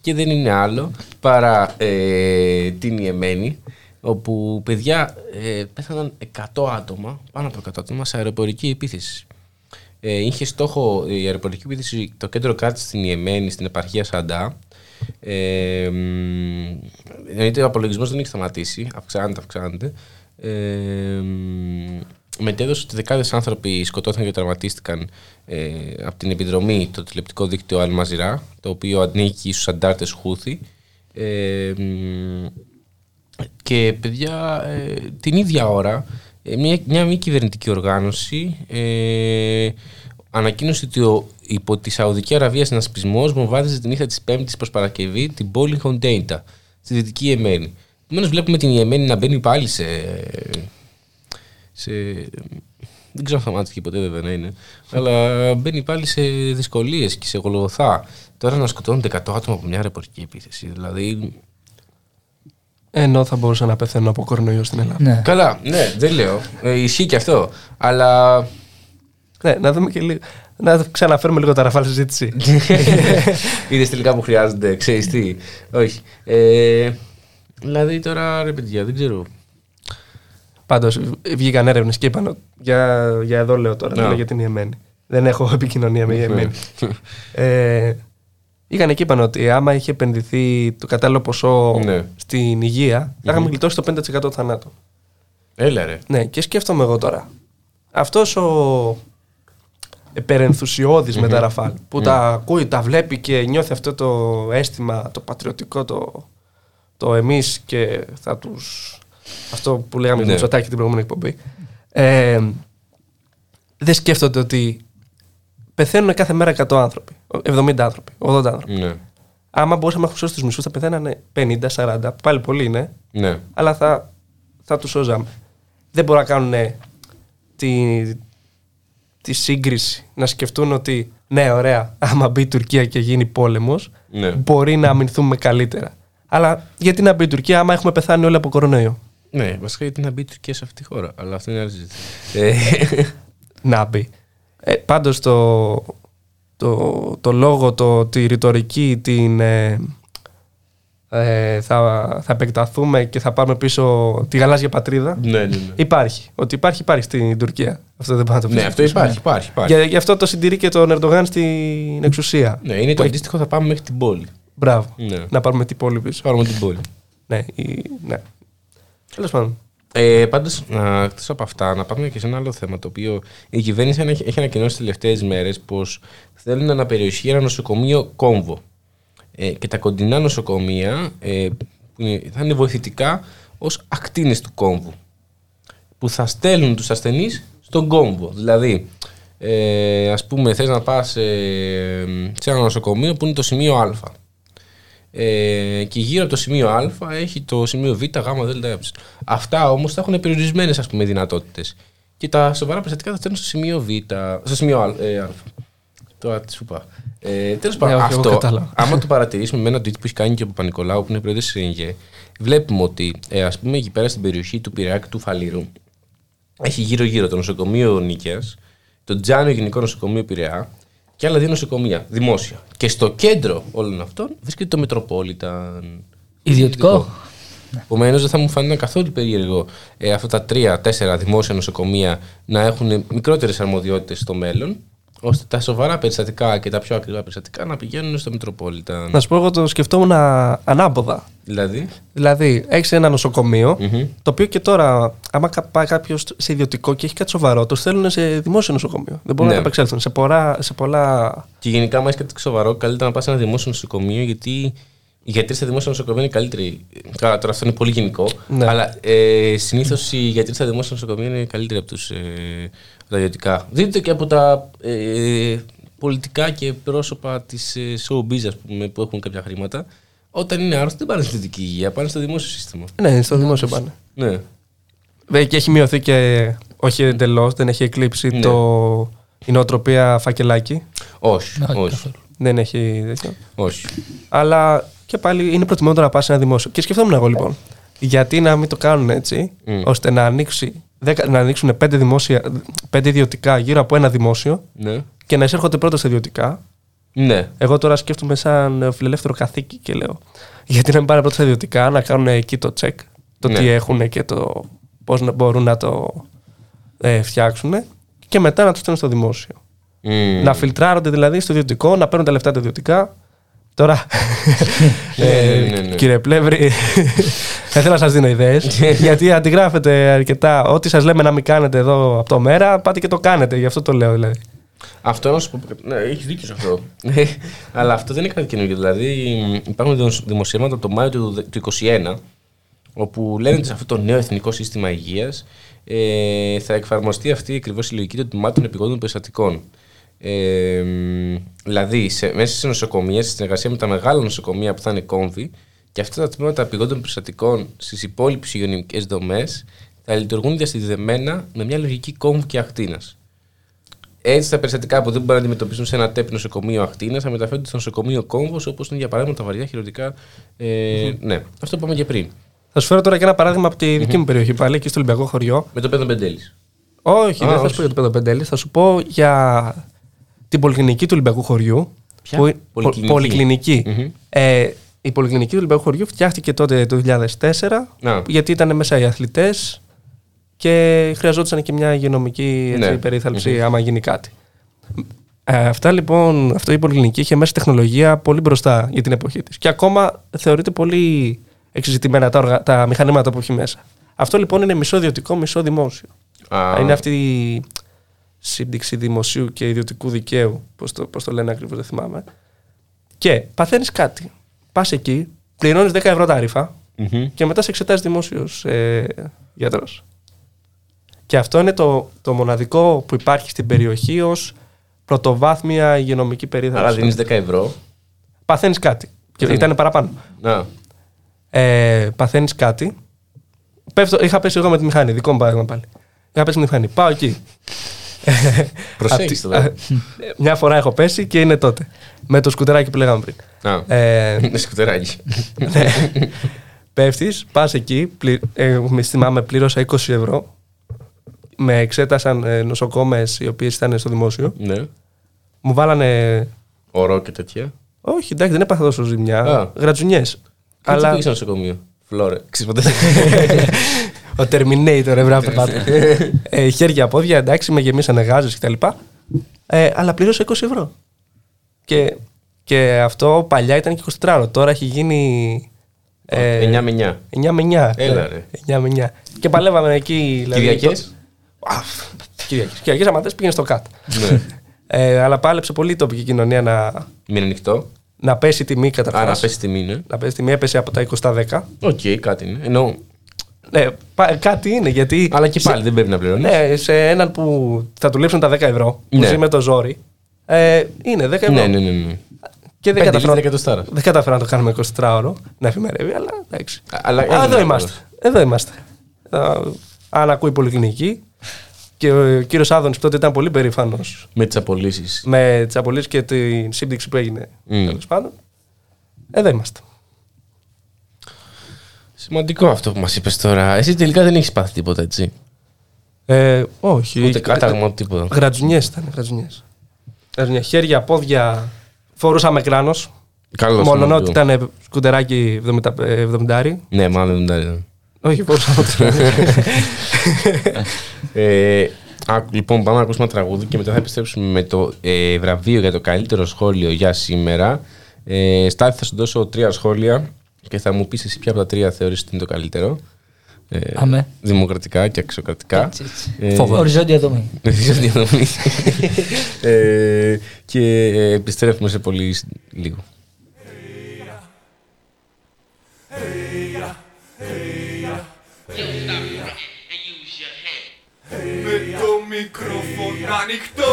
και δεν είναι άλλο παρά ε, την Ιεμένη όπου παιδιά ε, πέθαναν 100 άτομα, πάνω από 100 άτομα σε αεροπορική επίθεση. Ε, είχε στόχο η αεροπορική επίθεση το κέντρο κράτηση στην Ιεμένη, στην επαρχία Σαντά. Ε, μ, εννοείται ο απολογισμός δεν έχει σταματήσει, αυξάνεται, αυξάνεται. Ε, μ, μετέδωσε ότι δεκάδες άνθρωποι σκοτώθηκαν και τραυματίστηκαν ε, από την επιδρομή το τηλεπτικό δίκτυο Αλμαζιρά, το οποίο ανήκει στους αντάρτες Χούθη. Ε, μ, και παιδιά, ε, την ίδια ώρα, ε, μια, μια μη κυβερνητική οργάνωση ε, ανακοίνωσε ότι ο, υπό τη Σαουδική Αραβία συνασπισμός βομβάδιζε την νύχτα της Πέμπτης προς Παρασκευή την πόλη Χοντέιντα, στη δυτική Ιεμένη. Επομένως, βλέπουμε την Ιεμένη να μπαίνει πάλι σε, σε δεν ξέρω αν σταμάτησε και ποτέ βέβαια να είναι. Αλλά μπαίνει πάλι σε δυσκολίες και σε γολγοθά. Τώρα να σκοτώνονται 100 άτομα από μια ρεπορική επίθεση. Δηλαδή. Ενώ θα μπορούσα να πεθαίνω από κορονοϊό στην Ελλάδα. Ναι. Καλά, ναι, δεν λέω. Ε, ισχύει και αυτό. Αλλά. Ναι, να δούμε και λίγο. Να ξαναφέρουμε λίγο τα ραφάλ συζήτηση. Είδες τελικά που χρειάζονται, ξέρεις τι. Όχι. Ε, δηλαδή τώρα ρε παιδιά, δεν ξέρω. Πάντως βγήκαν έρευνες και είπαν. ότι- Για, για εδώ λέω τώρα, δεν Ναι. λέω για την Ιεμένη. Δεν έχω επικοινωνία με Ιεμένη. ε, Είχαν και είπαν ότι άμα είχε επενδυθεί το κατάλληλο ποσό Ναι. στην υγεία, θα είχαμε γλιτώσει το 5% θανάτων. Έλα ρε. Ναι, και σκέφτομαι εγώ τώρα. Αυτός ο υπερενθουσιώδης με τα Ραφάλ που τα ακούει, τα βλέπει και νιώθει αυτό το αίσθημα, το πατριωτικό, το, το εμείς και θα τους... Αυτό που λέγαμε Ναι. με το Μητσοτάκη την προηγούμενη εκπομπή. Ε, δεν σκέφτονται ότι πεθαίνουν κάθε μέρα 100 άνθρωποι, 70 άνθρωποι, 80 άνθρωποι. Ναι. Άμα μπορούσαμε να έχουμε σώσει τους μισούς, θα πεθαίνανε 50, 40. Πάλι πολύ είναι Ναι. αλλά θα, θα τους σώζαμε. Δεν μπορούν να κάνουν τη, τη σύγκριση, να σκεφτούν ότι ναι, ωραία, άμα μπει η Τουρκία και γίνει πόλεμος, Ναι. μπορεί να αμυνθούμε καλύτερα. Αλλά γιατί να μπει η Τουρκία άμα έχουμε πεθάνει όλοι από κορονοϊό; Ναι, βασικά γιατί να μπει η Τουρκία σε αυτή τη χώρα; Αλλά αυτό είναι άλλη συζήτηση. Ε, Να μπει. Ε, πάντως το, το, το λόγο, το, τη ρητορική, την, ε, ε, θα, θα επεκταθούμε και θα πάρουμε πίσω τη γαλάζια πατρίδα. ναι, ναι, ναι. Υπάρχει. Ότι υπάρχει, υπάρχει στην Τουρκία. Αυτό δεν πάει να το Ναι, πει. αυτό υπάρχει, υπάρχει. υπάρχει. Για, γι' αυτό το συντηρεί και τον Ερντογάν στην εξουσία. Ναι, είναι το Που έχει- αντίστοιχο θα πάμε μέχρι την πόλη. Μπράβο. Ναι. Να πάρουμε την πόλη πίσω. Πάρουμε την πόλη. Ναι, η, ναι. Τέλος πάντων. Ε, Πάντως, εκτός από αυτά, να πάμε και σε ένα άλλο θέμα. Το οποίο η κυβέρνηση έχει έχει ανακοινώσει τις τελευταίες μέρες πως θέλουν να περιοχεί ένα νοσοκομείο κόμβο. Ε, και τα κοντινά νοσοκομεία ε, που είναι- θα είναι βοηθητικά ως ακτίνες του κόμβου. Που θα στέλνουν τους ασθενείς στον κόμβο. Δηλαδή, ε, ας πούμε, θες να πας σε ένα νοσοκομείο που είναι το σημείο Α. Ε, και γύρω από το σημείο Α έχει το σημείο Β, Γ, Δ, Ε. Αυτά όμως θα έχουν περιορισμένες δυνατότητες. Και τα σοβαρά περιστατικά θα στέλνουν στο σημείο Β, στο σημείο Α. Ε, α. Τώρα τι σου είπα. Ε, Τέλος πάντων, όχι, εγώ αυτό, κατάλαβα. άμα το παρατηρήσουμε με ένα tweet που έχει κάνει και ο Παπα-Νικολάου, που είναι πρόεδρο της ΕΝΓΕ, βλέπουμε ότι ε, ας πούμε εκεί πέρα στην περιοχή του Πειραιά και του Φαλήρου έχει γύρω-γύρω το νοσοκομείο Νίκαιας, το Τζάνιο Γενικό Νοσοκομείο Πειραιά και άλλα δύο νοσοκομεία δημόσια. Και στο κέντρο όλων αυτών βρίσκεται το Μετροπόλιταν. Ιδιωτικό. Επομένως, δεν θα μου φανεί καθόλου περίεργο ε, αυτά τα τρία-τέσσερα δημόσια νοσοκομεία να έχουν μικρότερες αρμοδιότητες στο μέλλον, ώστε τα σοβαρά περιστατικά και τα πιο ακριβά περιστατικά να πηγαίνουν στο Μετροπόλιταν. Να σου πω, εγώ το σκεφτόμουν ανάποδα. Δηλαδή; Δηλαδή, έχεις ένα νοσοκομείο, Μμμ. το οποίο και τώρα, άμα κα- πάει κάποιος σε ιδιωτικό και έχει κάτι σοβαρό, το στέλνουν σε δημόσιο νοσοκομείο. Δεν μπορούν Ναι. να τα απεξέλθουν. Σε, πολλά- σε πολλά. Και γενικά, άμα έχεις κάτι σοβαρό, καλύτερα να πας σε ένα δημόσιο νοσοκομείο, γιατί οι γιατροί στα δημόσια νοσοκομεία είναι καλύτεροι. Καλά, τώρα αυτό είναι πολύ γενικό. Ναι. Αλλά ε, συνήθως οι γιατροί στα δημόσια νοσοκομεία είναι καλύτεροι από τους ε, από τα ιδιωτικά. Δείτε και από τα ε, πολιτικά και πρόσωπα της ε, showbiz, ας πούμε, που έχουν κάποια χρήματα. Όταν είναι άρρωστοι, δεν πάνε στην ιδιωτική υγεία, πάνε στο δημόσιο σύστημα. Ναι, στο δημόσιο πάνε. Ναι. Βέβαια, Και έχει μειωθεί και. Όχι εντελώς, δεν έχει εκλείψει Ναι. το, η νοοτροπία φακελάκι. Όχι, Όχι, όχι, καθόλου. Δεν έχει τέτοιο. όχι. Αλλά και πάλι είναι προτιμότερο να πας σε ένα δημόσιο. Και σκεφτόμουν εγώ λοιπόν, γιατί να μην το κάνουν έτσι, Μμ. ώστε να, ανοίξει, δέκα- να ανοίξουν πέντε, δημόσια, πέντε ιδιωτικά γύρω από ένα δημόσιο Ναι. και να εισέρχονται πρώτα στα ιδιωτικά. Ναι. Εγώ τώρα σκέφτομαι σαν φιλελεύθερο καθήκη και λέω, γιατί να μην πάνε πρώτα στα ιδιωτικά, να κάνουν εκεί το check, το Ναι. τι έχουν και το πώς μπορούν να το ε, φτιάξουν και μετά να το στέλνουν στο δημόσιο. Μμ. Να φιλτράρονται δηλαδή στο ιδιωτικό, να παίρνουν τα λεφτά τα ιδιωτικά. Τώρα, Ναι, ε, ναι, ναι, ναι. κύριε Πλεύρη, θα ήθελα να σας δίνω ιδέες. γιατί αντιγράφετε αρκετά. Ό,τι σας λέμε να μην κάνετε εδώ από το μέρα, πάτε και το κάνετε. Γι' αυτό το λέω δηλαδή. Αυτό να σου πω. Ναι, έχεις δίκιο σε αυτό. Αλλά αυτό δεν είναι κάτι καινούργιο. Δηλαδή, υπάρχουν δημοσ- δημοσιεύματα από το Μάιο του, του 2021, όπου λένε ότι σε αυτό το νέο εθνικό σύστημα υγείας ε, θα εκφαρμοστεί αυτή ακριβώς η λογική των τμήματων επιγόντων περιστατικών. Ε, μ, δηλαδή, σε, μέσα σε νοσοκομεία, σε συνεργασία με τα μεγάλα νοσοκομεία που θα είναι κόμβοι, και αυτά τα τμήματα επιγόντων περιστατικών στις υπόλοιπες υγειονομικές δομές θα λειτουργούν διασυνδεμένα με μια λογική κόμβου και ακτίνας. Έτσι, τα περιστατικά που δεν μπορούν να αντιμετωπίσουν σε ένα τέπι νοσοκομείο ακτίνας θα μεταφέρονται στο νοσοκομείο κόμβος, όπως είναι για παράδειγμα τα βαριά χειρουργικά. Ε, ναι, αυτό που είπαμε και πριν. Θα σου φέρω τώρα και ένα παράδειγμα από τη δική μου περιοχή πάλι, εκεί στο Ολυμπιακό χωριό. Με το πέδο Μπεντέλη. Όχι, Α, δεν θα όχι. σου πω για το Πεντοπεντέλη. Θα σου πω για την πολυκλινική του Ολυμπιακού χωριού. Ποια; Που, Πολυκλινική. πο- πολυκλινική. Μμμ. Ε, η πολυκλινική του Ολυμπιακού χωριού φτιάχτηκε τότε το 2004 Να. γιατί ήταν μέσα οι αθλητές και χρειαζόταν και μια υγειονομική έτσι, Ναι. περίθαλψη άμα γίνει κάτι. Ε, αυτά λοιπόν, αυτό η πολυκλινική είχε μέσα τεχνολογία πολύ μπροστά για την εποχή της και ακόμα θεωρείται πολύ εξεζητημένα τα, οργα- τα μηχανήματα που έχει μέσα. Αυτό λοιπόν είναι μισό ιδιωτικό, μισό δημόσιο. Α. Είναι αυτή η σύμπτυξη δημοσίου και ιδιωτικού δικαίου, πώς το, πώς το λένε ακριβώς δεν θυμάμαι. Και παθαίνεις κάτι. Πας εκεί, πληρώνεις 10 ευρώ τα ρήφα Μμμ. και μετά σε εξετάζει δημόσιος ε, γιατρός. Και αυτό είναι το, το μοναδικό που υπάρχει στην περιοχή ως πρωτοβάθμια υγειονομική περίθαλψη. Άρα δίνεις 10 ευρώ. Παθαίνεις κάτι. Και Δεν ήταν παραπάνω. Να. Ε, Παθαίνεις κάτι. Πέφτω, είχα πέσει εγώ με τη μηχανή, δικό μου παράδειγμα πάλι. Είχα πέσει με τη μηχανή. Πάω εκεί. Προσέχεις Απ' τη- τώρα. ε, Μια φορά έχω πέσει και είναι τότε. Με το σκουτεράκι που λέγαμε πριν. Α. Ε, Είναι σκουτεράκι. Πέφτεις, πας εκεί. Πλη, ε, με θυμάμαι, πλήρωσα 20 ευρώ. Με εξέτασαν ε, νοσοκόμες οι οποίες ήταν στο δημόσιο. Ναι. Μου βάλανε. Ορό και τέτοια. Όχι, εντάξει, δεν έπαθα τόσο ζημιά. Α. Γρατζουνιές. Αλλά. Αλλά πήγες στο νοσοκομείο. Φλόρε; Ξέρεις ποτέ. Ο Terminator, ευρά περπάτα. ε, χέρια, πόδια, εντάξει, με γεμίσανε γάζες κτλ. Ε, αλλά πλήρωσα 20 ευρώ. Και, και αυτό παλιά ήταν και 24 ώρο. Τώρα έχει γίνει. ε, 9 με 9. 9 με 9. Έλα, ε, ρε. 9 με 9. Και παλεύαμε εκεί. δηλαδή, Κυριακές. Κυριακές. Κυριακές άμα θες πήγαινε στο κάτω. Ναι. Ε, αλλά πάλεψε πολύ η τοπική κοινωνία να, Μην ανοιχτό. να πέσει η τιμή καταρχάς. Άρα πέσει τιμή, ναι. Να πέσει η τιμή, έπεσε από τα 20 στα 10. Οκ, κάτι είναι. Εννοώ. Ναι, πα- κάτι είναι γιατί. Αλλά και σε- πάλι δεν πρέπει να πληρώνεις. Ναι, σε έναν που θα του λείψουν τα 10 ευρώ, που Ναι. ζει με το ζόρι, ε, είναι 10 ευρώ. Ναι, ναι, ναι. ναι. Και δεν Πέντε καταφέραμε, λίτρα εκατοστάρα. δεν καταφέραμε να το κάνουμε 24 ώρο, να εφημερεύει, αλλά εντάξει. Αλλά Α, έγινε εδώ αυτό. είμαστε. Εδώ είμαστε. Α, αν ακούει η πολυκλινική. Και ο κύριος Άδωνης τότε ήταν πολύ περήφανος Με τις απολύσεις. με τις απολύσεις και την σύμπτυξη που έγινε. Μμ. Τέλος πάντων. Εδώ είμαστε. Σημαντικό αυτό που μας είπες τώρα. Εσύ τελικά δεν έχεις πάθει τίποτα, έτσι. Ε, όχι. Ούτε κάταγμα, ούτε τίποτα. Γρατζουνιές ήταν. Γρατζουνιές. Γρατζουνιές. Χέρια, πόδια. Φορούσαμε κράνος. Καλό Μόνο σημαντικό. ότι ήταν σκουτεράκι 70, ε, 70. Ναι, μάλλον δεν ήταν. Όχι, φορούσαμε κράνο. Ε, άκου, λοιπόν, πάμε να ακούσουμε ένα τραγούδι και μετά θα επιστρέψουμε με το ε, βραβείο για το καλύτερο σχόλιο για σήμερα. Ε, Στάθη, θα σου δώσω τρία σχόλια και θα μου πεις εσύ ποια από τα τρία θεωρείς ότι είναι το καλύτερο. Ε, Αμέ. δημοκρατικά και αξιοκρατικά. Έτσι, έτσι. Ε, Φοβερό. Οριζόντια δομή. Οριζόντια δομή. ε, και ε, επιστρέφουμε σε πολύ σ- λίγο. Με το μικρόφωνο ανοιχτό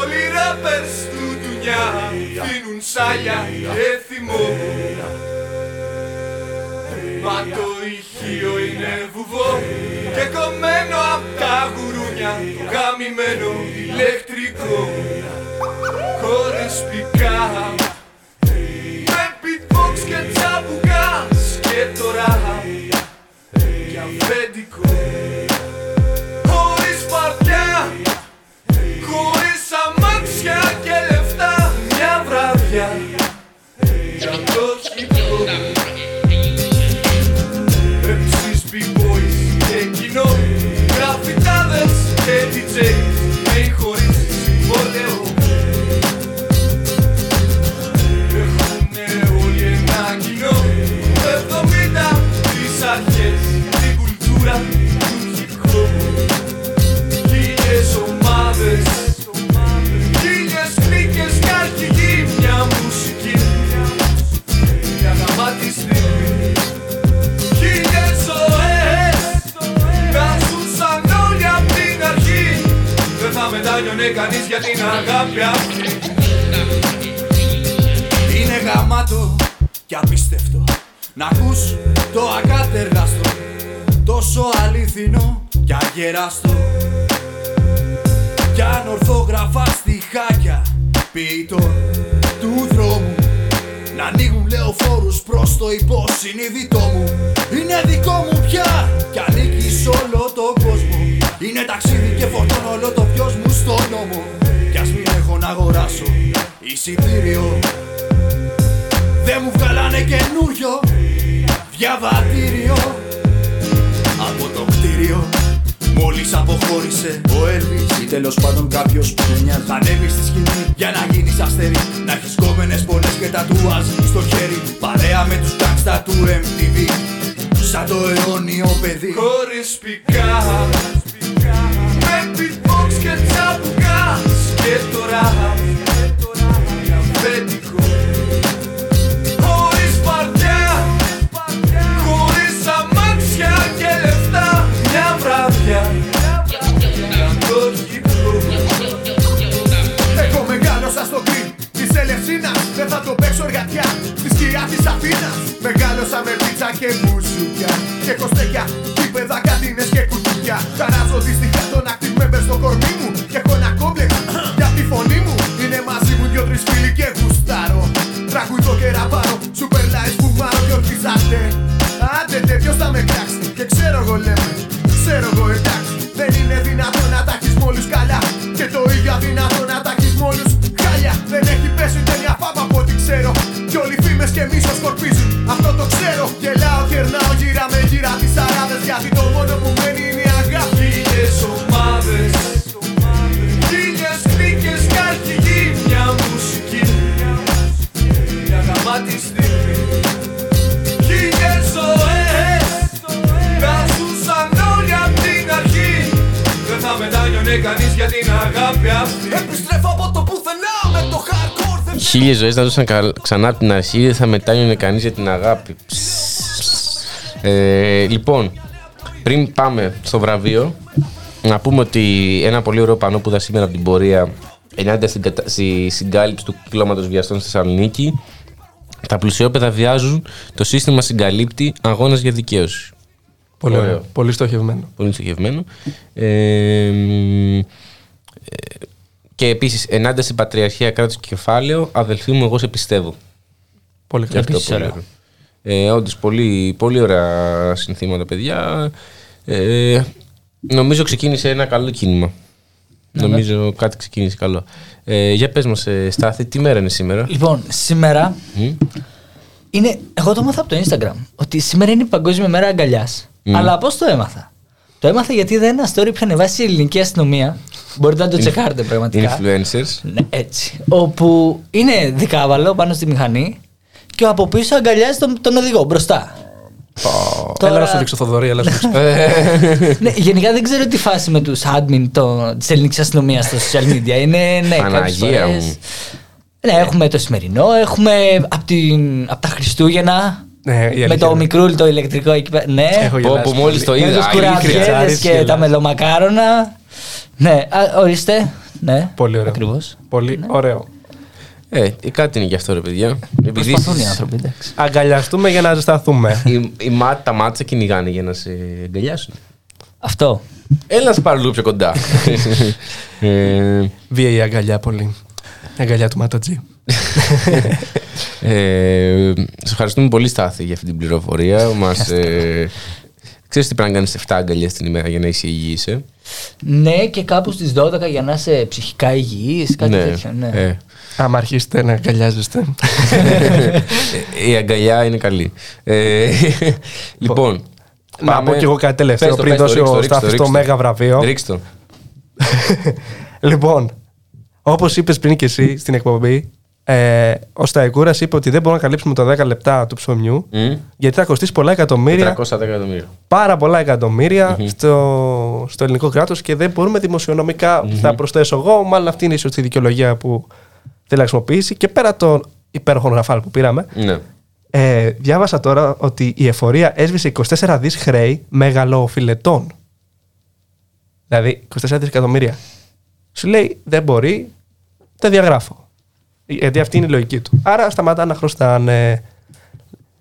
Όλοι οι rappers του δουλειά Δίνουν σάλια και θυμό Μα το ηχείο είναι βουβό Και κομμένο απ' τα γουρούνια Το γαμημένο ηλεκτρικό Χωρίς πικά. Με beatbox και τσαμπουκάς Και τώρα για αφεντικό Χωρίς παρτιά Χωρίς αμάξια και λεφτά Μια βράδια Για το χυπό και DJs Νέοι χωρίς συμβόλαιο Έχουνε όλοι ένα κοινό 70 τις αρχές Την κουλτούρα Δεν θα μετάνιωνε κανείς για την αγάπη αυτή. Είναι γαμάτο και απίστευτο Να ακούς το ακάτεργαστο Το τόσο αληθινό και αγεραστό Κι αν ορθόγραφα στιχάκια ποιητών του δρόμου να ανοίγουν λεωφόρους προς το υποσυνείδητό μου. Είναι δικό μου πια κι ανήκει σε όλο τον κόσμο Είναι ταξίδι και φορτώνω όλο το ποιος μου στο νόμο. Κι ας μην έχω να αγοράσω εισιτήριο. Δεν μου βγάλανε καινούριο διαβατήριο. Από το κτίριο Μόλις αποχώρησε ο Έλβης Ή τέλος πάντων κάποιος που του μοιάζει Θα ανέβεις στη σκηνή για να γίνεις αστέρι Να έχεις κόμενες πολλές και τατουάζ στο χέρι. Παρέα με τους gangsta του MTV Σαν το αιώνιο παιδί. Χωρίς πικά Και τώρα Διαβέτικο Χωρίς παρτιά Χωρίς αμάξια και λεφτά Μια βράδια Να το γυμπτώ Εγώ μεγάλωσα στο κρύν της Ελευσίνας Δεν θα το παίξω εργατιά στη σκιά της Αθήνας Μεγάλωσα με πίτσα και μουσουκιά Και κοστέκια, κήπεδα, κατίνες και κουτούκια. Χαράζω δυστυχά τον active member στο κορμί μου Και ξέρω εγώ λέμε, ξέρω εγώ εντάξει Δεν είναι δυνατόν να τα έχεις μόλις καλά. Και το ίδιο αδυνατό να τα έχεις μόλις χάλια. Δεν έχει πέσει ούτε μια φάμα από ό,τι ξέρω. Κι όλοι φήμες και μίσο σκορπίζουν την αγάπη αυτή Επιστρέφω από το πουθενά με το hardcore δεν Χίλιες ζωές να δώσαν κα- ξανά από την αρχή, δεν θα μετάνιωνε κανείς για την αγάπη. Ε, λοιπόν, πριν πάμε στο βραβείο, να πούμε ότι ένα πολύ ωραίο πανό που είδα σήμερα από την πορεία ενάντια στην κατα- στη συγκάλυψη του κυκλώματο βιαστών στη Θεσσαλονίκη. Τα πλουσιόπεδα βιάζουν, το σύστημα συγκαλύπτει αγώνας για δικαίωση. Πολύ Ωραίο. ωραίο. Πολύ στοχευμένο. Πολύ στοχευμένο. Ε, μ, ε, και επίσης, ενάντια στην πατριαρχία κράτος και κεφάλαιο, αδελφοί μου, εγώ σε πιστεύω. Πολύ Και καλό. αυτό Επίσης πολύ ωραίο. ωραίο. Ε, όντως, πολύ, πολύ ωραία συνθήματα, παιδιά. Ε, νομίζω ξεκίνησε ένα καλό κίνημα. Νομίζω κάτι ξεκίνησε καλό. Ε, για πες μας, ε, Στάθη, τι μέρα είναι σήμερα; Λοιπόν, σήμερα Μμ. είναι. Εγώ το έμαθα από το Instagram. Ότι σήμερα είναι η Παγκόσμια Μέρα Αγκαλιάς. Αλλά πώς το έμαθα; Το έμαθα γιατί είδα ένα story που είχε ανεβάσει η ελληνική αστυνομία. Μπορείτε να το τσεκάρετε πραγματικά. Influencers. Ναι, έτσι. Όπου είναι δικάβαλο πάνω στη μηχανή και από πίσω αγκαλιάζει τον, τον οδηγό μπροστά. Τώρα- Έλα να σου δείξω Θοδωρή, έλα να σου δείξω. ναι, γενικά δεν ξέρω τι φάση με τους admin της ελληνικής αστυνομίας στα social media. Είναι, ναι, κάποιες Παναγία φορές- μου. Ναι, έχουμε το σημερινό, έχουμε από απ τα Χριστούγεννα. Ναι, η αλήθεια με το είναι. μικρούλι το ηλεκτρικό εκεί πέρα. Ναι, Έχω Πω, γελάσει που μόλις το πολύ. με είδα. τους α, είναι κουραμπιέδε κρυτσάρης, και γελάς. τα μελομακάρονα. Ναι, α, ορίστε. Ναι, Πολύ ωραίο. Ακριβώς. Πολύ ωραίο. Ε, κάτι είναι γι' αυτό, ρε παιδιά. Επειδή Προσπαθούν οι εσείς- άνθρωποι, εντάξει. Αγκαλιαστούμε για να ζεσταθούμε. οι, οι μάτ, τα μάτσα κυνηγάνε για να σε αγκαλιάσουν. Αυτό. Έλα να σε πάρω λίγο πιο κοντά. ε, Βία η αγκαλιά πολύ. Η αγκαλιά του Ματατζή. Ε, σε ευχαριστούμε πολύ, Στάθη, για αυτή την πληροφορία. Μας, ε, ξέρεις τι πρέπει να κάνεις 7 αγκαλιές την ημέρα για να είσαι υγιής, ε; Ναι, και κάπου στις 12 για να είσαι ψυχικά υγιής, κάτι τέτοιο. Ναι. Ε, Άμα αρχίσετε να αγκαλιάζεστε. ε, η αγκαλιά είναι καλή. Ε, λοιπόν, Να πάμε- πω κι εγώ κάτι τελευταίο Πες το, πριν πες το, δώσει ρίξ' το, ο ρίξ' το, Στάθης ρίξ' το το. μέγα βραβείο. Ρίξ' το. Λοιπόν, όπως είπες πριν και εσύ στην εκπομπή, ε, ο Σταϊκούρας είπε ότι δεν μπορούμε να καλύψουμε τα 10 λεπτά του ψωμιού Μμ. γιατί θα κοστίσει πολλά εκατομμύρια, 410 εκατομμύρια. πάρα πολλά εκατομμύρια στο, στο ελληνικό κράτος και δεν μπορούμε δημοσιονομικά. Θα προσθέσω εγώ, μάλλον αυτή είναι η σωστή δικαιολογία που θέλει να χρησιμοποιήσει. Και πέρα το υπέροχο ραφάλ που πήραμε, Ναι. ε, διάβασα τώρα ότι η εφορία έσβησε 24 δις χρέη μεγαλοφιλετών. Δηλαδή 24 δισεκατομμύρια. Σου λέει δεν μπορεί, δεν διαγράφω. Γιατί αυτή είναι η λογική του. Άρα σταματά να χρωστάνε.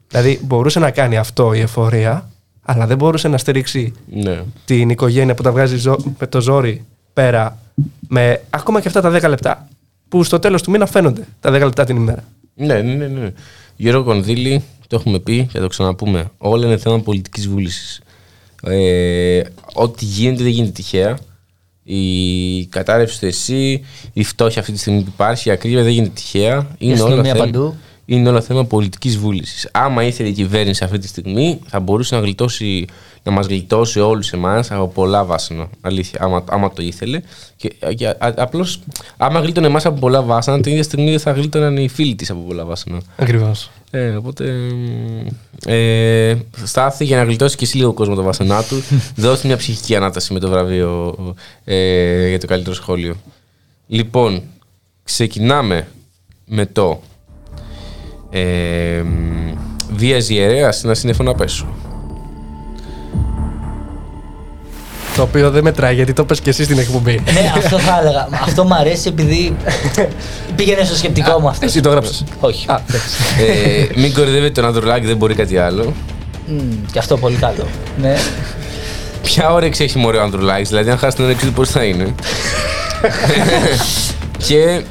Δηλαδή μπορούσε να κάνει αυτό η εφορία, αλλά δεν μπορούσε να στηρίξει Ναι. την οικογένεια που τα βγάζει ζω- με το ζόρι πέρα με ακόμα και αυτά τα 10 λεπτά που στο τέλος του μήνα φαίνονται τα 10 λεπτά την ημέρα. Ναι, ναι, ναι, ναι. Γιώργο Κονδύλη, το έχουμε πει και θα το ξαναπούμε. Όλα είναι θέμα πολιτικής βούλησης. Ε, ό,τι γίνεται δεν γίνεται τυχαία. Η κατάρρευση του ΕΣΥ, η φτώχεια αυτή τη στιγμή που υπάρχει, η ακρίβεια δεν γίνεται τυχαία. Είναι όλα, αστυνομία θέμα, παντού. είναι όλα θέμα πολιτικής βούλησης. Άμα ήθελε η κυβέρνηση αυτή τη στιγμή, θα μπορούσε να, γλιτώσει, να μας γλιτώσει όλους εμάς από πολλά βάσανα. Αλήθεια, άμα, άμα το ήθελε. Και, και, Απλώς, άμα γλίτωνε εμάς από πολλά βάσανα, την ίδια στιγμή δεν θα γλίτωναν οι φίλοι της από πολλά βάσανα. Ακριβώς. Ε, οπότε. μ, Ε, στάθη για να γλιτώσει και εσύ λίγο κόσμο τα βάσανά του. δώσε μια ψυχική ανάταση με το βραβείο ε, για το καλύτερο σχόλιο. Λοιπόν, ξεκινάμε με το. Ε, μ, Βίας ιερέας, ένα σύννεφο να πέσω. Το οποίο δεν μετράει γιατί το πες και εσύ στην εκπομπή. ναι, αυτό θα έλεγα. Αυτό μου αρέσει επειδή πήγαινε στο σκεπτικό μου αυτό. Εσύ το έγραψες. Όχι. Α, εντάξει. ε, μην κορυδεύετε τον Ανδρουλάκη, δεν μπορεί κάτι άλλο. Μμ, και αυτό πολύ καλό. Ναι. Ποια όρεξη έχει μωρέ ο Ανδρουλάκης, δηλαδή αν χάσει την όρεξη του πώς θα είναι; και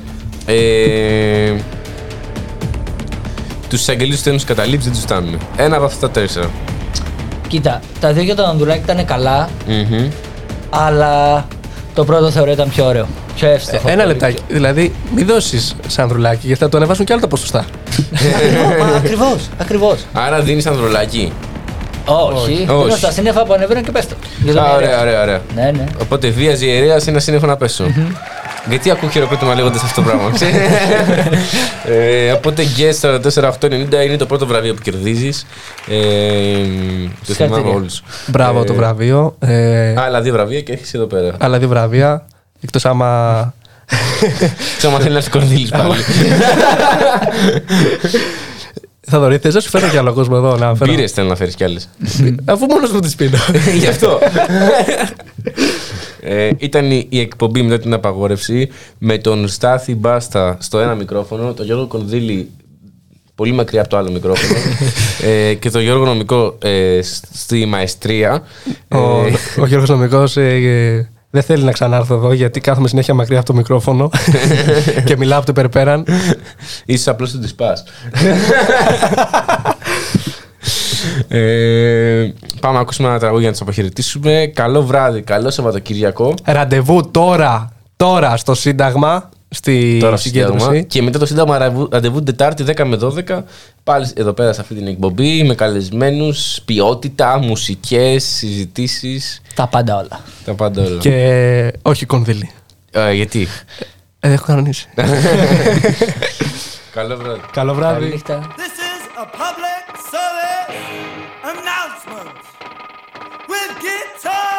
ε, τους εισαγγελίους του τέλους καταλήψεις δεν τους φτάνουν. Ένα από αυτά τα τέσσερα. Κοίτα, τα δύο για τον Ανδρουλάκη ήταν καλά, Μμμ. αλλά το πρώτο θεωρώ ήταν πιο ωραίο. Πιο εύστοχο. Ένα πολύ λεπτάκι. Δηλαδή, μην δώσεις σαν ανδρουλάκι γιατί θα το ανεβάσουν και άλλα τα ποσοστά. Ακριβώς, ακριβώς. Άρα δίνεις Ανδρουλάκη. Όχι, Όχι. δίνω στα σύννεφα που ανεβαίνουν και πέφτουν. Για τον Α, ωραία, ιερέα. ωραία, ωραία. Ναι, ναι. Οπότε βίας ιερέας ένα σύννεφο να πέσω. Γιατί ακούω χειροκρότημα λέγοντας αυτό το πράγμα. ξέρεις; ε, οπότε Guest 44-890 είναι το πρώτο βραβείο που κερδίζεις. Ε, το θυμάμαι Συγχαρητήρια. όλους. Μπράβο το βραβείο. Ε, Άλλα δύο βραβεία και έχεις εδώ πέρα. άλλα δύο βραβεία. Εκτός άμα. Ξέρω αν θέλει να έρθει Κορδίλη πάλι. Θα δωρή, θες να σου φέρω κι άλλο κόσμο εδώ να φέρω; Πήρε θέλω να φέρεις κι άλλες. Αφού μόνος μου τις πίνω. Γι' αυτό. Ε, ήταν η, η εκπομπή μετά την απαγόρευση με τον Στάθη Μπάστα στο ένα μικρόφωνο, τον Γιώργο Κονδύλη πολύ μακριά από το άλλο μικρόφωνο ε, και τον Γιώργο Νομικό ε, σ- στη μαεστρία. Ο, Ε, ο Γιώργος Νομικός ε, ε, δεν θέλει να ξανάρθω εδώ γιατί κάθομαι συνέχεια μακριά από το μικρόφωνο και μιλάω από το υπερπέραν. Ίσως απλώς του τη πας. Ε, πάμε να ακούσουμε ένα τραγούδι για να τους αποχαιρετήσουμε. Καλό βράδυ, καλό Σαββατοκύριακο. Ραντεβού τώρα, τώρα στο Σύνταγμα, στη Τώρα στο Σύνταγμα. συγκέντρωση. Και μετά το Σύνταγμα ραβού- ραντεβού την Τετάρτη 10 με 12. Πάλι εδώ πέρα σε αυτή την εκπομπή με καλεσμένους, ποιότητα, μουσικές, συζητήσεις. Τα πάντα όλα. Τα πάντα όλα. Και όχι κονδύλι. Ε, γιατί; Ε, έχω κανονίσει. Καλό βράδυ. Καλό βράδυ. Καλή νύχτα. This is a public guitar.